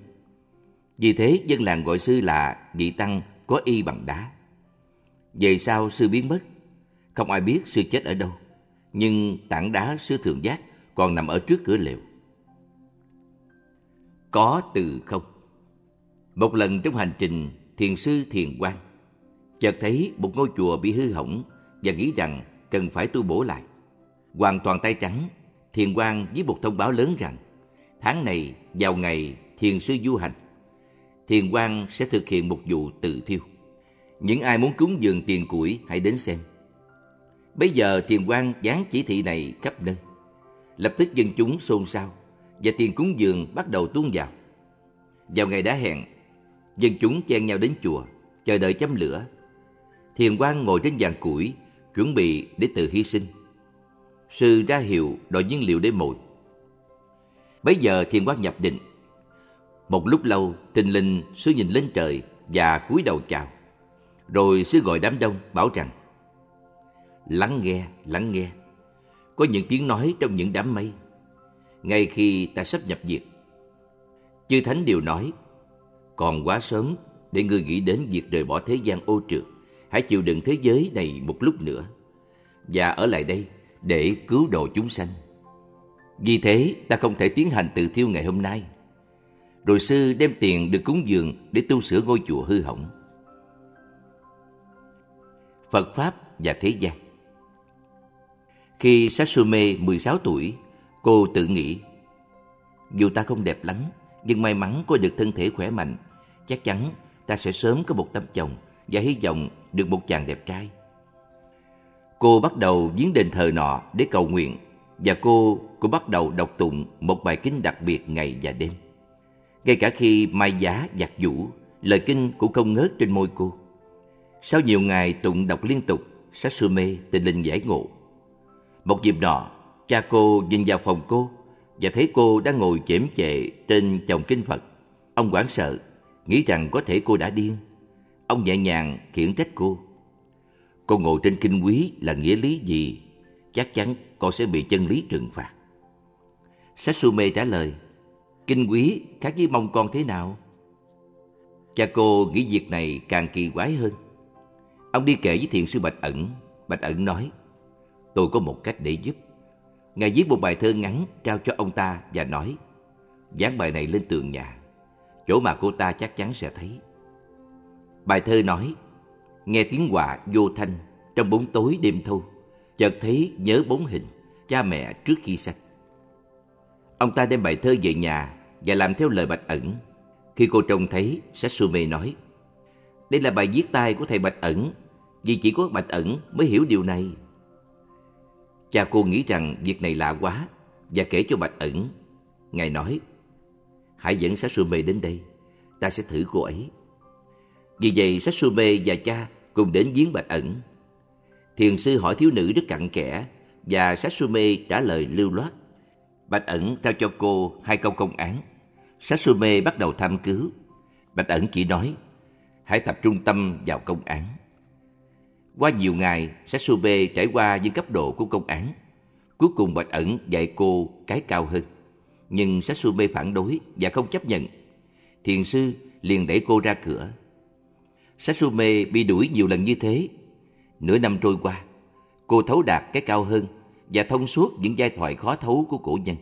Vì thế dân làng gọi sư là vị tăng có y bằng đá. Về sau sư biến mất, không ai biết sư chết ở đâu, nhưng tảng đá sư thường giác còn nằm ở trước cửa liệu. Có từ không Một lần trong hành trình thiền sư thiền quan, chợt thấy một ngôi chùa bị hư hỏng và nghĩ rằng cần phải tu bổ lại. Hoàn toàn tay trắng, thiền quan viết một thông báo lớn rằng tháng này vào ngày thiền sư du hành, thiền quan sẽ thực hiện một vụ tự thiêu. Những ai muốn cúng dường tiền củi hãy đến xem. Bây giờ thiền quan dán chỉ thị này khắp nơi. Lập tức dân chúng xôn xao và tiền cúng dường bắt đầu tuôn vào. Vào ngày đã hẹn, dân chúng chen nhau đến chùa, chờ đợi châm lửa. Thiền quan ngồi trên giàn củi, chuẩn bị để tự hy sinh. Sư ra hiệu đòi nhiên liệu để mồi. Bấy giờ thiền quan nhập định. Một lúc lâu, tình linh sư nhìn lên trời và cúi đầu chào. Rồi sư gọi đám đông bảo rằng Lắng nghe, lắng nghe. Có những tiếng nói trong những đám mây. Ngay khi ta sắp nhập diệt. Chư Thánh đều nói Còn quá sớm để ngươi nghĩ đến việc rời bỏ thế gian ô trượt. Hãy chịu đựng thế giới này một lúc nữa. Và ở lại đây để cứu độ chúng sanh. Vì thế ta không thể tiến hành tự thiêu ngày hôm nay. Rồi sư đem tiền được cúng dường để tu sửa ngôi chùa hư hỏng. Phật Pháp và Thế gian Khi Sasume 16 tuổi, cô tự nghĩ Dù ta không đẹp lắm, nhưng may mắn có được thân thể khỏe mạnh, chắc chắn ta sẽ sớm có một tấm chồng và hy vọng được một chàng đẹp trai. Cô bắt đầu viếng đền thờ nọ để cầu nguyện và cô cũng bắt đầu đọc tụng một bài kinh đặc biệt ngày và đêm. Ngay cả khi mai giá giặt vũ, lời kinh cũng không ngớt trên môi cô. Sau nhiều ngày tụng đọc liên tục, Satsume tình linh giải ngộ. Một dịp nọ, cha cô nhìn vào phòng cô và thấy cô đang ngồi chễm chệ trên chồng kinh Phật. Ông hoảng sợ, nghĩ rằng có thể cô đã điên. Ông nhẹ nhàng khiển trách cô. Cô ngồi trên kinh quý là nghĩa lý gì? Chắc chắn con sẽ bị chân lý trừng phạt. Satsume trả lời, kinh quý khác với mong con thế nào? Cha cô nghĩ việc này càng kỳ quái hơn. Ông đi kể với thiền sư Bạch Ẩn. Bạch Ẩn nói, tôi có một cách để giúp. Ngài viết một bài thơ ngắn trao cho ông ta và nói, dán bài này lên tường nhà, chỗ mà cô ta chắc chắn sẽ thấy. Bài thơ nói, nghe tiếng quạ vô thanh trong bóng tối đêm thâu, chợt thấy nhớ bóng hình cha mẹ trước khi sanh. Ông ta đem bài thơ về nhà và làm theo lời Bạch Ẩn. Khi cô trông thấy, Satsume nói, đây là bài viết tay của thầy Bạch Ẩn, vì chỉ có Bạch Ẩn mới hiểu điều này. Cha cô nghĩ rằng việc này lạ quá và kể cho Bạch Ẩn. Ngài nói, hãy dẫn Satsume đến đây, ta sẽ thử cô ấy. Vì vậy Satsume và cha cùng đến giếng Bạch Ẩn. Thiền sư hỏi thiếu nữ rất cặn kẽ và Satsume trả lời lưu loát. Bạch Ẩn trao cho cô hai câu công án. Satsume bắt đầu tham cứu. Bạch Ẩn chỉ nói, hãy tập trung tâm vào công án. Qua nhiều ngày, Satsume trải qua những cấp độ của công án. Cuối cùng Bạch Ẩn dạy cô cái cao hơn. Nhưng Satsume phản đối và không chấp nhận. Thiền sư liền đẩy cô ra cửa. Satsume bị đuổi nhiều lần như thế. Nửa năm trôi qua, cô thấu đạt cái cao hơn và thông suốt những giai thoại khó thấu của cổ nhân.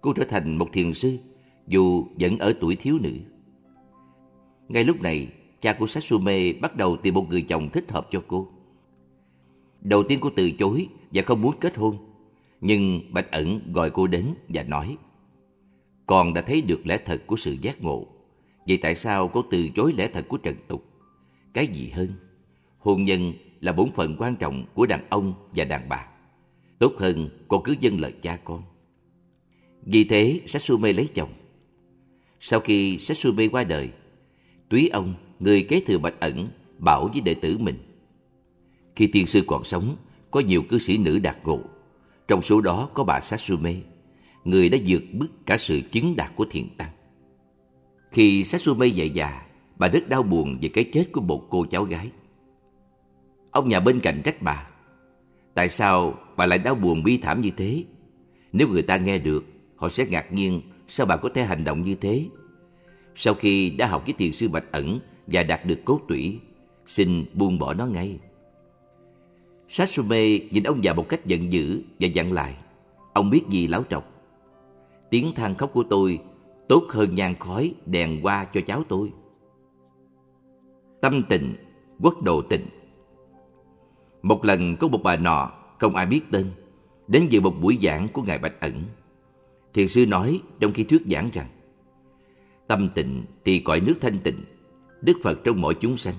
Cô trở thành một thiền sư dù vẫn ở tuổi thiếu nữ. Ngay lúc này, cha của Satsume bắt đầu tìm một người chồng thích hợp cho cô. Đầu tiên cô từ chối và không muốn kết hôn. Nhưng Bạch Ẩn gọi cô đến và nói Con đã thấy được lẽ thật của sự giác ngộ. Vậy tại sao cô từ chối lẽ thật của trần tục? Cái gì hơn? Hôn nhân là bổn phận quan trọng của đàn ông và đàn bà. Tốt hơn cô cứ dâng lời cha con. Vì thế Satsume lấy chồng. Sau khi Satsume qua đời, túy ông, người kế thừa bạch ẩn, bảo với đệ tử mình. Khi tiên sư còn sống, có nhiều cư sĩ nữ đạt ngộ. Trong số đó có bà Satsume, người đã vượt bước cả sự chứng đạt của thiền tăng. Khi Satsume về già, bà rất đau buồn về cái chết của một cô cháu gái. Ông nhà bên cạnh trách bà. Tại sao bà lại đau buồn bi thảm như thế? Nếu người ta nghe được, họ sẽ ngạc nhiên sao bà có thể hành động như thế. Sau khi đã học với thiền sư Bạch Ẩn và đạt được cốt tủy, xin buông bỏ nó ngay. Satsume nhìn ông già một cách giận dữ và dặn lại. Ông biết gì láo trọc. Tiếng than khóc của tôi tốt hơn nhang khói đèn qua cho cháu tôi. Tâm tình, quốc độ tình. Một lần có một bà nọ, không ai biết tên, đến dự một buổi giảng của Ngài Bạch Ẩn. Thiền sư nói trong khi thuyết giảng rằng Tâm tịnh thì cõi nước thanh tịnh, Đức Phật trong mọi chúng sanh.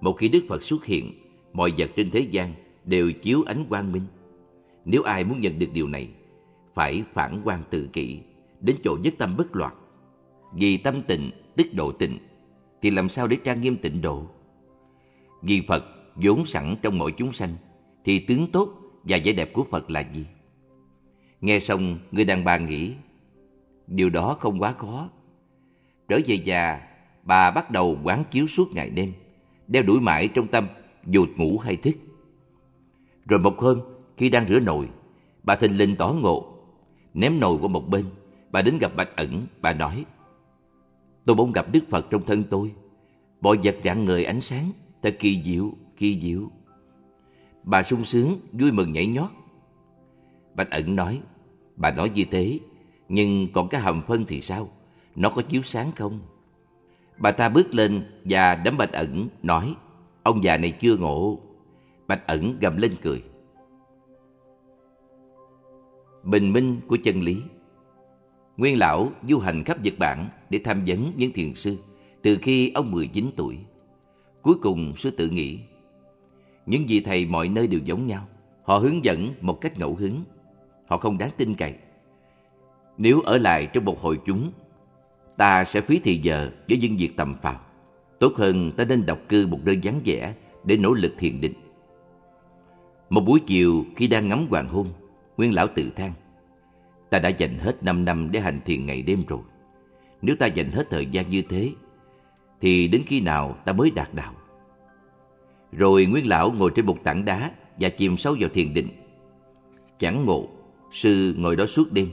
Một khi Đức Phật xuất hiện, mọi vật trên thế gian đều chiếu ánh quang minh. Nếu ai muốn nhận được điều này, phải phản quan tự kỷ, đến chỗ nhất tâm bất loạn. Vì tâm tịnh tức độ tịnh, thì làm sao để trang nghiêm tịnh độ? Vì Phật vốn sẵn trong mỗi chúng sanh, thì tướng tốt và vẻ đẹp của Phật là gì? Nghe xong, người đàn bà nghĩ, điều đó không quá khó. Trở về già, bà bắt đầu quán chiếu suốt ngày đêm, đeo đuổi mãi trong tâm, dù ngủ hay thức. Rồi một hôm, khi đang rửa nồi, bà thình lình tỏ ngộ, ném nồi qua một bên, bà đến gặp Bạch Ẩn, bà nói, Tôi bỗng gặp Đức Phật trong thân tôi, mọi vật rạng ngời ánh sáng, thật kỳ diệu, kỳ diệu. Bà sung sướng, vui mừng nhảy nhót. Bạch Ẩn nói, bà nói như thế, nhưng còn cái hầm phân thì sao? Nó có chiếu sáng không? Bà ta bước lên và đấm Bạch Ẩn, nói, ông già này chưa ngộ. Bạch Ẩn gầm lên cười. Bình minh của chân lý Nguyên lão du hành khắp Nhật Bản để tham vấn những thiền sư từ khi ông 19 tuổi. Cuối cùng sư tự nghĩ, những vị thầy mọi nơi đều giống nhau. Họ hướng dẫn một cách ngẫu hứng. Họ không đáng tin cậy. Nếu ở lại trong một hội chúng, ta sẽ phí thì giờ với những việc tầm phào. Tốt hơn ta nên đọc cư một nơi vắng vẻ để nỗ lực thiền định. Một buổi chiều khi đang ngắm hoàng hôn, Nguyên Lão tự than. Ta đã dành hết 5 năm để hành thiền ngày đêm rồi. Nếu ta dành hết thời gian như thế, thì đến khi nào ta mới đạt đạo? Rồi Nguyên Lão ngồi trên một tảng đá và chìm sâu vào thiền định. Chẳng ngộ, sư ngồi đó suốt đêm,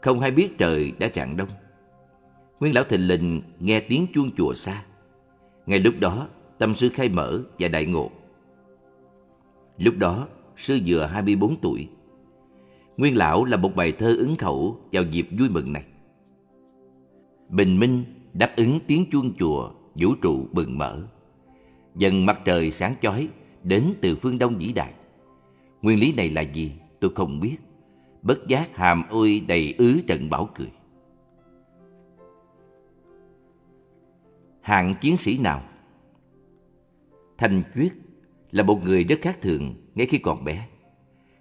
không hay biết trời đã rạng đông. Nguyên Lão thình lình nghe tiếng chuông chùa xa. Ngay lúc đó, tâm sư khai mở và đại ngộ. Lúc đó, sư vừa 24 tuổi. Nguyên Lão là một bài thơ ứng khẩu vào dịp vui mừng này. Bình minh đáp ứng tiếng chuông chùa, vũ trụ bừng mở. Dần mặt trời sáng chói đến từ phương đông vĩ đại. Nguyên lý này là gì tôi không biết. Bất giác hàm ôi đầy ứ trận bảo cười. Hạng chiến sĩ nào Thanh Chuyết là một người rất khác thường ngay khi còn bé.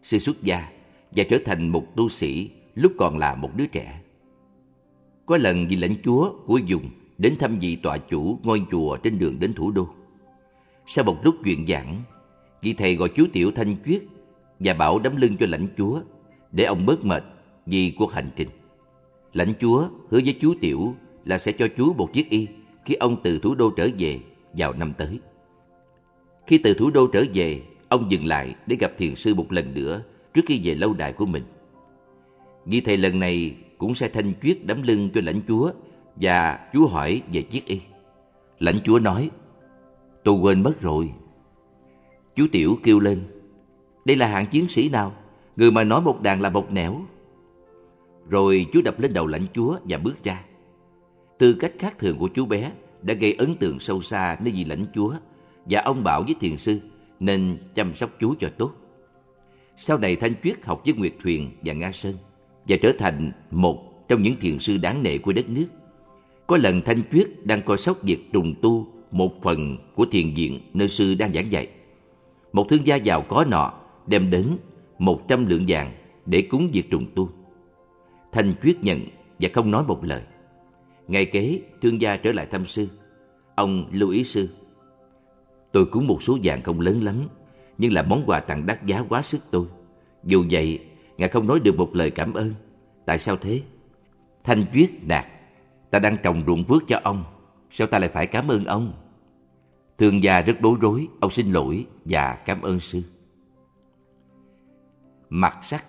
Sư xuất gia và trở thành một tu sĩ lúc còn là một đứa trẻ. Có lần vị lãnh chúa của dùng đến thăm vị tọa chủ ngôi chùa trên đường đến thủ đô. Sau một lúc chuyện giảng, vị thầy gọi chú tiểu Thanh Chuyết và bảo đấm lưng cho lãnh chúa để ông bớt mệt vì cuộc hành trình. Lãnh chúa hứa với chú tiểu là sẽ cho chú một chiếc y khi ông từ thủ đô trở về vào năm tới. Khi từ thủ đô trở về, ông dừng lại để gặp thiền sư một lần nữa trước khi về lâu đài của mình. Vị thầy lần này cũng sẽ thanh chuyết đấm lưng cho lãnh chúa và chúa hỏi về chiếc y. Lãnh chúa nói, tôi quên mất rồi. Chú Tiểu kêu lên, đây là hạng chiến sĩ nào? Người mà nói một đàn là một nẻo. Rồi chú đập lên đầu lãnh chúa và bước ra. Tư cách khác thường của chú bé đã gây ấn tượng sâu xa nơi vị lãnh chúa và ông bảo với thiền sư nên chăm sóc chú cho tốt. Sau này Thanh Chuyết học với Nguyệt Thuyền và Nga Sơn và trở thành một trong những thiền sư đáng nể của đất nước. Có lần Thanh Chuyết đang coi sóc việc trùng tu một phần của thiền viện nơi sư đang giảng dạy. Một thương gia giàu có nọ đem đến một trăm lượng vàng để cúng việc trùng tu. Thanh quyết nhận và không nói một lời. Ngày kế, thương gia trở lại thăm sư. Ông lưu ý sư. Tôi cúng một số vàng không lớn lắm, nhưng là món quà tặng đắt giá quá sức tôi. Dù vậy, Ngài không nói được một lời cảm ơn. Tại sao thế? Thanh Duyết đạt, ta đang trồng ruộng phước cho ông. Sao ta lại phải cảm ơn ông? Thương gia rất bối rối, ông xin lỗi và cảm ơn sư. Mặt sắc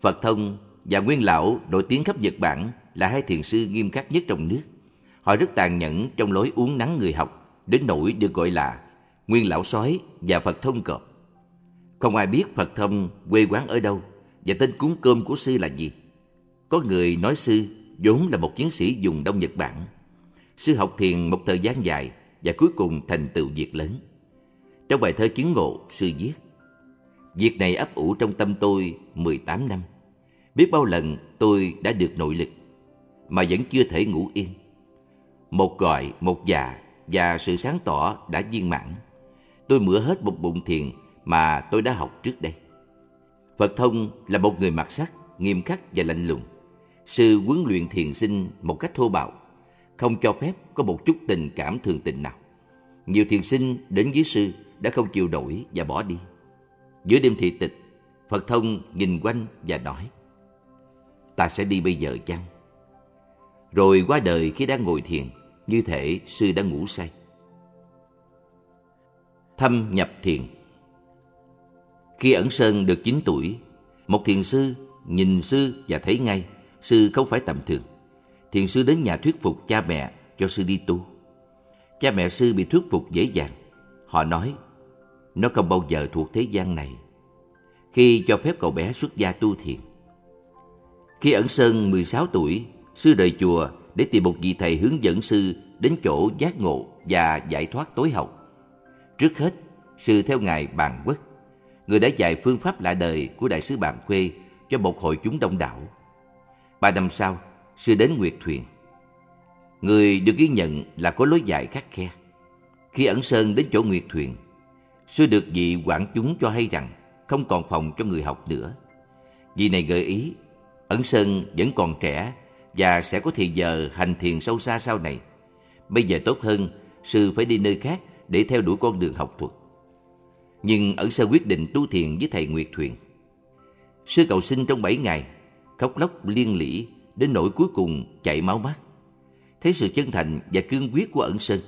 Phật Thông và Nguyên Lão nổi tiếng khắp Nhật Bản là hai thiền sư nghiêm khắc nhất trong nước. Họ rất tàn nhẫn trong lối uống nắng người học, đến nỗi được gọi là Nguyên Lão Sói và Phật Thông Cọp. Không ai biết Phật Thông quê quán ở đâu và tên cúng cơm của sư là gì. Có người nói sư vốn là một chiến sĩ dùng Đông Nhật Bản. Sư học thiền một thời gian dài và cuối cùng thành tựu việc lớn. Trong bài thơ Kiến ngộ, sư viết Việc này ấp ủ trong tâm tôi 18 năm. Biết bao lần tôi đã được nội lực, mà vẫn chưa thể ngủ yên. Một gọi, một già và sự sáng tỏ đã viên mãn. Tôi mửa hết một bụng thiền mà tôi đã học trước đây. Phật Thông là một người mặt sắc, nghiêm khắc và lạnh lùng. Sư huấn luyện thiền sinh một cách thô bạo, không cho phép có một chút tình cảm thường tình nào. Nhiều thiền sinh đến với sư đã không chịu nổi và bỏ đi. Giữa đêm thị tịch, Phật Thông nhìn quanh và nói Ta sẽ đi bây giờ chăng? Rồi qua đời khi đang ngồi thiền, như thể sư đã ngủ say. Thâm nhập thiền Khi ẩn sơn được 9 tuổi, một thiền sư nhìn sư và thấy ngay sư không phải tầm thường. Thiền sư đến nhà thuyết phục cha mẹ cho sư đi tu. Cha mẹ sư bị thuyết phục dễ dàng. Họ nói, nó không bao giờ thuộc thế gian này. Khi cho phép cậu bé xuất gia tu thiền. Khi ẩn sơn 16 tuổi, sư rời chùa để tìm một vị thầy hướng dẫn sư đến chỗ giác ngộ và giải thoát tối hậu. Trước hết, sư theo ngài Bàn Quốc, người đã dạy phương pháp lạ đời của đại sứ Bàn Khuê cho một hội chúng đông đảo. Ba năm sau, sư đến Nguyệt Thuyền. Người được ghi nhận là có lối dạy khắc khe. Khi ẩn sơn đến chỗ Nguyệt Thuyền, sư được vị quản chúng cho hay rằng không còn phòng cho người học nữa. Vị này gợi ý, ẩn sơn vẫn còn trẻ và sẽ có thì giờ hành thiền sâu xa sau này. Bây giờ tốt hơn, sư phải đi nơi khác để theo đuổi con đường học thuật. Nhưng ẩn sơn quyết định tu thiền với thầy Nguyệt Thuyền. Sư cầu sinh trong bảy ngày, khóc lóc liên lỉ đến nỗi cuối cùng chảy máu mắt. Thấy sự chân thành và cương quyết của ẩn sơn,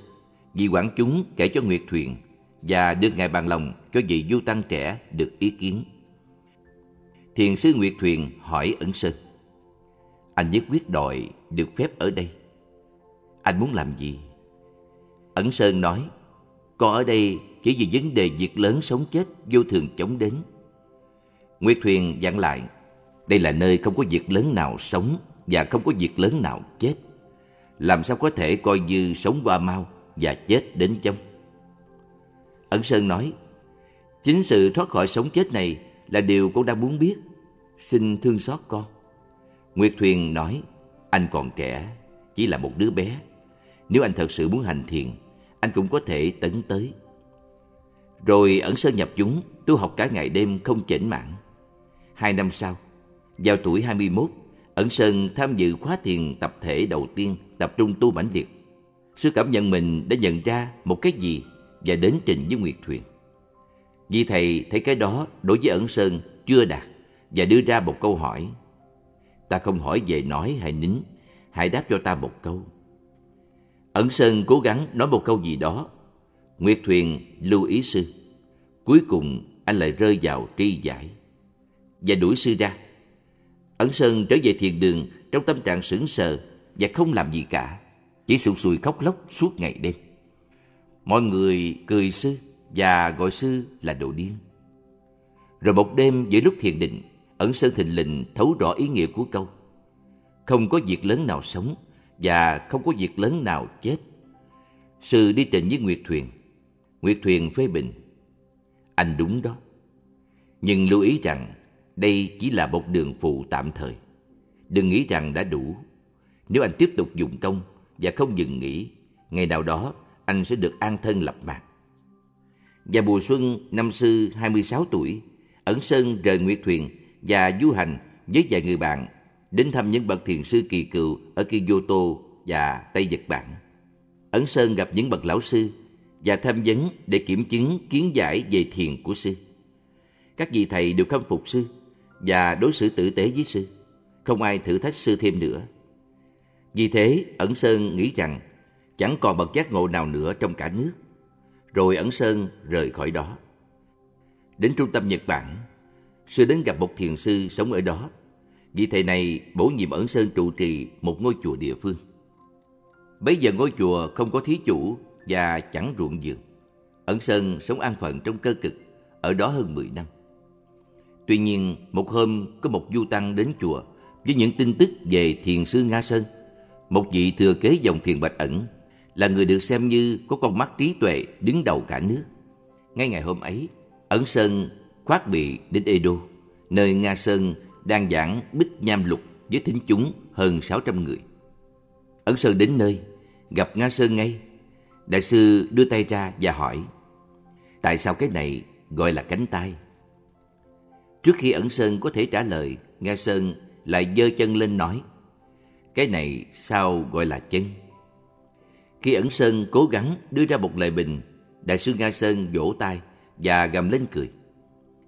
vị quản chúng kể cho Nguyệt Thuyền và đưa ngài bằng lòng cho vị du tăng trẻ được ý kiến. Thiền sư Nguyệt Thuyền hỏi ẩn sơn, anh nhất quyết đòi được phép ở đây. Anh muốn làm gì? Ẩn Sơn nói, con ở đây chỉ vì vấn đề việc lớn sống chết vô thường chống đến. Nguyệt Thuyền dặn lại, đây là nơi không có việc lớn nào sống và không có việc lớn nào chết. Làm sao có thể coi như sống qua mau và chết đến chóng? Ẩn Sơn nói, chính sự thoát khỏi sống chết này là điều con đang muốn biết. Xin thương xót con. Nguyệt Thuyền nói, anh còn trẻ, chỉ là một đứa bé. Nếu anh thật sự muốn hành thiền, anh cũng có thể tấn tới. Rồi ẩn sơn nhập chúng, tu học cả ngày đêm không chểnh mãn. Hai năm sau, vào tuổi 21, ẩn sơn tham dự khóa thiền tập thể đầu tiên tập trung tu mãnh liệt. Sư cảm nhận mình đã nhận ra một cái gì và đến trình với Nguyệt Thuyền. Vì thầy thấy cái đó đối với ẩn sơn chưa đạt và đưa ra một câu hỏi. Ta không hỏi về nói hay nín, hãy đáp cho ta một câu. Ẩn Sơn cố gắng nói một câu gì đó. Nguyệt Thuyền lưu ý sư. Cuối cùng anh lại rơi vào tri giải. Và đuổi sư ra. Ẩn Sơn trở về thiền đường trong tâm trạng sững sờ và không làm gì cả. Chỉ sụt sùi khóc lóc suốt ngày đêm. Mọi người cười sư và gọi sư là đồ điên. Rồi một đêm giữa lúc thiền định, Ẩn Sơn thình lình thấu rõ ý nghĩa của câu. Không có việc lớn nào sống và không có việc lớn nào chết. Sư đi trình với Nguyệt Thuyền. Nguyệt Thuyền phê bình. Anh đúng đó. Nhưng lưu ý rằng đây chỉ là một đường phụ tạm thời. Đừng nghĩ rằng đã đủ. Nếu anh tiếp tục dùng công và không dừng nghỉ, ngày nào đó anh sẽ được an thân lập mạng. Và mùa xuân năm sư 26 tuổi, Ẩn Sơn rời Nguyệt Thuyền và du hành với vài người bạn đến thăm những bậc thiền sư kỳ cựu ở Kyoto và Tây Nhật Bản. ẩn Sơn gặp những bậc lão sư và tham vấn để kiểm chứng kiến giải về thiền của sư. Các vị thầy đều khâm phục sư và đối xử tử tế với sư. Không ai thử thách sư thêm nữa. Vì thế, Ẩn Sơn nghĩ rằng chẳng còn bậc giác ngộ nào nữa trong cả nước. Rồi Ẩn Sơn rời khỏi đó. Đến trung tâm Nhật Bản, sư đến gặp một thiền sư sống ở đó vị thầy này bổ nhiệm ẩn sơn trụ trì một ngôi chùa địa phương. Bây giờ ngôi chùa không có thí chủ và chẳng ruộng vườn. Ẩn Sơn sống an phận trong cơ cực, ở đó hơn 10 năm. Tuy nhiên, một hôm có một du tăng đến chùa với những tin tức về thiền sư Nga Sơn, một vị thừa kế dòng thiền Bạch Ẩn, là người được xem như có con mắt trí tuệ đứng đầu cả nước. Ngay ngày hôm ấy, Ẩn Sơn khoát bị đến Edo, nơi Nga Sơn đang giảng Bích Nham Lục với thính chúng hơn 600 người. ẩn Sơn đến nơi, gặp Nga Sơn ngay. Đại sư đưa tay ra và hỏi, tại sao cái này gọi là cánh tay? Trước khi Ẩn Sơn có thể trả lời, Nga Sơn lại giơ chân lên nói, cái này sao gọi là chân? Khi Ẩn Sơn cố gắng đưa ra một lời bình, Đại sư Nga Sơn vỗ tay và gầm lên cười.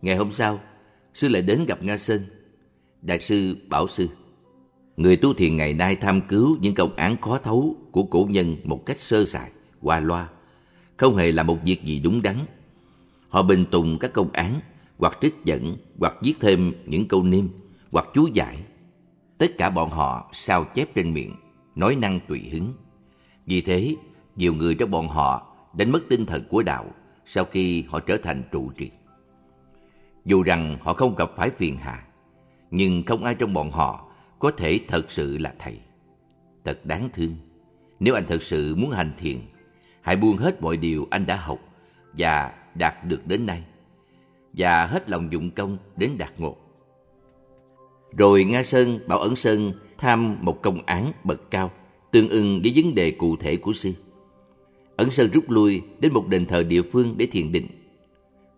Ngày hôm sau, sư lại đến gặp Nga Sơn Đại sư bảo sư Người tu thiền ngày nay tham cứu những công án khó thấu của cổ nhân một cách sơ sài, qua loa, không hề là một việc gì đúng đắn. Họ bình tùng các công án, hoặc trích dẫn, hoặc viết thêm những câu niêm, hoặc chú giải. Tất cả bọn họ sao chép trên miệng, nói năng tùy hứng. Vì thế, nhiều người trong bọn họ đánh mất tinh thần của đạo sau khi họ trở thành trụ trì. Dù rằng họ không gặp phải phiền hà, nhưng không ai trong bọn họ có thể thật sự là thầy. Thật đáng thương. Nếu anh thật sự muốn hành thiền, hãy buông hết mọi điều anh đã học và đạt được đến nay, và hết lòng dụng công đến đạt ngộ. Rồi Nga Sơn bảo Ẩn Sơn tham một công án bậc cao, tương ưng với vấn đề cụ thể của sư. Ẩn Sơn rút lui đến một đền thờ địa phương để thiền định.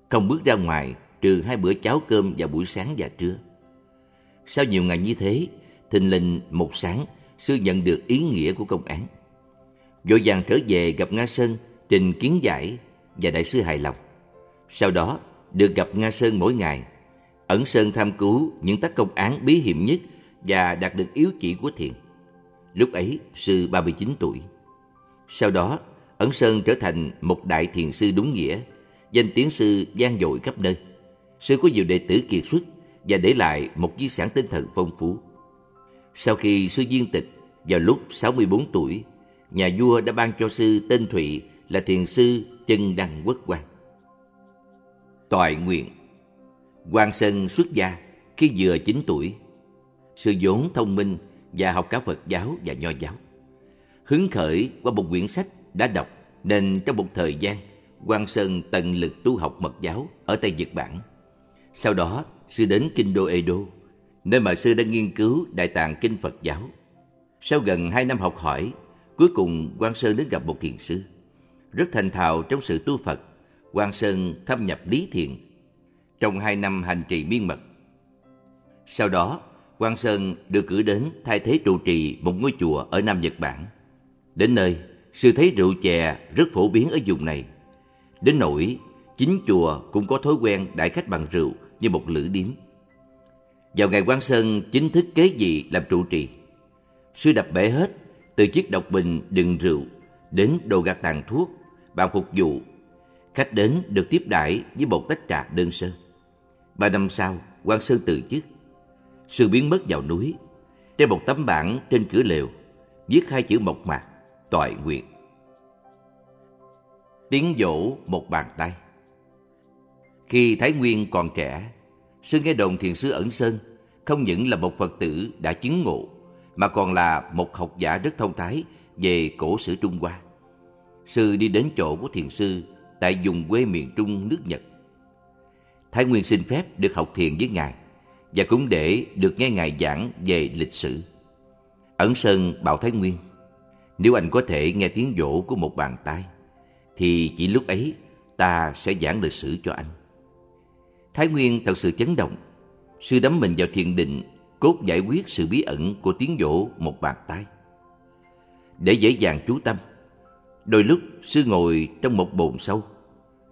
Không bước ra ngoài trừ hai bữa cháo cơm vào buổi sáng và trưa. Sau nhiều ngày như thế, thình lình một sáng, sư nhận được ý nghĩa của công án. Vội vàng trở về gặp Nga Sơn, trình kiến giải và đại sư hài lòng. Sau đó, được gặp Nga Sơn mỗi ngày. Ẩn Sơn tham cứu những tác công án bí hiểm nhất và đạt được yếu chỉ của thiền. Lúc ấy, sư 39 tuổi. Sau đó, Ẩn Sơn trở thành một đại thiền sư đúng nghĩa, danh tiếng sư gian dội khắp nơi. Sư có nhiều đệ tử kiệt xuất và để lại một di sản tinh thần phong phú. Sau khi sư viên tịch, vào lúc 64 tuổi, nhà vua đã ban cho sư tên Thụy là thiền sư chân đăng quốc quan. Toại nguyện Quang Sơn xuất gia khi vừa 9 tuổi. Sư vốn thông minh và học cả Phật giáo và Nho giáo. Hứng khởi qua một quyển sách đã đọc nên trong một thời gian Quang Sơn tận lực tu học mật giáo ở Tây Nhật Bản. Sau đó, sư đến Kinh Đô Edo, nơi mà sư đã nghiên cứu Đại tạng Kinh Phật giáo. Sau gần hai năm học hỏi, cuối cùng Quang Sơn đến gặp một thiền sư. Rất thành thạo trong sự tu Phật, Quang Sơn thâm nhập lý thiền trong hai năm hành trì miên mật. Sau đó, Quang Sơn được cử đến thay thế trụ trì một ngôi chùa ở Nam Nhật Bản. Đến nơi, sư thấy rượu chè rất phổ biến ở vùng này. Đến nỗi, chính chùa cũng có thói quen đại khách bằng rượu như một lữ điếm. Vào ngày Quang Sơn chính thức kế vị làm trụ trì, sư đập bể hết từ chiếc độc bình đựng rượu đến đồ gạt tàn thuốc, bàn phục vụ. Khách đến được tiếp đãi với một tách trà đơn sơ. Ba năm sau, Quang Sơn từ chức. Sư biến mất vào núi. Trên một tấm bảng trên cửa lều, viết hai chữ mộc mạc, toại nguyện. Tiếng dỗ một bàn tay. Khi Thái Nguyên còn trẻ, Sư nghe đồn thiền sư Ẩn Sơn không những là một Phật tử đã chứng ngộ, mà còn là một học giả rất thông thái về cổ sử Trung Hoa. Sư đi đến chỗ của thiền sư tại vùng quê miền Trung nước Nhật. Thái Nguyên xin phép được học thiền với Ngài và cũng để được nghe Ngài giảng về lịch sử. Ẩn Sơn bảo Thái Nguyên, nếu anh có thể nghe tiếng dỗ của một bàn tay, thì chỉ lúc ấy ta sẽ giảng lịch sử cho anh. Thái Nguyên thật sự chấn động. Sư đắm mình vào thiền định, cốt giải quyết sự bí ẩn của tiếng dỗ một bàn tay. Để dễ dàng chú tâm, đôi lúc sư ngồi trong một bồn sâu,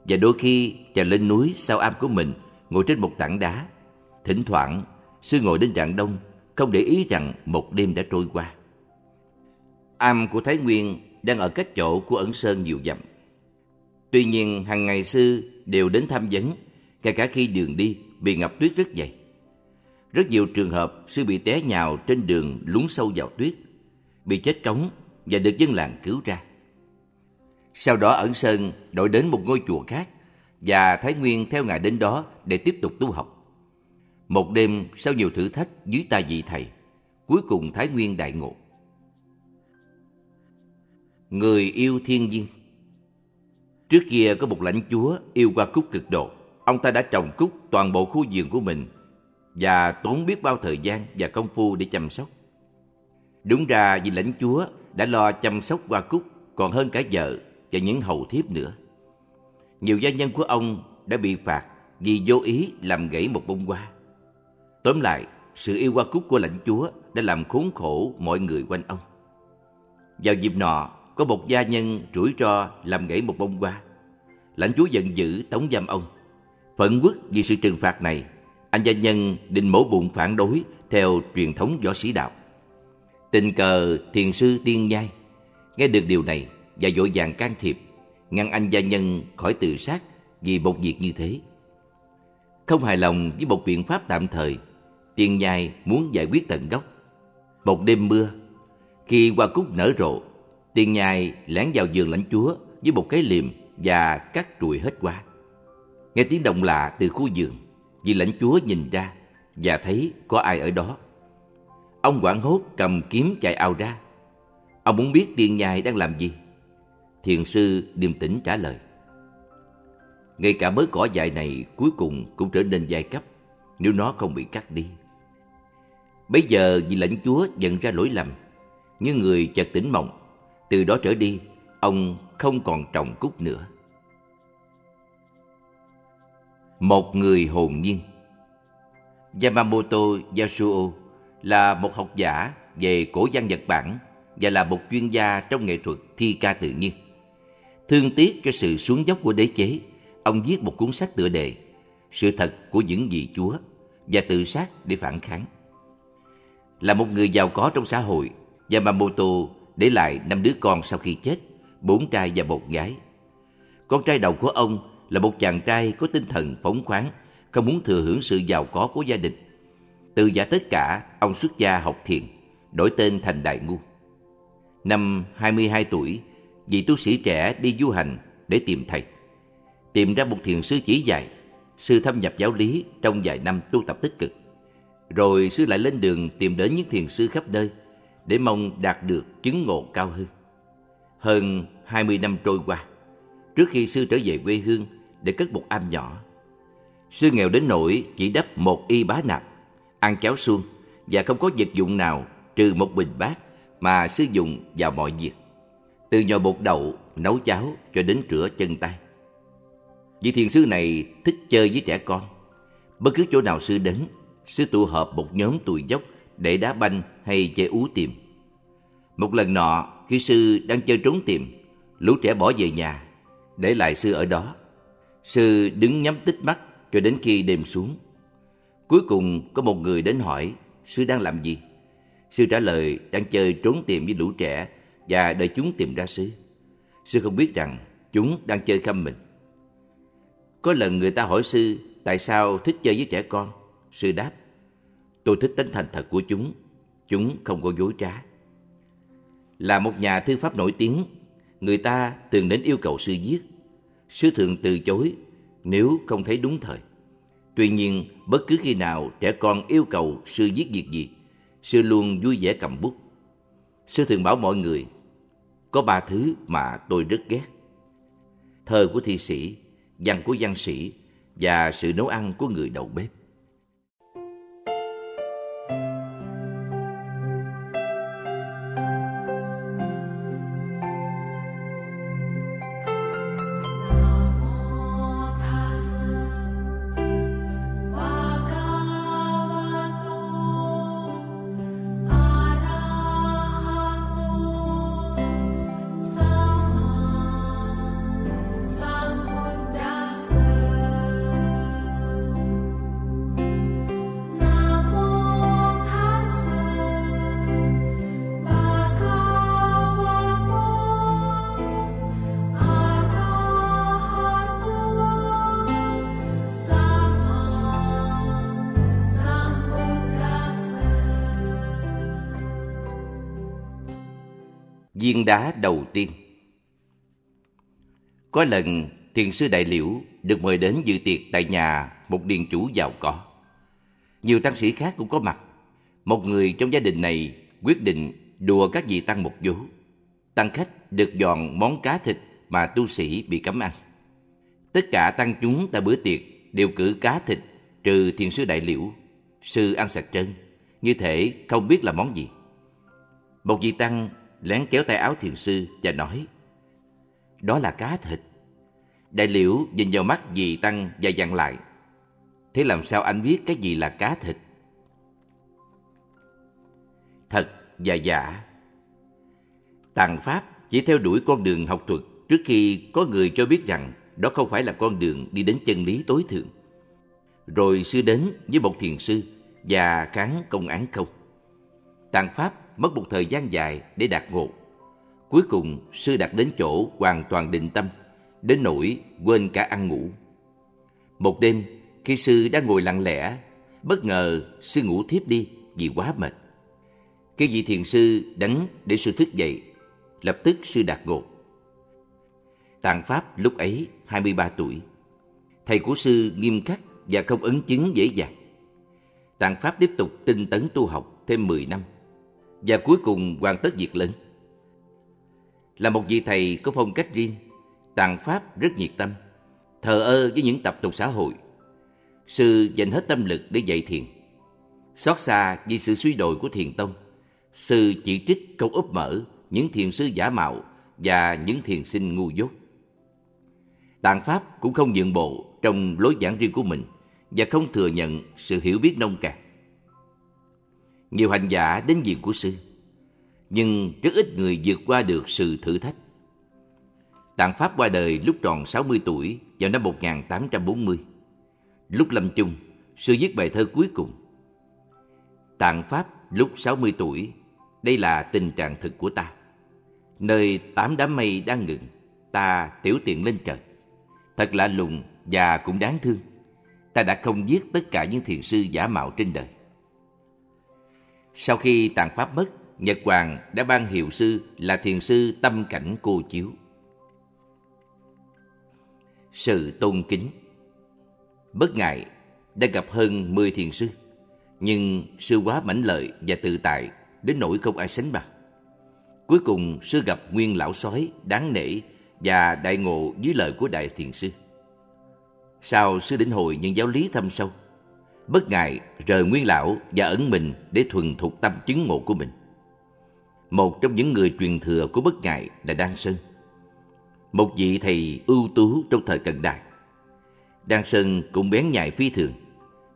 và đôi khi chàng lên núi sau am của mình, ngồi trên một tảng đá. Thỉnh thoảng, sư ngồi đến rạng đông, không để ý rằng một đêm đã trôi qua. Am của Thái Nguyên đang ở cách chỗ của ẩn sơn nhiều dặm. Tuy nhiên, hàng ngày sư đều đến tham vấn ngay cả khi đường đi bị ngập tuyết rất dày. Rất nhiều trường hợp sư bị té nhào trên đường lún sâu vào tuyết, bị chết cống và được dân làng cứu ra. Sau đó ẩn sơn đổi đến một ngôi chùa khác và Thái Nguyên theo ngài đến đó để tiếp tục tu học. Một đêm sau nhiều thử thách dưới tay vị thầy, cuối cùng Thái Nguyên đại ngộ. Người yêu thiên nhiên Trước kia có một lãnh chúa yêu qua cúc cực độ. Ông ta đã trồng cúc toàn bộ khu vườn của mình và tốn biết bao thời gian và công phu để chăm sóc. Đúng ra vì lãnh chúa đã lo chăm sóc hoa cúc còn hơn cả vợ và những hầu thiếp nữa. Nhiều gia nhân của ông đã bị phạt vì vô ý làm gãy một bông hoa. Tóm lại, sự yêu hoa cúc của lãnh chúa đã làm khốn khổ mọi người quanh ông. Vào dịp nọ, có một gia nhân rủi ro làm gãy một bông hoa. Lãnh chúa giận dữ tống giam ông Phẫn quốc vì sự trừng phạt này, anh gia nhân định mổ bụng phản đối theo truyền thống võ sĩ đạo. Tình cờ thiền sư tiên nhai nghe được điều này và vội vàng can thiệp, ngăn anh gia nhân khỏi tự sát vì một việc như thế. Không hài lòng với một biện pháp tạm thời, tiên nhai muốn giải quyết tận gốc. Một đêm mưa, khi hoa cúc nở rộ, tiên nhai lén vào giường lãnh chúa với một cái liềm và cắt trùi hết hoa. Nghe tiếng động lạ từ khu giường, vị lãnh chúa nhìn ra và thấy có ai ở đó. Ông quảng hốt cầm kiếm chạy ao ra. Ông muốn biết tiên nhai đang làm gì. Thiền sư điềm tĩnh trả lời. Ngay cả mớ cỏ dài này cuối cùng cũng trở nên giai cấp nếu nó không bị cắt đi. Bây giờ vị lãnh chúa nhận ra lỗi lầm, như người chợt tỉnh mộng. Từ đó trở đi, ông không còn trồng cúc nữa. Một người hồn nhiên Yamamoto Yasuo là một học giả về cổ văn Nhật Bản và là một chuyên gia trong nghệ thuật thi ca tự nhiên. Thương tiếc cho sự xuống dốc của đế chế, ông viết một cuốn sách tựa đề Sự thật của những vị chúa và tự sát để phản kháng. Là một người giàu có trong xã hội, Yamamoto để lại năm đứa con sau khi chết, bốn trai và một gái. Con trai đầu của ông là một chàng trai có tinh thần phóng khoáng, không muốn thừa hưởng sự giàu có của gia đình. Từ giả tất cả, ông xuất gia học thiền, đổi tên thành Đại Ngu. Năm 22 tuổi, vị tu sĩ trẻ đi du hành để tìm thầy. Tìm ra một thiền sư chỉ dạy, sư thâm nhập giáo lý trong vài năm tu tập tích cực. Rồi sư lại lên đường tìm đến những thiền sư khắp nơi để mong đạt được chứng ngộ cao hơn. Hơn 20 năm trôi qua, trước khi sư trở về quê hương để cất một am nhỏ, sư nghèo đến nỗi chỉ đắp một y bá nạp, ăn cháo suông và không có vật dụng nào trừ một bình bát mà sư dùng vào mọi việc. Từ nhồi bột đậu, nấu cháo cho đến rửa chân tay. Vị thiền sư này thích chơi với trẻ con. Bất cứ chỗ nào sư đến, sư tụ họp một nhóm tụi dốc để đá banh hay chơi ú tìm. Một lần nọ, khi sư đang chơi trốn tìm, lũ trẻ bỏ về nhà, để lại sư ở đó. Sư đứng nhắm tít mắt cho đến khi đêm xuống. Cuối cùng có một người đến hỏi sư đang làm gì. Sư trả lời đang chơi trốn tìm với lũ trẻ và đợi chúng tìm ra sư. Sư không biết rằng chúng đang chơi khăm mình. Có lần người ta hỏi sư tại sao thích chơi với trẻ con. Sư đáp, tôi thích tính thành thật của chúng. Chúng không có dối trá. Là một nhà thư pháp nổi tiếng, người ta thường đến yêu cầu sư viết. Sư thường từ chối nếu không thấy đúng thời. Tuy nhiên, bất cứ khi nào trẻ con yêu cầu sư viết việc gì, sư luôn vui vẻ cầm bút. Sư thường bảo mọi người, có ba thứ mà tôi rất ghét. Thơ của thi sĩ, văn của văn sĩ và sự nấu ăn của người đầu bếp. Đá đầu tiên. Có lần, thiền sư Đại Liễu được mời đến dự tiệc tại nhà một điền chủ giàu có. Nhiều tăng sĩ khác cũng có mặt. Một người trong gia đình này quyết định đùa các vị tăng một vố. Tăng khách được dọn món cá thịt mà tu sĩ bị cấm ăn. Tất cả tăng chúng tại bữa tiệc đều cử cá thịt trừ thiền sư Đại Liễu. Sư ăn sạch trơn, như thể không biết là món gì. Một vị tăng lén kéo tay áo thiền sư và nói, Đó là cá thịt. Đại liễu nhìn vào mắt dì Tăng và dặn lại, Thế làm sao anh biết cái gì là cá thịt? Thật và giả Tàng Pháp chỉ theo đuổi con đường học thuật trước khi có người cho biết rằng đó không phải là con đường đi đến chân lý tối thượng. Rồi sư đến với một thiền sư và kháng công án không. Tàng Pháp mất một thời gian dài để đạt ngộ. Cuối cùng, sư đạt đến chỗ hoàn toàn định tâm, đến nỗi quên cả ăn ngủ. Một đêm, khi sư đang ngồi lặng lẽ, bất ngờ sư ngủ thiếp đi vì quá mệt. Cái vị thiền sư đánh để sư thức dậy, lập tức sư đạt ngộ. Tạng Pháp lúc ấy 23 tuổi. Thầy của sư nghiêm khắc và không ấn chứng dễ dàng. Tạng Pháp tiếp tục tinh tấn tu học thêm 10 năm và cuối cùng hoàn tất việc lớn. Là một vị thầy có phong cách riêng, tàn pháp rất nhiệt tâm, thờ ơ với những tập tục xã hội. Sư dành hết tâm lực để dạy thiền. Xót xa vì sự suy đồi của thiền tông, sư chỉ trích câu úp mở những thiền sư giả mạo và những thiền sinh ngu dốt. Tạng Pháp cũng không nhượng bộ trong lối giảng riêng của mình và không thừa nhận sự hiểu biết nông cạn. Nhiều hành giả đến viện của sư, nhưng rất ít người vượt qua được sự thử thách. Tạng Pháp qua đời lúc tròn 60 tuổi vào năm 1840. Lúc lâm chung, sư viết bài thơ cuối cùng. Tạng Pháp lúc 60 tuổi, đây là tình trạng thực của ta. Nơi tám đám mây đang ngừng, ta tiểu tiện lên trời. Thật lạ lùng và cũng đáng thương. Ta đã không giết tất cả những thiền sư giả mạo trên đời. Sau khi tàn pháp mất, Nhật Hoàng đã ban hiệu sư là thiền sư tâm cảnh cô chiếu. Sự tôn kính Bất ngại đã gặp hơn 10 thiền sư, nhưng sư quá mãnh lợi và tự tại đến nỗi không ai sánh bằng. Cuối cùng sư gặp nguyên lão sói đáng nể và đại ngộ dưới lời của đại thiền sư. Sau sư đỉnh hồi những giáo lý thâm sâu, bất ngại rời nguyên lão và ẩn mình để thuần thục tâm chứng ngộ của mình. Một trong những người truyền thừa của bất ngại là Đan Sơn, một vị thầy ưu tú trong thời cận đại. Đan Sơn cũng bén nhạy phi thường,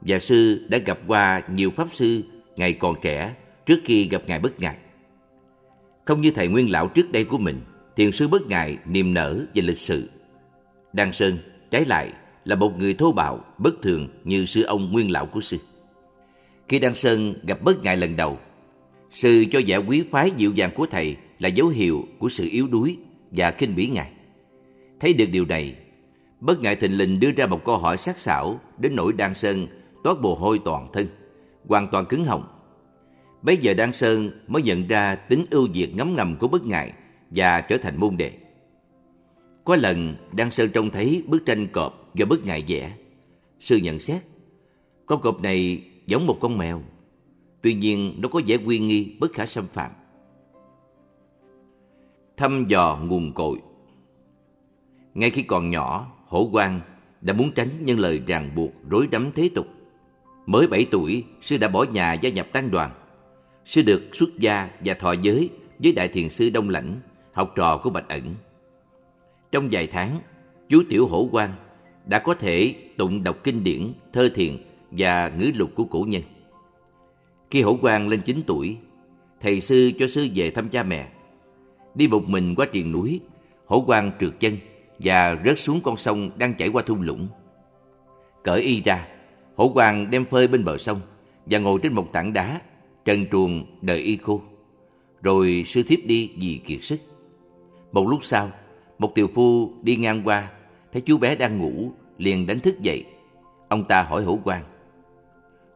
và sư đã gặp qua nhiều pháp sư ngày còn trẻ trước khi gặp ngài bất ngại. Không như thầy nguyên lão trước đây của mình, thiền sư bất ngại niềm nở và lịch sự. Đan Sơn, trái lại, là một người thô bạo, bất thường như sư ông nguyên lão của sư. Khi Đăng Sơn gặp bất ngại lần đầu, sư cho giả quý phái dịu dàng của thầy là dấu hiệu của sự yếu đuối và kinh bỉ ngài. Thấy được điều này, bất ngại thình lình đưa ra một câu hỏi sắc sảo đến nỗi Đăng Sơn toát mồ hôi toàn thân, hoàn toàn cứng họng. Bây giờ Đăng Sơn mới nhận ra tính ưu việt ngấm ngầm của bất ngại và trở thành môn đệ. Có lần Đăng Sơn trông thấy bức tranh cọp do bất ngại vẽ. Sư nhận xét, con cọp này giống một con mèo, tuy nhiên nó có vẻ uy nghi bất khả xâm phạm. Thăm dò nguồn cội Ngay khi còn nhỏ, hổ quang đã muốn tránh những lời ràng buộc rối rắm thế tục. Mới 7 tuổi, sư đã bỏ nhà gia nhập tăng đoàn. Sư được xuất gia và thọ giới với đại thiền sư Đông Lãnh, học trò của Bạch Ẩn. Trong vài tháng, chú Tiểu Hổ Quang đã có thể tụng đọc kinh điển, thơ thiền và ngữ lục của cổ nhân. Khi Hổ Quang lên 9 tuổi, thầy sư cho sư về thăm cha mẹ. Đi một mình qua triền núi, Hổ Quang trượt chân và rớt xuống con sông đang chảy qua thung lũng. Cởi y ra, Hổ Quang đem phơi bên bờ sông và ngồi trên một tảng đá, trần truồng đợi y khô. Rồi sư thiếp đi vì kiệt sức. Một lúc sau, một tiều phu đi ngang qua, thấy chú bé đang ngủ, liền đánh thức dậy. Ông ta hỏi hổ quan,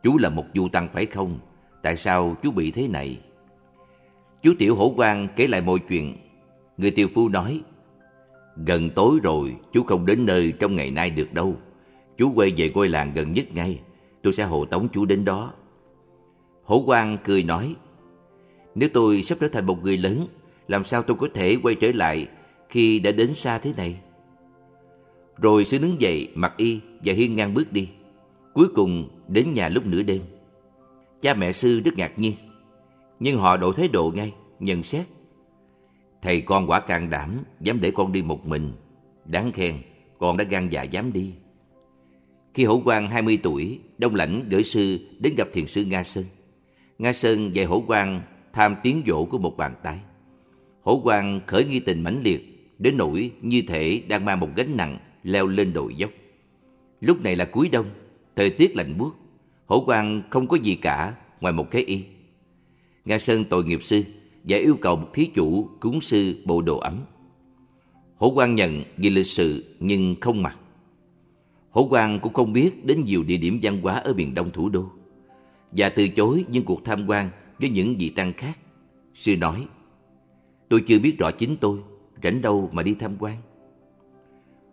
Chú là một du tăng phải không? Tại sao chú bị thế này? Chú tiểu hổ quan kể lại mọi chuyện. Người tiều phu nói, Gần tối rồi, chú không đến nơi trong ngày nay được đâu. Chú quay về ngôi làng gần nhất ngay, tôi sẽ hộ tống chú đến đó. Hổ quan cười nói, Nếu tôi sắp trở thành một người lớn, làm sao tôi có thể quay trở lại khi đã đến xa thế này? Rồi sư đứng dậy, mặc y và hiên ngang bước đi. Cuối cùng đến nhà lúc nửa đêm. Cha mẹ sư rất ngạc nhiên, nhưng họ đổi thái độ ngay, nhận xét. Thầy con quả can đảm, dám để con đi một mình. Đáng khen, con đã gan dạ dám đi. Khi hổ quang 20 tuổi, Đông Lãnh gửi sư đến gặp thiền sư Nga Sơn. Nga Sơn dạy hổ quang tham tiếng dỗ của một bàn tay. Hổ quang khởi nghi tình mãnh liệt, đến nỗi như thể đang mang một gánh nặng leo lên đồi dốc. Lúc này là cuối đông, thời tiết lạnh buốt, hổ quang không có gì cả ngoài một cái y. Nga Sơn tội nghiệp sư và yêu cầu một thí chủ cúng sư bộ đồ ấm. Hổ quang nhận vì lịch sự nhưng không mặc. Hổ quang cũng không biết đến nhiều địa điểm văn hóa ở miền đông thủ đô và từ chối những cuộc tham quan với những vị tăng khác. Sư nói, tôi chưa biết rõ chính tôi, rảnh đâu mà đi tham quan.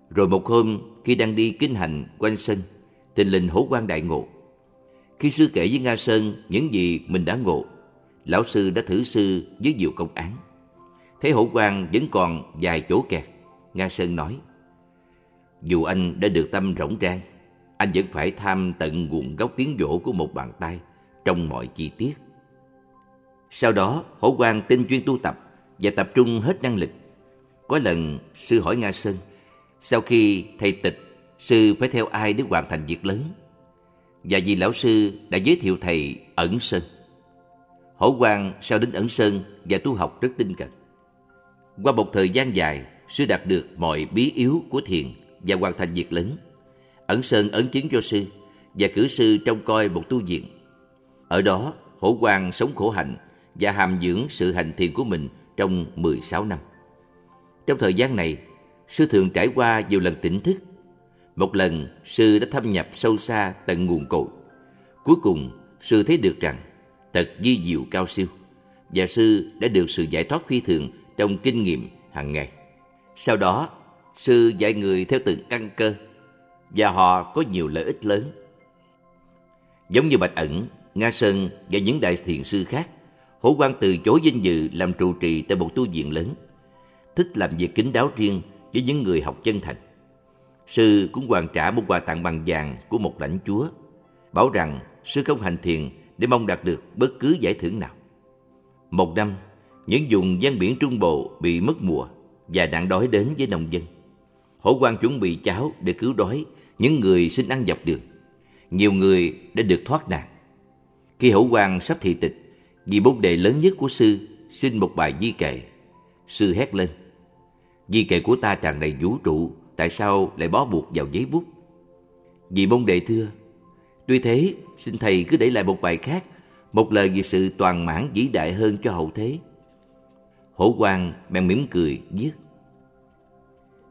Rồi một hôm, khi đang đi kinh hành quanh sân, tình linh hổ quan đại ngộ. Khi sư kể với Nga Sơn những gì mình đã ngộ, lão sư đã thử sư với nhiều công án. Thấy hổ quan vẫn còn vài chỗ kẹt, Nga Sơn nói, Dù anh đã được tâm rỗng rang, anh vẫn phải tham tận nguồn gốc tiếng dỗ của một bàn tay trong mọi chi tiết. Sau đó, hổ quan tinh chuyên tu tập và tập trung hết năng lực. Có lần, sư hỏi Nga Sơn, sau khi thầy tịch, sư phải theo ai để hoàn thành việc lớn? Và vì lão sư đã giới thiệu thầy ẩn sơn. Hổ Quang sau đến ẩn sơn và tu học rất tinh cần Qua một thời gian dài, sư đạt được mọi bí yếu của thiền và hoàn thành việc lớn. Ẩn sơn ấn chứng cho sư và cử sư trông coi một tu viện. Ở đó, Hổ Quang sống khổ hạnh và hàm dưỡng sự hành thiền của mình trong 16 năm. Trong thời gian này, sư thường trải qua nhiều lần tỉnh thức. Một lần, sư đã thâm nhập sâu xa tận nguồn cội. Cuối cùng, sư thấy được rằng thật di diệu cao siêu và sư đã được sự giải thoát phi thường trong kinh nghiệm hàng ngày. Sau đó, sư dạy người theo từng căn cơ và họ có nhiều lợi ích lớn. Giống như Bạch Ẩn, Nga Sơn và những đại thiền sư khác, Hổ Quan từ chối vinh dự làm trụ trì tại một tu viện lớn, thích làm việc kính đáo riêng với những người học chân thành. Sư cũng hoàn trả một quà tặng bằng vàng của một lãnh chúa, bảo rằng sư không hành thiền để mong đạt được bất cứ giải thưởng nào. Một năm, những vùng gian biển Trung Bộ bị mất mùa và nạn đói đến với nông dân. Hổ quan chuẩn bị cháo để cứu đói những người xin ăn dọc đường. Nhiều người đã được thoát nạn. Khi hổ quan sắp thị tịch, vì bút đề lớn nhất của sư xin một bài di kệ. Sư hét lên. Di kệ của ta tràn đầy vũ trụ, tại sao lại bó buộc vào giấy bút? Vì môn đệ thưa, tuy thế, xin thầy cứ để lại một bài khác, một lời về sự toàn mãn vĩ đại hơn cho hậu thế. Hổ quang bèn mỉm cười viết.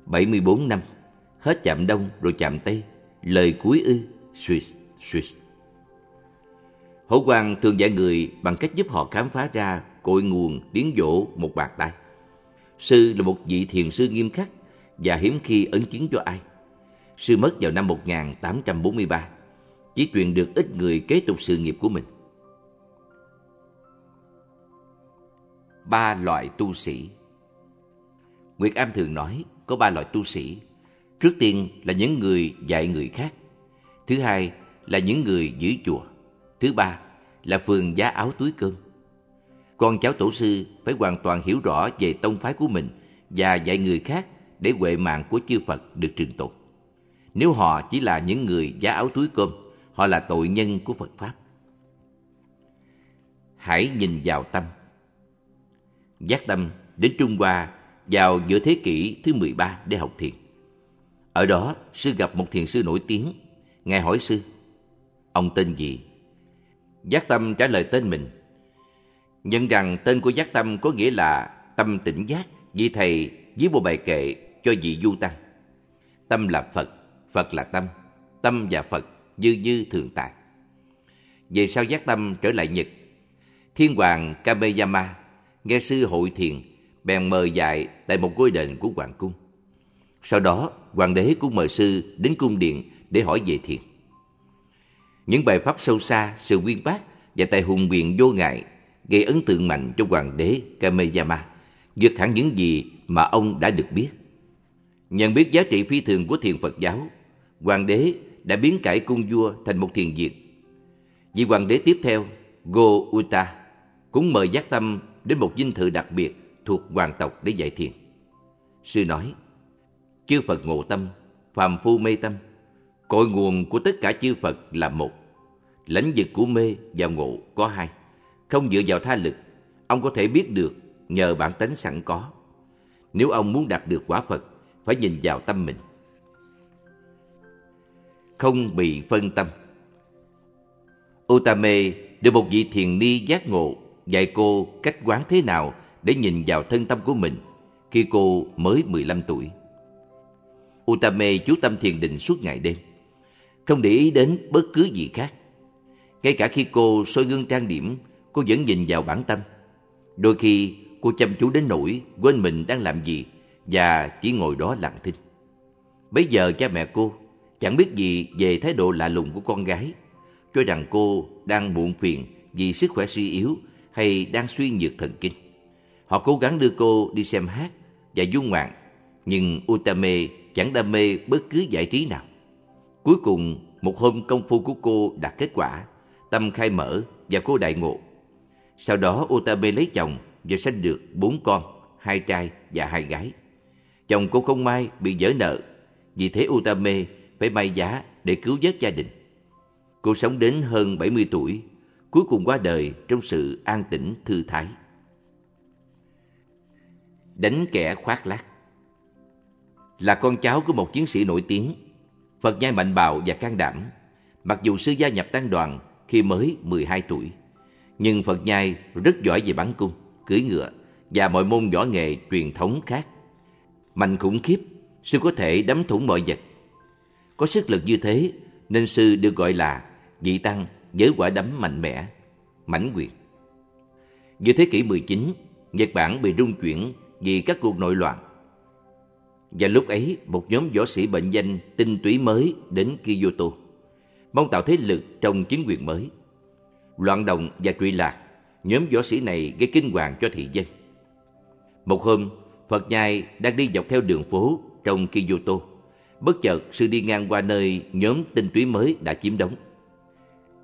74 năm, hết chạm đông rồi chạm tây, lời cuối ư, Swiss, Swiss. Hổ quang thường dạy người bằng cách giúp họ khám phá ra cội nguồn tiếng dỗ một bạc tay. Sư là một vị thiền sư nghiêm khắc và hiếm khi ấn chứng cho ai. Sư mất vào năm 1843, chỉ truyền được ít người kế tục sự nghiệp của mình. Ba loại tu sĩ Nguyệt Am thường nói có ba loại tu sĩ. Trước tiên là những người dạy người khác. Thứ hai là những người giữ chùa. Thứ ba là phường giá áo túi cơm. Con cháu tổ sư phải hoàn toàn hiểu rõ về tông phái của mình và dạy người khác để huệ mạng của chư Phật được trường tồn. Nếu họ chỉ là những người giá áo túi cơm, họ là tội nhân của Phật Pháp. Hãy nhìn vào tâm. Giác tâm đến Trung Hoa vào giữa thế kỷ thứ 13 để học thiền. Ở đó, sư gặp một thiền sư nổi tiếng. Ngài hỏi sư, ông tên gì? Giác tâm trả lời tên mình. Nhận rằng tên của giác tâm có nghĩa là tâm tỉnh giác, vị thầy với bộ bài kệ cho vị du tăng. Tâm là Phật, Phật là tâm, tâm và Phật dư dư thường tại. Về sau giác tâm trở lại Nhật, Thiên hoàng Kameyama nghe sư hội thiền bèn mời dạy tại một ngôi đền của hoàng cung. Sau đó, hoàng đế cũng mời sư đến cung điện để hỏi về thiền. Những bài pháp sâu xa, sự quyên bác và tài hùng biện vô ngại gây ấn tượng mạnh cho hoàng đế Kameyama, vượt hẳn những gì mà ông đã được biết. Nhận biết giá trị phi thường của thiền Phật giáo, hoàng đế đã biến cải cung vua thành một thiền viện. Vị hoàng đế tiếp theo, Go Uta, cũng mời giác tâm đến một dinh thự đặc biệt thuộc hoàng tộc để dạy thiền. Sư nói, chư Phật ngộ tâm, phàm phu mê tâm, cội nguồn của tất cả chư Phật là một. Lãnh vực của mê và ngộ có hai. Không dựa vào tha lực, ông có thể biết được nhờ bản tính sẵn có. Nếu ông muốn đạt được quả Phật, phải nhìn vào tâm mình. Không bị phân tâm Utame được một vị thiền ni giác ngộ dạy cô cách quán thế nào để nhìn vào thân tâm của mình khi cô mới 15 tuổi. Utame chú tâm thiền định suốt ngày đêm, không để ý đến bất cứ gì khác. Ngay cả khi cô soi gương trang điểm, cô vẫn nhìn vào bản tâm. Đôi khi cô chăm chú đến nỗi quên mình đang làm gì và chỉ ngồi đó lặng thinh. Bây giờ cha mẹ cô chẳng biết gì về thái độ lạ lùng của con gái, cho rằng cô đang muộn phiền vì sức khỏe suy yếu hay đang suy nhược thần kinh. Họ cố gắng đưa cô đi xem hát và du ngoạn, nhưng Utame chẳng đam mê bất cứ giải trí nào. Cuối cùng, một hôm công phu của cô đạt kết quả, tâm khai mở và cô đại ngộ. Sau đó Utame lấy chồng và sinh được bốn con, hai trai và hai gái. Chồng cô không may bị dở nợ, vì thế Utame phải may giá để cứu vớt gia đình. Cô sống đến hơn 70 tuổi, cuối cùng qua đời trong sự an tĩnh thư thái. Đánh kẻ khoác lác Là con cháu của một chiến sĩ nổi tiếng, Phật nhai mạnh bạo và can đảm, mặc dù sư gia nhập tăng đoàn khi mới 12 tuổi. Nhưng Phật nhai rất giỏi về bắn cung, cưỡi ngựa và mọi môn võ nghệ truyền thống khác. Mạnh khủng khiếp, sư có thể đấm thủng mọi vật. Có sức lực như thế nên sư được gọi là vị tăng với quả đấm mạnh mẽ, mãnh quyền. Giữa thế kỷ 19, Nhật Bản bị rung chuyển vì các cuộc nội loạn. Và lúc ấy, một nhóm võ sĩ bệnh danh tinh túy mới đến Kyoto, mong tạo thế lực trong chính quyền mới. Loạn động và truy lạc, nhóm võ sĩ này gây kinh hoàng cho thị dân. Một hôm, Phật nhai đang đi dọc theo đường phố trong Kyoto. Bất chợt, sư đi ngang qua nơi nhóm tinh túy mới đã chiếm đóng.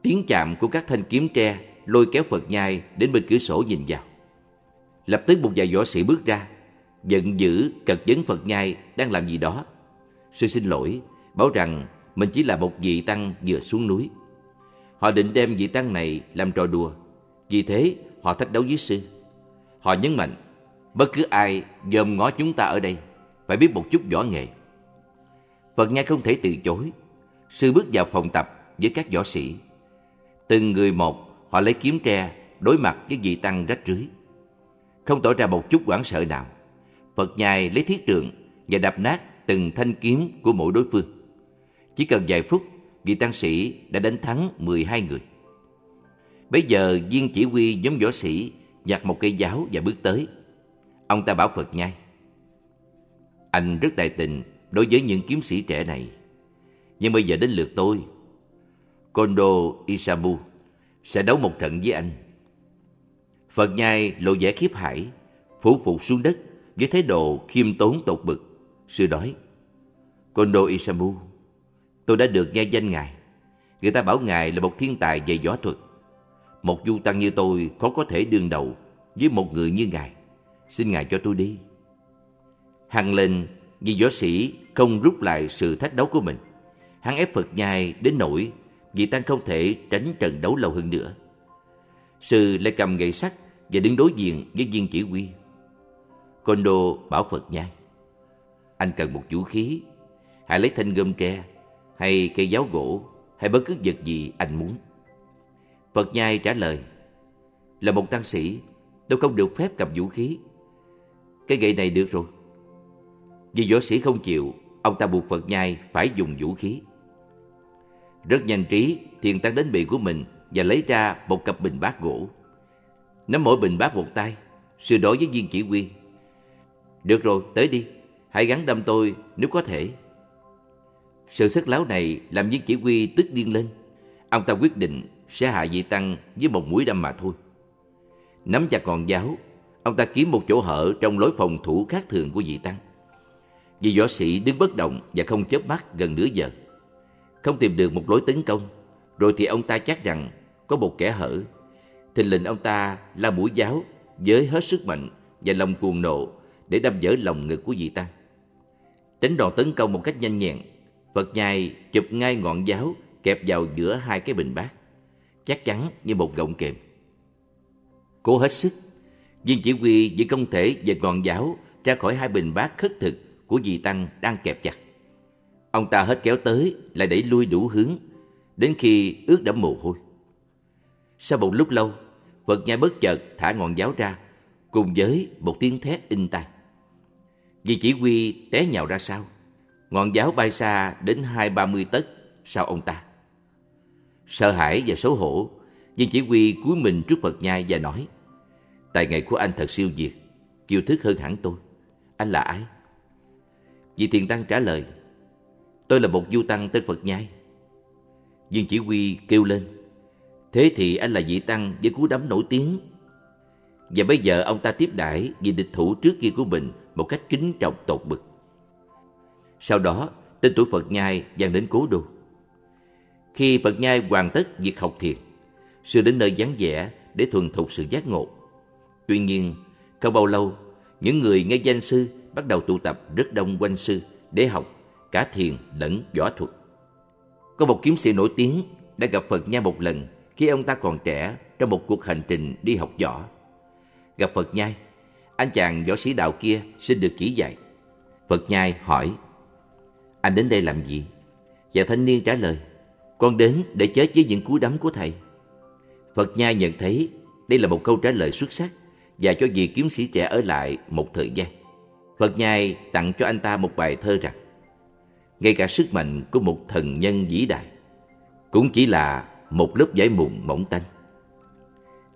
Tiếng chạm của các thanh kiếm tre lôi kéo Phật nhai đến bên cửa sổ nhìn vào. Lập tức một vài võ sĩ bước ra, giận dữ cật vấn Phật nhai đang làm gì đó. Sư xin lỗi, bảo rằng mình chỉ là một vị tăng vừa xuống núi. Họ định đem vị tăng này làm trò đùa, vì thế họ thách đấu với sư. Họ nhấn mạnh, bất cứ ai dòm ngó chúng ta ở đây, phải biết một chút võ nghệ. Phật nhai không thể từ chối. Sư bước vào phòng tập với các võ sĩ. Từng người một, họ lấy kiếm tre đối mặt với vị tăng rách rưới. Không tỏ ra một chút hoảng sợ nào. Phật nhai lấy thiết trượng và đập nát từng thanh kiếm của mỗi đối phương. Chỉ cần vài phút, vị tăng sĩ đã đánh thắng 12 người. Bây giờ viên chỉ huy nhóm võ sĩ nhặt một cây giáo và bước tới. Ông ta bảo Phật nhai. Anh rất tài tình đối với những kiếm sĩ trẻ này. Nhưng bây giờ đến lượt tôi. Kondo Isamu sẽ đấu một trận với anh. Phật nhai lộ vẻ khiếp hải, phủ phục xuống đất với thái độ khiêm tốn tột bực, sư đói. Kondo Isamu, tôi đã được nghe danh ngài. Người ta bảo ngài là một thiên tài về võ thuật. Một du tăng như tôi khó có thể đương đầu với một người như ngài. Xin ngài cho tôi đi. Hằng lên vì võ sĩ không rút lại sự thách đấu của mình. Hắn ép Phật nhai đến nỗi vị tăng không thể tránh trận đấu lâu hơn nữa. Sư lại cầm gậy sắt và đứng đối diện với viên chỉ huy. Kondo bảo Phật nhai. Anh cần một vũ khí, hãy lấy thanh gươm tre, hay cây giáo gỗ, hay bất cứ vật gì anh muốn. Phật nhai trả lời, là một tăng sĩ, tôi không được phép cầm vũ khí. Cái gậy này được rồi. Vì võ sĩ không chịu, ông ta buộc Phật nhai phải dùng vũ khí. Rất nhanh trí, thiền tăng đến bì của mình và lấy ra một cặp bình bát gỗ. Nắm mỗi bình bát một tay, sư đối với viên chỉ huy. Được rồi, tới đi, hãy gắn đâm tôi nếu có thể. Sự sức láo này làm viên chỉ huy tức điên lên. Ông ta quyết định sẽ hạ vị tăng với một mũi đâm mà thôi. Nắm chặt ngọn giáo, ông ta kiếm một chỗ hở trong lối phòng thủ khác thường của vị tăng. Vị võ sĩ đứng bất động và không chớp mắt gần nửa giờ. Không tìm được một lối tấn công, rồi thì ông ta chắc rằng có một kẻ hở. Thình lình ông ta la mũi giáo với hết sức mạnh và lòng cuồng nộ để đâm vỡ lòng ngực của vị tăng. Tránh đòn tấn công một cách nhanh nhẹn, Phật nhai chụp ngay ngọn giáo kẹp vào giữa hai cái bình bát, chắc chắn như một gọng kềm. Cố hết sức, viên chỉ huy vẫn không thể giật ngọn giáo ra khỏi hai bình bát khất thực của vị tăng đang kẹp chặt. Ông ta hết kéo tới, lại đẩy lui đủ hướng, đến khi ướt đẫm mồ hôi. Sau một lúc lâu, Phật nhai bất chợt thả ngọn giáo ra, cùng với một tiếng thét in tai. Vì chỉ huy té nhào ra sau, ngọn giáo bay xa đến hai ba mươi tấc sau ông ta. Sợ hãi và xấu hổ, viên chỉ huy cúi mình trước Phật nhai và nói Tài nghệ của anh thật siêu việt, kiêu thức hơn hẳn tôi. Anh là ai? Vị thiền tăng trả lời Tôi là một du tăng tên Phật nhai Viên chỉ huy kêu lên Thế thì anh là vị tăng với cú đấm nổi tiếng Và bây giờ ông ta tiếp đãi vị địch thủ trước kia của mình Một cách kính trọng tột bực sau đó tên tuổi Phật nhai dàn đến cố đô Khi Phật nhai hoàn tất việc học thiền Sư đến nơi vắng vẻ để thuần thục sự giác ngộ Tuy nhiên không bao lâu Những người nghe danh sư bắt đầu tụ tập rất đông quanh sư để học cả thiền lẫn võ thuật. Có một kiếm sĩ nổi tiếng đã gặp Phật Nhai một lần khi ông ta còn trẻ trong một cuộc hành trình đi học võ. Gặp Phật Nhai, anh chàng võ sĩ đạo kia xin được chỉ dạy. Phật Nhai hỏi, anh đến đây làm gì? Và thanh niên trả lời, con đến để chết với những cú đấm của thầy. Phật Nhai nhận thấy đây là một câu trả lời xuất sắc và cho vị kiếm sĩ trẻ ở lại một thời gian. Phật Nhai tặng cho anh ta một bài thơ rằng ngay cả sức mạnh của một thần nhân vĩ đại cũng chỉ là một lớp giải mùng mỏng tanh.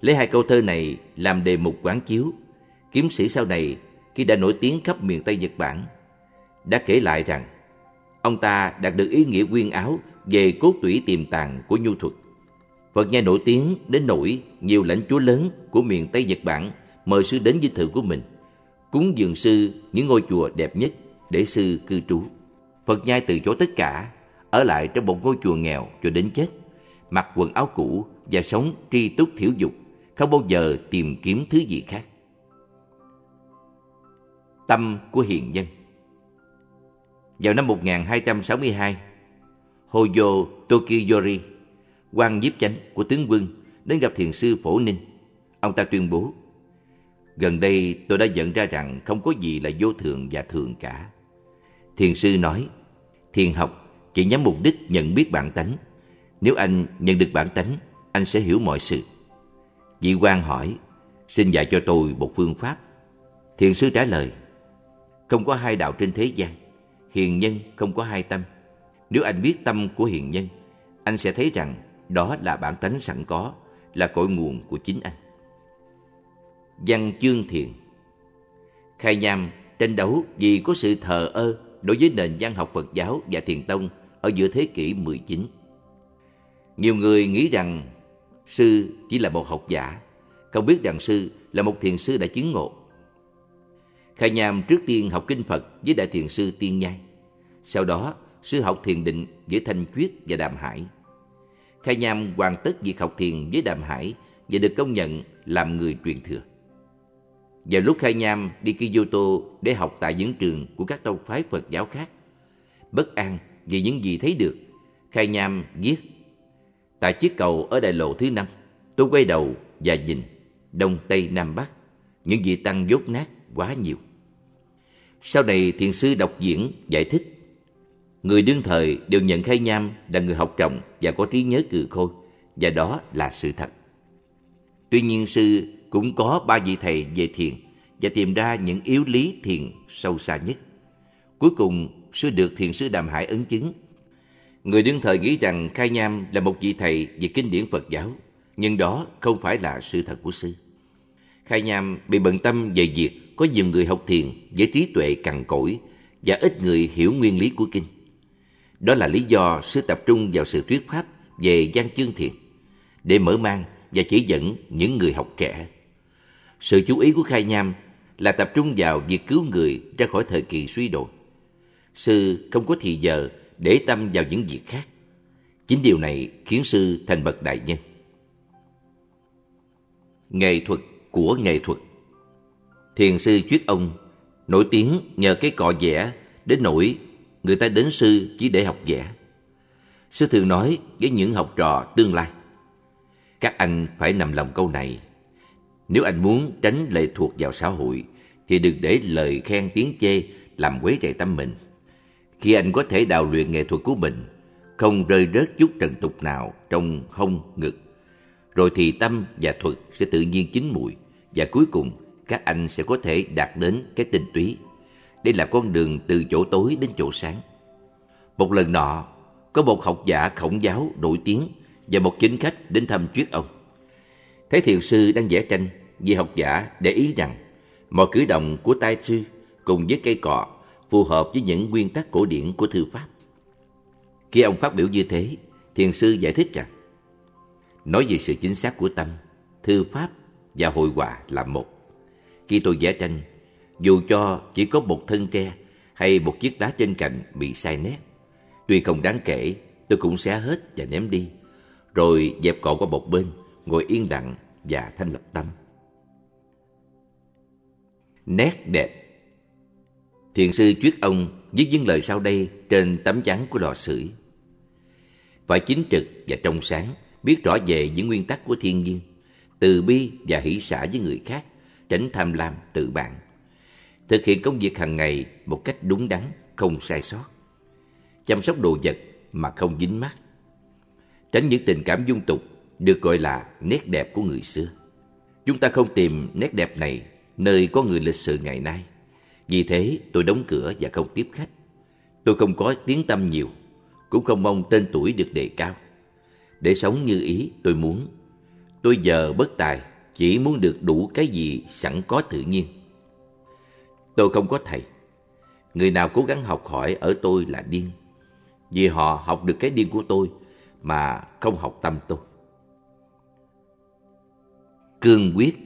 Lấy hai câu thơ này làm đề mục quán chiếu, kiếm sĩ sau này khi đã nổi tiếng khắp miền Tây Nhật Bản đã kể lại rằng ông ta đạt được ý nghĩa quyên áo về cốt tủy tiềm tàng của nhu thuật. Phật nhai nổi tiếng đến nỗi nhiều lãnh chúa lớn của miền Tây Nhật Bản mời sư đến dinh thự của mình, cúng dường sư những ngôi chùa đẹp nhất để sư cư trú. Phật nhai từ chối tất cả, ở lại trong một ngôi chùa nghèo cho đến chết, mặc quần áo cũ và sống tri túc thiểu dục, không bao giờ tìm kiếm thứ gì khác. Tâm của hiền nhân vào năm 1262, Hojo Tokiyori, quan nhiếp chánh của tướng quân, đến gặp thiền sư Phổ Ninh. Ông ta tuyên bố, Gần đây tôi đã nhận ra rằng không có gì là vô thường và thường cả. Thiền sư nói, thiền học chỉ nhắm mục đích nhận biết bản tánh. Nếu anh nhận được bản tánh, anh sẽ hiểu mọi sự. Vị quan hỏi, xin dạy cho tôi một phương pháp. Thiền sư trả lời, không có hai đạo trên thế gian. Hiền nhân không có hai tâm. Nếu anh biết tâm của hiền nhân, anh sẽ thấy rằng đó là bản tánh sẵn có, là cội nguồn của chính anh. Văn chương thiền Khai nham tranh đấu vì có sự thờ ơ đối với nền văn học Phật giáo và thiền tông ở giữa thế kỷ 19. Nhiều người nghĩ rằng sư chỉ là một học giả, không biết rằng sư là một thiền sư đã chứng ngộ. Khai Nham trước tiên học kinh Phật với đại thiền sư Tiên Nhai. Sau đó, sư học thiền định giữa Thanh Chuyết và Đàm Hải. Khai Nham hoàn tất việc học thiền với Đàm Hải và được công nhận làm người truyền thừa. Vào lúc Khai Nham đi Kyoto để học tại những trường của các tông phái Phật giáo khác, bất an vì những gì thấy được, Khai Nham viết Tại chiếc cầu ở đại lộ thứ năm, tôi quay đầu và nhìn Đông Tây Nam Bắc, những vị tăng dốt nát quá nhiều. Sau này thiền sư đọc diễn giải thích Người đương thời đều nhận Khai Nham là người học trọng và có trí nhớ cừ khôi và đó là sự thật. Tuy nhiên sư cũng có ba vị thầy về thiền và tìm ra những yếu lý thiền sâu xa nhất. Cuối cùng, sư được thiền sư Đàm Hải ấn chứng. Người đương thời nghĩ rằng Khai Nham là một vị thầy về kinh điển Phật giáo, nhưng đó không phải là sự thật của sư. Khai Nham bị bận tâm về việc có nhiều người học thiền với trí tuệ cằn cỗi và ít người hiểu nguyên lý của kinh. Đó là lý do sư tập trung vào sự thuyết pháp về văn chương thiền, để mở mang và chỉ dẫn những người học trẻ. Sự chú ý của Khai Nham là tập trung vào việc cứu người ra khỏi thời kỳ suy đồi. Sư không có thì giờ để tâm vào những việc khác. Chính điều này khiến sư thành bậc đại nhân. Nghệ thuật của nghệ thuật Thiền sư Chuyết Ông nổi tiếng nhờ cái cọ vẽ đến nỗi người ta đến sư chỉ để học vẽ. Sư thường nói với những học trò tương lai. Các anh phải nằm lòng câu này. Nếu anh muốn tránh lệ thuộc vào xã hội, Thì đừng để lời khen tiếng chê làm quấy rầy tâm mình. Khi anh có thể đào luyện nghệ thuật của mình, Không rơi rớt chút trần tục nào trong hông ngực, Rồi thì tâm và thuật sẽ tự nhiên chín mùi Và cuối cùng các anh sẽ có thể đạt đến cái tinh túy đây là con đường từ chỗ tối đến chỗ sáng. Một lần nọ, có một học giả khổng giáo nổi tiếng và một chính khách đến thăm triết ông. Thấy thiền sư đang vẽ tranh, vị học giả để ý rằng mọi cử động của tai sư cùng với cây cọ phù hợp với những nguyên tắc cổ điển của thư pháp. Khi ông phát biểu như thế, thiền sư giải thích rằng nói về sự chính xác của tâm, thư pháp và hội họa là một. Khi tôi vẽ tranh, dù cho chỉ có một thân tre hay một chiếc lá trên cành bị sai nét. Tuy không đáng kể, tôi cũng xé hết và ném đi, rồi dẹp cọ qua một bên, ngồi yên lặng và thanh lập tâm. Nét đẹp Thiền sư Chuyết Ông viết những lời sau đây trên tấm chắn của lò sưởi. Phải chính trực và trong sáng biết rõ về những nguyên tắc của thiên nhiên, từ bi và hỷ xả với người khác, tránh tham lam tự bạn. Thực hiện công việc hàng ngày một cách đúng đắn, không sai sót. Chăm sóc đồ vật mà không dính mắt. Tránh những tình cảm dung tục được gọi là nét đẹp của người xưa. Chúng ta không tìm nét đẹp này nơi có người lịch sự ngày nay. Vì thế tôi đóng cửa và không tiếp khách. Tôi không có tiếng tâm nhiều, cũng không mong tên tuổi được đề cao. Để sống như ý tôi muốn. Tôi giờ bất tài, chỉ muốn được đủ cái gì sẵn có tự nhiên. Tôi không có thầy. Người nào cố gắng học hỏi ở tôi là điên. Vì họ học được cái điên của tôi mà không học tâm tôi. Cương quyết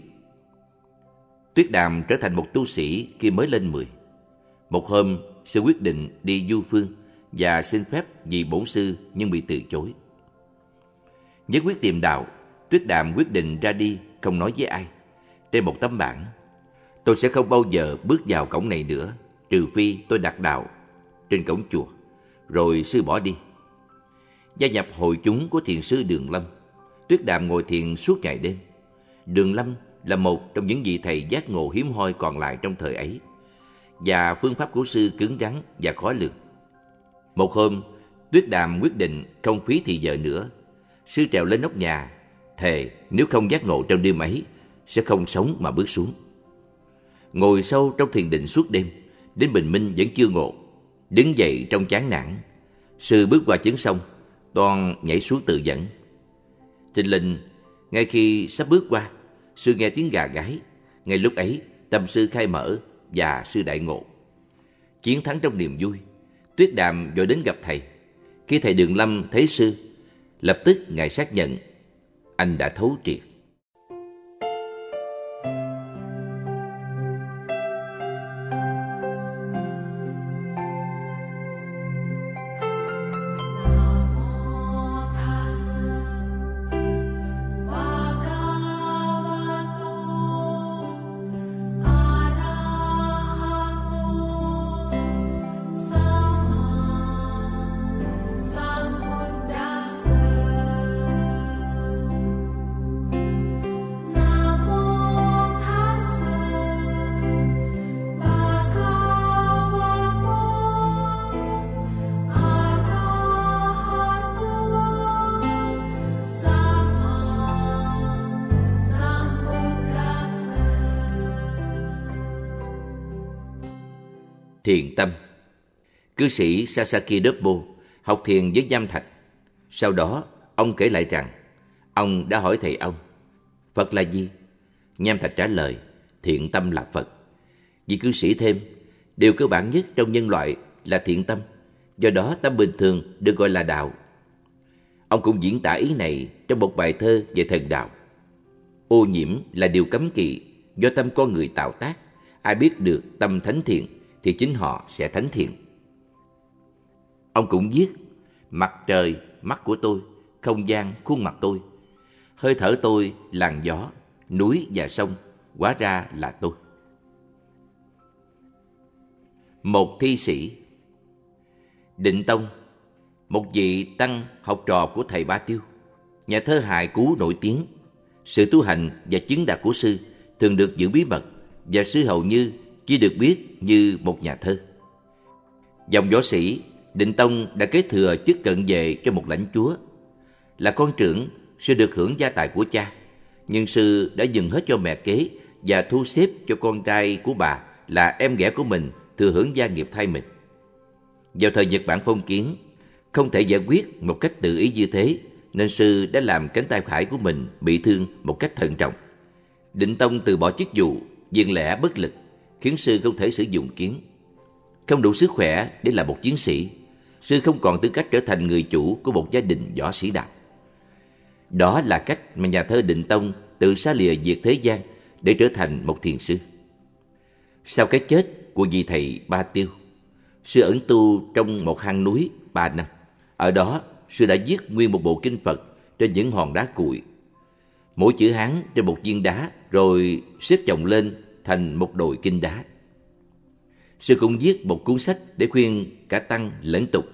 Tuyết Đàm trở thành một tu sĩ khi mới lên 10. Một hôm, sư quyết định đi du phương và xin phép vì bổn sư nhưng bị từ chối. Nhất quyết tìm đạo, Tuyết Đàm quyết định ra đi không nói với ai. Trên một tấm bảng, tôi sẽ không bao giờ bước vào cổng này nữa, trừ phi tôi đặt đạo trên cổng chùa. Rồi sư bỏ đi. Gia nhập hội chúng của thiền sư Đường Lâm, Tuyết Đàm ngồi thiền suốt ngày đêm. Đường Lâm là một trong những vị thầy giác ngộ hiếm hoi còn lại trong thời ấy. Và phương pháp của sư cứng rắn và khó lường. Một hôm, Tuyết Đàm quyết định không phí thì giờ nữa. Sư trèo lên nóc nhà, thề nếu không giác ngộ trong đêm ấy, sẽ không sống mà bước xuống. Ngồi sâu trong thiền định suốt đêm, đến bình minh vẫn chưa ngộ. Đứng dậy trong chán nản, sư bước qua chấn sông, toàn nhảy xuống tự dẫn. Thình linh, ngay khi sắp bước qua, sư nghe tiếng gà gáy. Ngay lúc ấy, tâm sư khai mở và sư đại ngộ. Chiến thắng trong niềm vui, Tuyết Đàm vội đến gặp thầy. Khi thầy Đường Lâm thấy sư, lập tức ngài xác nhận anh đã thấu triệt. Cư sĩ Sasaki Dobbo học thiền với Nham Thạch. Sau đó, ông kể lại rằng, ông đã hỏi thầy ông, Phật là gì? Nham Thạch trả lời, thiện tâm là Phật. Vị cư sĩ thêm, điều cơ bản nhất trong nhân loại là thiện tâm, do đó tâm bình thường được gọi là đạo. Ông cũng diễn tả ý này trong một bài thơ về thần đạo. Ô nhiễm là điều cấm kỵ do tâm con người tạo tác. Ai biết được tâm thánh thiện thì chính họ sẽ thánh thiện. Ông cũng viết, mặt trời, mắt của tôi, không gian, khuôn mặt tôi, hơi thở tôi, làn gió, núi và sông, hóa ra là tôi. Một thi sĩ Định Tông Một vị tăng học trò của thầy Ba Tiêu Nhà thơ hài cú nổi tiếng Sự tu hành và chứng đạt của sư thường được giữ bí mật và sư hầu như chỉ được biết như một nhà thơ. Dòng võ sĩ, Định Tông đã kế thừa chức cận vệ cho một lãnh chúa. Là con trưởng, sư được hưởng gia tài của cha, nhưng sư đã dừng hết cho mẹ kế và thu xếp cho con trai của bà là em ghẻ của mình thừa hưởng gia nghiệp thay mình. Vào thời Nhật Bản phong kiến, không thể giải quyết một cách tự ý như thế, nên sư đã làm cánh tay phải của mình bị thương một cách thận trọng. Định Tông từ bỏ chức vụ, viên lẽ bất lực khiến sư không thể sử dụng kiếm. Không đủ sức khỏe để là một chiến sĩ, sư không còn tư cách trở thành người chủ của một gia đình võ sĩ đạo. Đó là cách mà nhà thơ Định Tông tự xa lìa việc thế gian để trở thành một thiền sư. Sau cái chết của vị thầy Ba Tiêu, sư ẩn tu trong một hang núi ba năm. Ở đó, sư đã viết nguyên một bộ kinh Phật trên những hòn đá cuội. Mỗi chữ Hán trên một viên đá rồi xếp chồng lên thành một đồi kinh đá. Sư cũng viết một cuốn sách để khuyên cả tăng lẫn tục.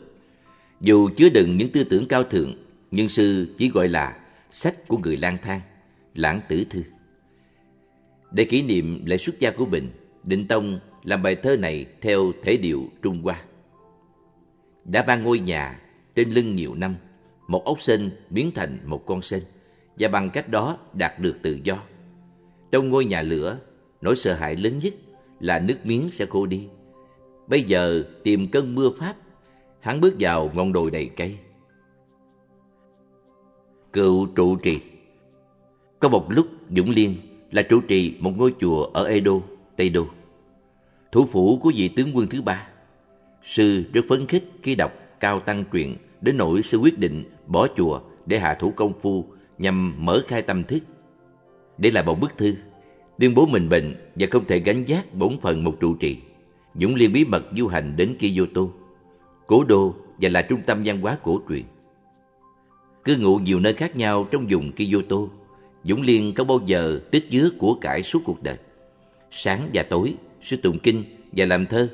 Dù chứa đựng những tư tưởng cao thượng, nhưng sư chỉ gọi là sách của người lang thang, lãng tử thư. Để kỷ niệm lễ xuất gia của Bình, Định Tông làm bài thơ này theo thể điệu Trung Hoa. Đã mang ngôi nhà trên lưng nhiều năm, một ốc sên biến thành một con sên và bằng cách đó đạt được tự do. Trong ngôi nhà lửa, nỗi sợ hãi lớn nhất là nước miếng sẽ khô đi. Bây giờ tìm cơn mưa Pháp, hắn bước vào ngọn đồi đầy cây. Cựu trụ trì Có một lúc Dũng Liên là trụ trì một ngôi chùa ở Edo, Tây Đô, thủ phủ của vị tướng quân thứ ba. Sư rất phấn khích khi đọc Cao Tăng truyện đến nỗi sư quyết định bỏ chùa để hạ thủ công phu nhằm mở khai tâm thức. Để lại một bức thư, tuyên bố mình bệnh và không thể gánh giác bổn phận một trụ trì. Dũng Liên bí mật du hành đến Kyoto, cố đô và là trung tâm văn hóa cổ truyền. Cư ngụ nhiều nơi khác nhau trong vùng Kyoto, Dũng Liên không bao giờ tích dứa của cải suốt cuộc đời. Sáng và tối, sư tụng kinh và làm thơ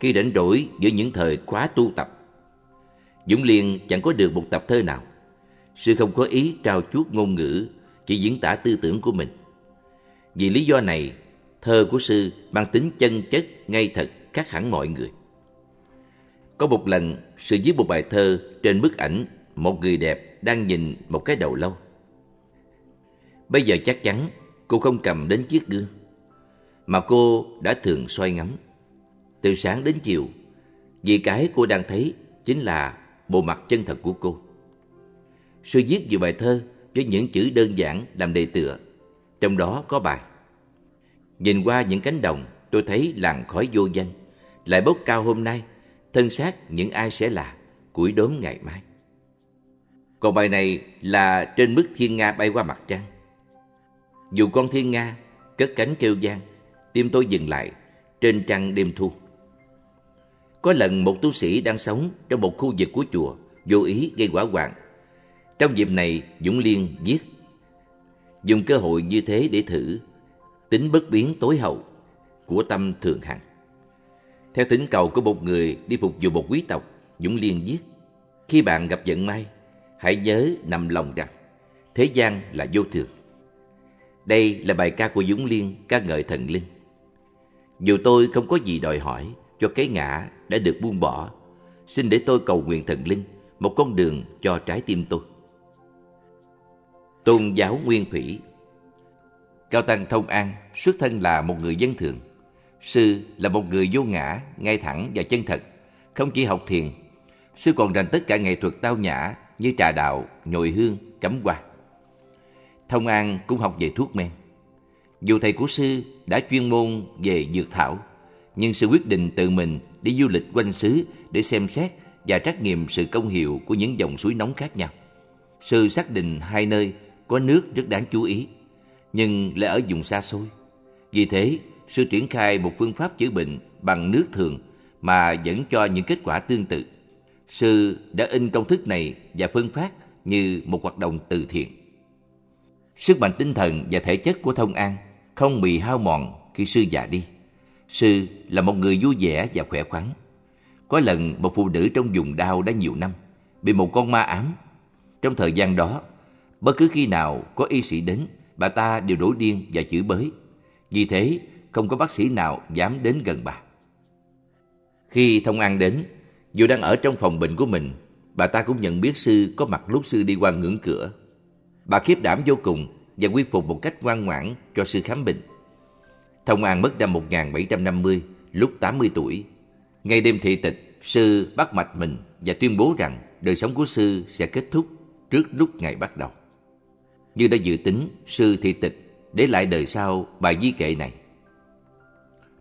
khi rảnh rỗi giữa những thời khóa tu tập. Dũng Liên chẳng có được một tập thơ nào. Sư không có ý trao chuốt ngôn ngữ, chỉ diễn tả tư tưởng của mình. Vì lý do này, thơ của sư mang tính chân chất, ngay thật, khác hẳn mọi người. Có một lần, sư viết một bài thơ trên bức ảnh một người đẹp đang nhìn một cái đầu lâu. Bây giờ chắc chắn cô không cầm đến chiếc gương, mà cô đã thường soi ngắm. Từ sáng đến chiều, vì cái cô đang thấy chính là bộ mặt chân thật của cô. Sư viết nhiều bài thơ với những chữ đơn giản làm đề tựa, trong đó có bài Nhìn qua những cánh đồng, tôi thấy làng khói vô danh, lại bốc cao hôm nay, thân xác những ai sẽ là củi đốm ngày mai. Còn bài này là trên mức thiên nga bay qua mặt trăng. Dù con thiên nga cất cánh kêu gian, tim tôi dừng lại trên trăng đêm thu. Có lần một tu sĩ đang sống trong một khu vực của chùa vô ý gây quả hoạn. Trong dịp này Dũng Liên viết dùng cơ hội như thế để thử tính bất biến tối hậu của tâm thường hằng. Theo thỉnh cầu của một người đi phục vụ một quý tộc, Dũng Liên viết khi bạn gặp vận may, hãy nhớ nằm lòng rằng thế gian là vô thường. Đây là bài ca của Dũng Liên ca ngợi thần linh. Dù tôi không có gì đòi hỏi cho cái ngã đã được buông bỏ, xin để tôi cầu nguyện thần linh một con đường cho trái tim tôi. Tôn giáo Nguyên Thủy Cao Tăng Thông An xuất thân là một người dân thường. Sư là một người vô ngã, ngay thẳng và chân thật, không chỉ học thiền. Sư còn rành tất cả nghệ thuật tao nhã như trà đạo, nhồi hương, cắm hoa. Thông An cũng học về thuốc men. Dù thầy của sư đã chuyên môn về dược thảo, nhưng sư quyết định tự mình đi du lịch quanh xứ để xem xét và trắc nghiệm sự công hiệu của những dòng suối nóng khác nhau. Sư xác định hai nơi có nước rất đáng chú ý, nhưng lại ở vùng xa xôi. Vì thế, sự triển khai một phương pháp chữa bệnh bằng nước thường mà vẫn cho những kết quả tương tự. Sư đã in công thức này và phân phát như một hoạt động từ thiện. Sức mạnh tinh thần và thể chất của Thông An không bị hao mòn khi sư già đi. Sư là một người vui vẻ và khỏe khoắn. Có lần một phụ nữ trong vùng đau đã nhiều năm, bị một con ma ám. Trong thời gian đó, bất cứ khi nào có y sĩ đến, bà ta đều đổ điên và chửi bới. Vì thế, không có bác sĩ nào dám đến gần bà. Khi Thông An đến, dù đang ở trong phòng bệnh của mình, bà ta cũng nhận biết sư có mặt lúc sư đi qua ngưỡng cửa. Bà khiếp đảm vô cùng và quy phục một cách ngoan ngoãn cho sư khám bệnh. Thông An mất năm 1750, lúc 80 tuổi. ngay đêm thị tịch, sư bắt mạch mình và tuyên bố rằng đời sống của sư sẽ kết thúc trước lúc ngày bắt đầu. Như đã dự tính, sư thị tịch để lại đời sau bài di kệ này.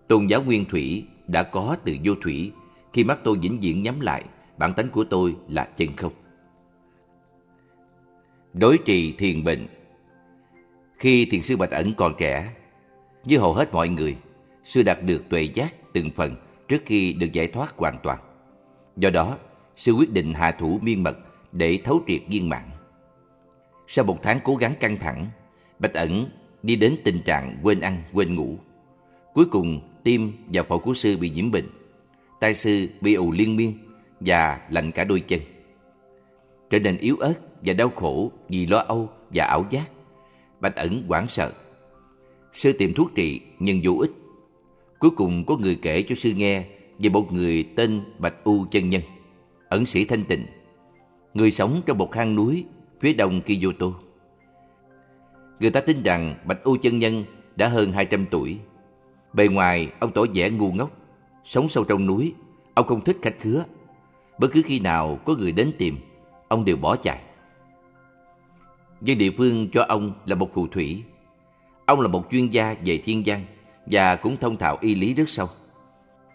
Tôn giáo nguyên thủy đã có từ vô thủy, khi mắt tôi vĩnh viễn nhắm lại, bản tánh của tôi là chân không. Đối trì thiền bệnh Khi thiền sư Bạch Ẩn còn trẻ, như hầu hết mọi người, sư đạt được tuệ giác từng phần trước khi được giải thoát hoàn toàn. Do đó, sư quyết định hạ thủ miên mật để thấu triệt viên mạng. Sau một tháng cố gắng căng thẳng, Bạch Ẩn đi đến tình trạng quên ăn, quên ngủ. Cuối cùng, tim và phổi của sư bị nhiễm bệnh. Tai sư bị ù liên miên và lạnh cả đôi chân. Trở nên yếu ớt và đau khổ vì lo âu và ảo giác. Bạch ẩn hoảng sợ. Sư tìm thuốc trị nhưng vô ích. Cuối cùng có người kể cho sư nghe về một người tên Bạch U chân nhân, ẩn sĩ thanh tịnh, người sống trong một hang núi phía đông Kyoto. Người ta tin rằng Bạch U chân nhân đã hơn 200 tuổi. Bề ngoài ông tỏ vẻ ngu ngốc, sống sâu trong núi, ông không thích khách khứa. Bất cứ khi nào có người đến tìm, ông đều bỏ chạy. Dân địa phương cho ông là một phù thủy. Ông là một chuyên gia về thiên văn và cũng thông thạo y lý rất sâu.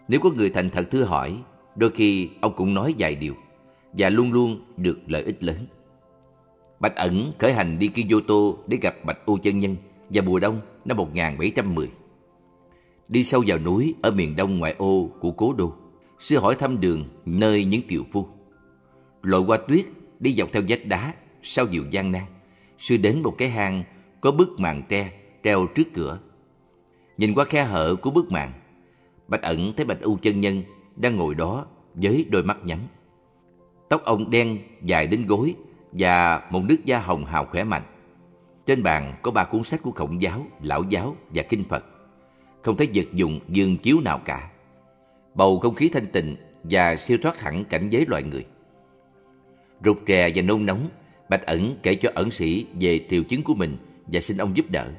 Nếu có người thành thật thưa hỏi, đôi khi ông cũng nói vài điều và luôn luôn được lợi ích lớn. Bạch ẩn khởi hành đi Kyoto để gặp Bạch U chân nhân vào mùa đông năm 1710. Đi sâu vào núi ở miền đông ngoại ô của cố đô, sư hỏi thăm đường nơi những tiểu phu. Lội qua tuyết, đi dọc theo vách đá, sau nhiều gian nan, sư đến một cái hang có bức màn tre treo trước cửa. Nhìn qua khe hở của bức màn, Bạch ẩn thấy Bạch U chân nhân đang ngồi đó với đôi mắt nhắm. Tóc ông đen dài đến gối và một nước da hồng hào khỏe mạnh. Trên bàn có ba cuốn sách của Khổng giáo, Lão giáo và Kinh Phật. Không thấy vật dụng dương chiếu nào cả. Bầu không khí thanh tịnh và siêu thoát hẳn cảnh giới loài người. Rụt rè và nôn nóng, Bạch ẩn kể cho ẩn sĩ về triệu chứng của mình và xin ông giúp đỡ.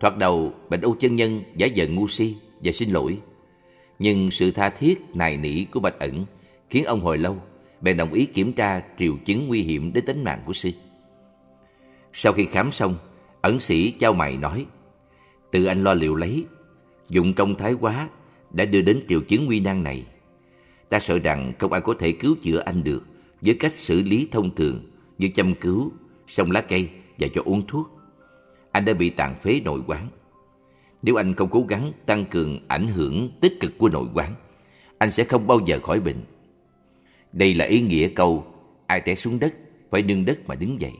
Thoạt đầu, Bạch Âu chân nhân giả vờ ngu si và xin lỗi. Nhưng sự tha thiết, nài nỉ của Bạch ẩn khiến ông hồi lâu bèn đồng ý kiểm tra triệu chứng nguy hiểm đến tính mạng của si. Sau khi khám xong, ẩn sĩ trao mày nói, tự anh lo liệu lấy, dụng công thái quá đã đưa đến triệu chứng nguy nan này. Ta sợ rằng không ai có thể cứu chữa anh được với cách xử lý thông thường như chăm cứu, xông lá cây và cho uống thuốc. Anh đã bị tàn phế nội quán. Nếu anh không cố gắng tăng cường ảnh hưởng tích cực của nội quán, anh sẽ không bao giờ khỏi bệnh. Đây là ý nghĩa câu ai té xuống đất phải nương đất mà đứng dậy.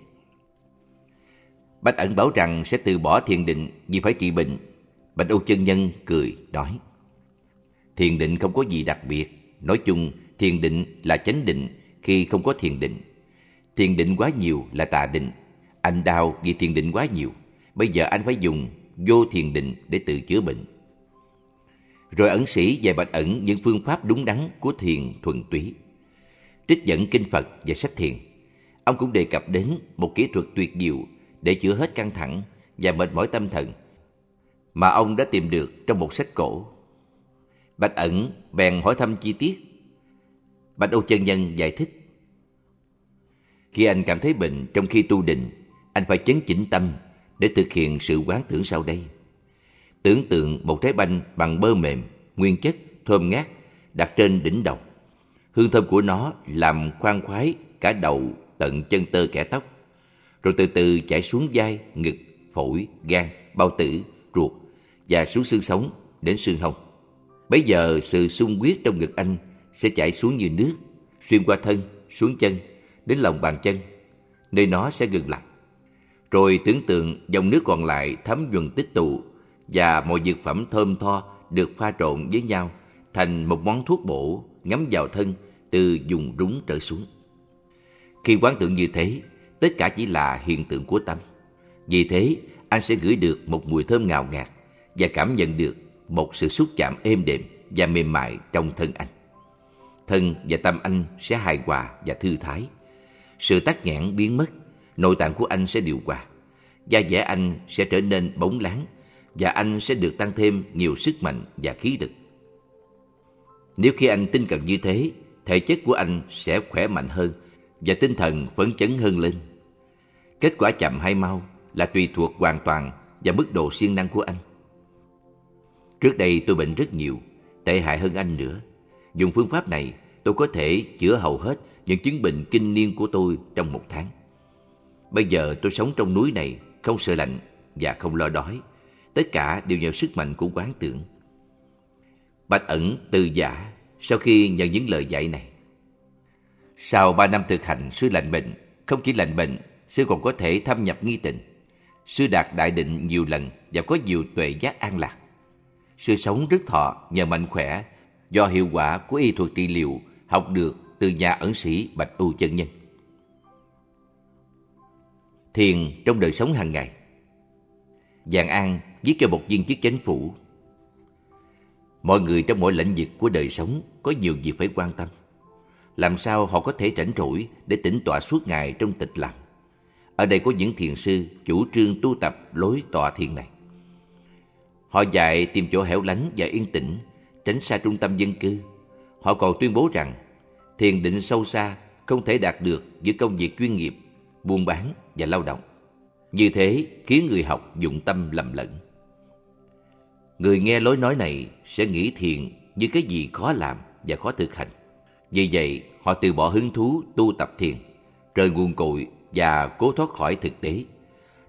Bạch ẩn bảo rằng sẽ từ bỏ thiền định vì phải trị bệnh. Bạch Âu chân nhân cười, nói, Thiền định không có gì đặc biệt. Nói chung, thiền định là chánh định khi không có thiền định. Thiền định quá nhiều là tà định. Anh đau vì thiền định quá nhiều. Bây giờ anh phải dùng vô thiền định để tự chữa bệnh. Rồi ẩn sĩ dạy bạch ẩn những phương pháp đúng đắn của thiền thuần túy trích dẫn kinh Phật và sách thiền. Ông cũng đề cập đến một kỹ thuật tuyệt diệu để chữa hết căng thẳng và mệt mỏi tâm thần mà ông đã tìm được trong một sách cổ. Bạch ẩn bèn hỏi thăm chi tiết. Bạch Âu chân nhân giải thích. Khi anh cảm thấy bệnh trong khi tu định, anh phải chấn chỉnh tâm để thực hiện sự quán tưởng sau đây. Tưởng tượng một trái banh bằng bơ mềm, nguyên chất, thơm ngát đặt trên đỉnh đầu Hương thơm của nó làm khoan khoái cả đầu tận chân tơ kẻ tóc, rồi từ từ chảy xuống vai, ngực, phổi, gan, bao tử, ruột và xuống xương sống đến xương hông. Bây giờ sự sung huyết trong ngực anh sẽ chảy xuống như nước, xuyên qua thân, xuống chân, đến lòng bàn chân, nơi nó sẽ ngừng lại. Rồi tưởng tượng dòng nước còn lại thấm nhuần tích tụ và mọi dược phẩm thơm tho được pha trộn với nhau thành một món thuốc bổ ngấm vào thân từ dùng rúng trở xuống. Khi quán tưởng như thế, tất cả chỉ là hiện tượng của tâm. Vì thế, anh sẽ gửi được một mùi thơm ngào ngạt và cảm nhận được một sự xúc chạm êm đềm và mềm mại trong thân anh. Thân và tâm anh sẽ hài hòa và thư thái. Sự tắc nghẽn biến mất, nội tạng của anh sẽ điều hòa. Da dẻ anh sẽ trở nên bóng láng và anh sẽ được tăng thêm nhiều sức mạnh và khí lực. Nếu khi anh tin cần như thế thể chất của anh sẽ khỏe mạnh hơn và tinh thần phấn chấn hơn lên. Kết quả chậm hay mau là tùy thuộc hoàn toàn vào mức độ siêng năng của anh. Trước đây tôi bệnh rất nhiều, tệ hại hơn anh nữa. Dùng phương pháp này, tôi có thể chữa hầu hết những chứng bệnh kinh niên của tôi trong một tháng. Bây giờ tôi sống trong núi này, không sợ lạnh và không lo đói. Tất cả đều nhờ sức mạnh của quán tưởng. Bạch ẩn từ giả sau khi nhận những lời dạy này. Sau ba năm thực hành sư lành bệnh, không chỉ lành bệnh, sư còn có thể thâm nhập nghi tịnh. Sư đạt đại định nhiều lần và có nhiều tuệ giác an lạc. Sư sống rất thọ nhờ mạnh khỏe do hiệu quả của y thuật trị liệu học được từ nhà ẩn sĩ Bạch U chân nhân. Thiền trong đời sống hàng ngày Giàng An viết cho một viên chức chánh phủ Mọi người trong mỗi lĩnh vực của đời sống có nhiều việc phải quan tâm. Làm sao họ có thể rảnh rỗi để tĩnh tọa suốt ngày trong tịch lặng? Ở đây có những thiền sư chủ trương tu tập lối tọa thiền này. Họ dạy tìm chỗ hẻo lánh và yên tĩnh, tránh xa trung tâm dân cư. Họ còn tuyên bố rằng thiền định sâu xa không thể đạt được giữa công việc chuyên nghiệp, buôn bán và lao động. Như thế khiến người học dụng tâm lầm lẫn. Người nghe lối nói này sẽ nghĩ thiền như cái gì khó làm và khó thực hành. Vì vậy, họ từ bỏ hứng thú tu tập thiền, rời nguồn cội và cố thoát khỏi thực tế.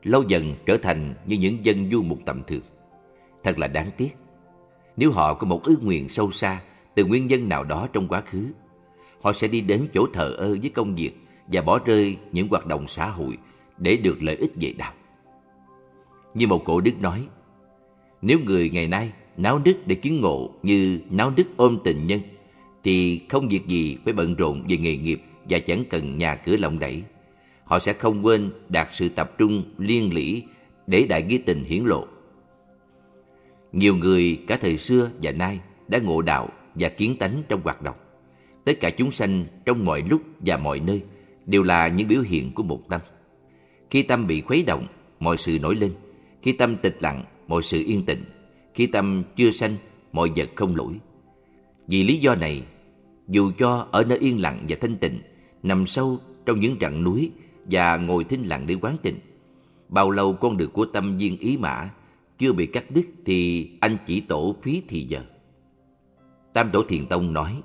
Lâu dần trở thành như những dân du mục tầm thường. Thật là đáng tiếc. Nếu họ có một ước nguyện sâu xa từ nguyên nhân nào đó trong quá khứ, họ sẽ đi đến chỗ thờ ơ với công việc và bỏ rơi những hoạt động xã hội để được lợi ích về đạo. Như một cổ đức nói, nếu người ngày nay náo nức để kiến ngộ như náo nức ôm tình nhân, thì không việc gì phải bận rộn về nghề nghiệp và chẳng cần nhà cửa lộng đẩy. Họ sẽ không quên đạt sự tập trung liên lỉ để đại nghĩa tình hiển lộ. Nhiều người cả thời xưa và nay đã ngộ đạo và kiến tánh trong hoạt động. Tất cả chúng sanh trong mọi lúc và mọi nơi đều là những biểu hiện của một tâm. Khi tâm bị khuấy động, mọi sự nổi lên. Khi tâm tịch lặng, mọi sự yên tĩnh. Khi tâm chưa sanh, mọi vật không lỗi. Vì lý do này, dù cho ở nơi yên lặng và thanh tịnh, nằm sâu trong những rặng núi và ngồi thinh lặng để quán tịnh, bao lâu con đường của tâm viên ý mã chưa bị cắt đứt thì anh chỉ tổ phí thì giờ. Tam Tổ Thiền Tông nói,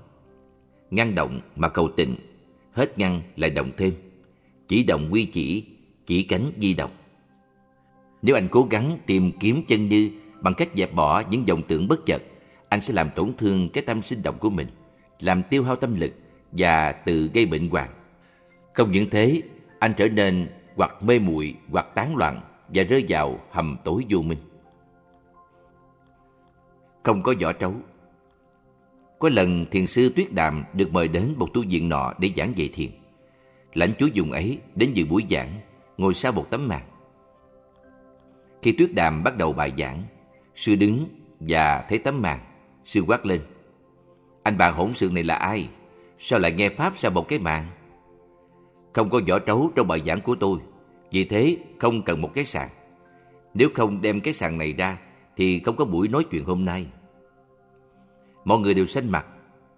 ngăn động mà cầu tình, hết ngăn lại động thêm, chỉ động quy chỉ, chỉ cánh di động. Nếu anh cố gắng tìm kiếm chân như bằng cách dẹp bỏ những dòng tưởng bất chợt, anh sẽ làm tổn thương cái tâm sinh động của mình, làm tiêu hao tâm lực và tự gây bệnh hoạn. Không những thế, anh trở nên hoặc mê muội hoặc tán loạn và rơi vào hầm tối vô minh. Không có vỏ trấu Có lần thiền sư Tuyết Đàm được mời đến một tu viện nọ để giảng dạy thiền. Lãnh chúa dùng ấy đến dự buổi giảng, ngồi sau một tấm màn. Khi Tuyết Đàm bắt đầu bài giảng, sư đứng và thấy tấm màn, sư quát lên. Anh bạn hỗn sự này là ai? Sao lại nghe Pháp sau một cái màn? Không có vỏ trấu trong bài giảng của tôi, vì thế không cần một cái sàn. Nếu không đem cái sàn này ra, thì không có buổi nói chuyện hôm nay. Mọi người đều xanh mặt,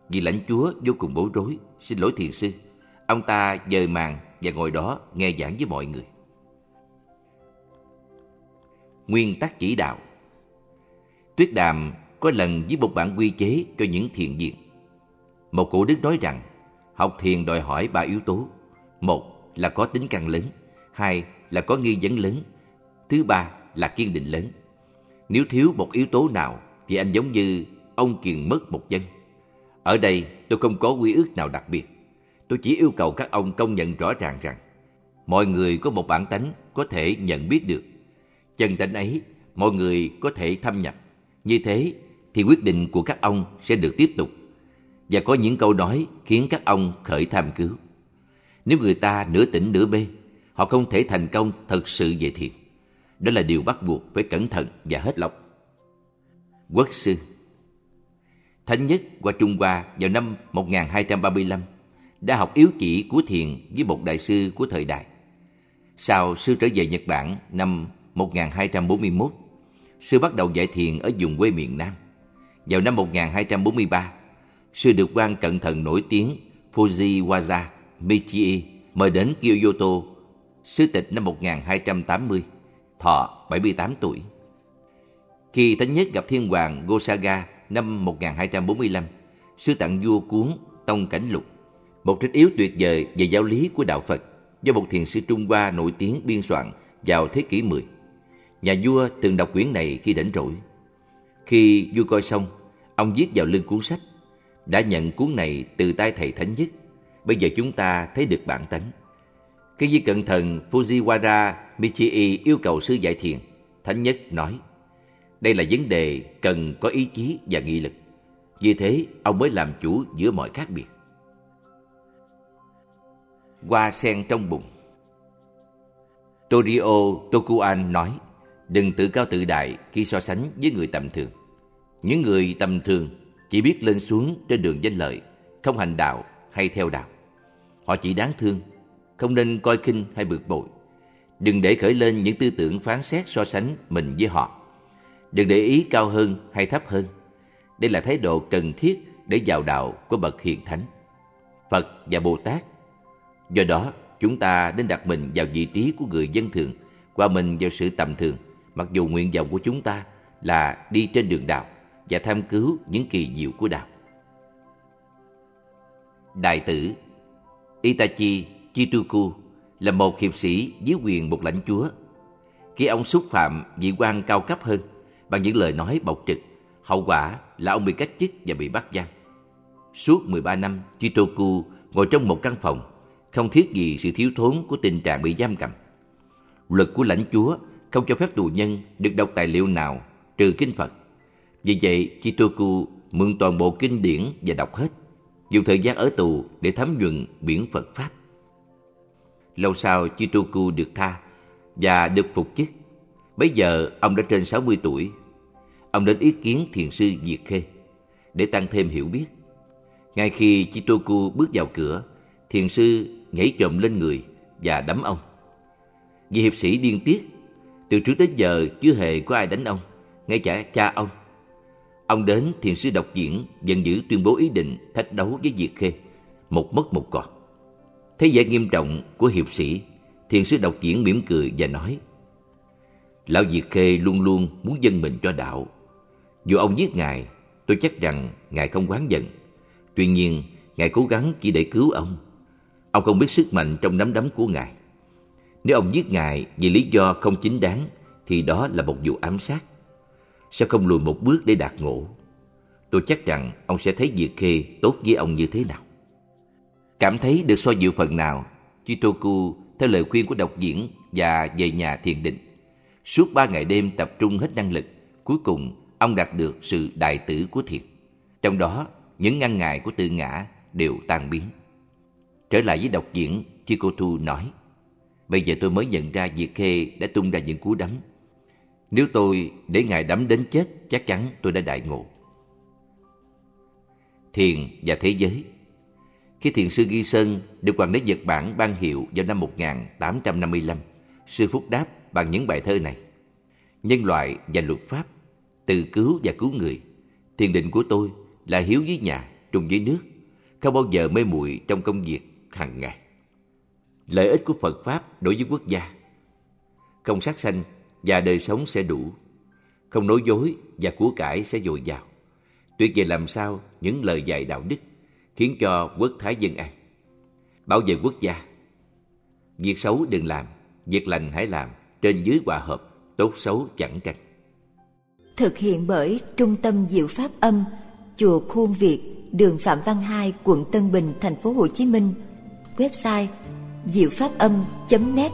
vì lãnh chúa vô cùng bối rối, xin lỗi thiền sư. Ông ta dời màn và ngồi đó nghe giảng với mọi người. Nguyên tắc chỉ đạo Tuyết Đàm có lần viết một bản quy chế cho những thiền viên. Một cổ đức nói rằng, học thiền đòi hỏi ba yếu tố. Một là có tính căn lớn, hai là có nghi vấn lớn, thứ ba là kiên định lớn. Nếu thiếu một yếu tố nào thì anh giống như ông kiền mất một dân. Ở đây tôi không có quy ước nào đặc biệt. Tôi chỉ yêu cầu các ông công nhận rõ ràng rằng mọi người có một bản tánh có thể nhận biết được chân tánh ấy mọi người có thể thâm nhập. Như thế thì quyết định của các ông sẽ được tiếp tục. Và có những câu nói khiến các ông khởi tham cứu. Nếu người ta nửa tỉnh nửa bê, họ không thể thành công thật sự về thiền. Đó là điều bắt buộc phải cẩn thận và hết lòng. Quốc sư Thánh nhất qua Trung Hoa vào năm 1235 đã học yếu chỉ của thiền với một đại sư của thời đại. Sau sư trở về Nhật Bản năm 1241, sư bắt đầu dạy thiền ở vùng quê miền Nam. Vào năm 1243, sư được quan cận thần nổi tiếng Fujiwara Michie mời đến Kyoto, sứ tịch năm 1280, thọ 78 tuổi. Khi Thánh Nhất gặp Thiên Hoàng Gosaga năm 1245, sư tặng vua cuốn Tông Cảnh Lục, một trích yếu tuyệt vời về giáo lý của Đạo Phật do một thiền sư Trung Hoa nổi tiếng biên soạn vào thế kỷ 10. Nhà vua từng đọc quyển này khi rảnh rỗi. Khi vua coi xong, ông viết vào lưng cuốn sách, đã nhận cuốn này từ tay thầy thánh nhất. Bây giờ chúng ta thấy được bản tánh. Khi di cận thần Fujiwara Michii yêu cầu sư dạy thiền, thánh nhất nói, đây là vấn đề cần có ý chí và nghị lực. Vì thế, ông mới làm chủ giữa mọi khác biệt. Hoa sen trong bụng Torio Tokuan nói, đừng tự cao tự đại khi so sánh với người tầm thường. Những người tầm thường chỉ biết lên xuống trên đường danh lợi, không hành đạo hay theo đạo. Họ chỉ đáng thương, không nên coi khinh hay bực bội. Đừng để khởi lên những tư tưởng phán xét so sánh mình với họ. Đừng để ý cao hơn hay thấp hơn. Đây là thái độ cần thiết để vào đạo của bậc hiền thánh. Phật và Bồ Tát. Do đó, chúng ta nên đặt mình vào vị trí của người dân thường, qua mình vào sự tầm thường, mặc dù nguyện vọng của chúng ta là đi trên đường đạo và tham cứu những kỳ diệu của đạo. Đại tử Itachi Chituku là một hiệp sĩ dưới quyền một lãnh chúa. Khi ông xúc phạm vị quan cao cấp hơn bằng những lời nói bộc trực, hậu quả là ông bị cách chức và bị bắt giam. Suốt 13 năm, Chitoku ngồi trong một căn phòng, không thiết gì sự thiếu thốn của tình trạng bị giam cầm. Luật của lãnh chúa không cho phép tù nhân được đọc tài liệu nào trừ kinh Phật. Vì vậy, Chitoku mượn toàn bộ kinh điển và đọc hết, dùng thời gian ở tù để thấm nhuận biển Phật Pháp. Lâu sau, Chitoku được tha và được phục chức. Bây giờ, ông đã trên 60 tuổi. Ông đến ý kiến thiền sư Diệt Khê để tăng thêm hiểu biết. Ngay khi Chitoku bước vào cửa, thiền sư nhảy trộm lên người và đấm ông. Vì hiệp sĩ điên tiết, từ trước đến giờ chưa hề có ai đánh ông, ngay cả cha ông. Ông đến thiền sư đọc diễn dần dữ tuyên bố ý định thách đấu với Diệt Khê, một mất một còn. Thấy vẻ nghiêm trọng của hiệp sĩ, thiền sư đọc diễn mỉm cười và nói Lão Diệt Khê luôn luôn muốn dân mình cho đạo. Dù ông giết Ngài, tôi chắc rằng Ngài không quán giận. Tuy nhiên, Ngài cố gắng chỉ để cứu ông. Ông không biết sức mạnh trong nắm đấm của Ngài. Nếu ông giết Ngài vì lý do không chính đáng, thì đó là một vụ ám sát. Sao không lùi một bước để đạt ngộ? Tôi chắc rằng ông sẽ thấy Diệt Khê tốt với ông như thế nào. Cảm thấy được so dịu phần nào, Chitoku theo lời khuyên của độc diễn và về nhà thiền định. Suốt ba ngày đêm tập trung hết năng lực, cuối cùng ông đạt được sự đại tử của thiền. Trong đó, những ngăn ngại của tự ngã đều tan biến. Trở lại với độc diễn, Chikotu nói, Bây giờ tôi mới nhận ra Diệt Khê đã tung ra những cú đấm. Nếu tôi để Ngài đắm đến chết, chắc chắn tôi đã đại ngộ. Thiền và thế giới khi thiền sư Ghi Sơn được Hoàng đế Nhật Bản ban hiệu vào năm 1855, sư Phúc đáp bằng những bài thơ này. Nhân loại và luật pháp, từ cứu và cứu người. Thiền định của tôi là hiếu với nhà, trung với nước, không bao giờ mê muội trong công việc hàng ngày. Lợi ích của Phật Pháp đối với quốc gia Không sát sanh và đời sống sẽ đủ Không nói dối và của cải sẽ dồi dào Tuyệt về làm sao những lời dạy đạo đức khiến cho quốc thái dân an. Bảo vệ quốc gia. Việc xấu đừng làm, việc lành hãy làm, trên dưới hòa hợp, tốt xấu chẳng tranh. Thực hiện bởi Trung tâm Diệu Pháp Âm, Chùa Khuôn Việt, đường Phạm Văn Hai, quận Tân Bình, thành phố Hồ Chí Minh. Website diệu pháp âm.net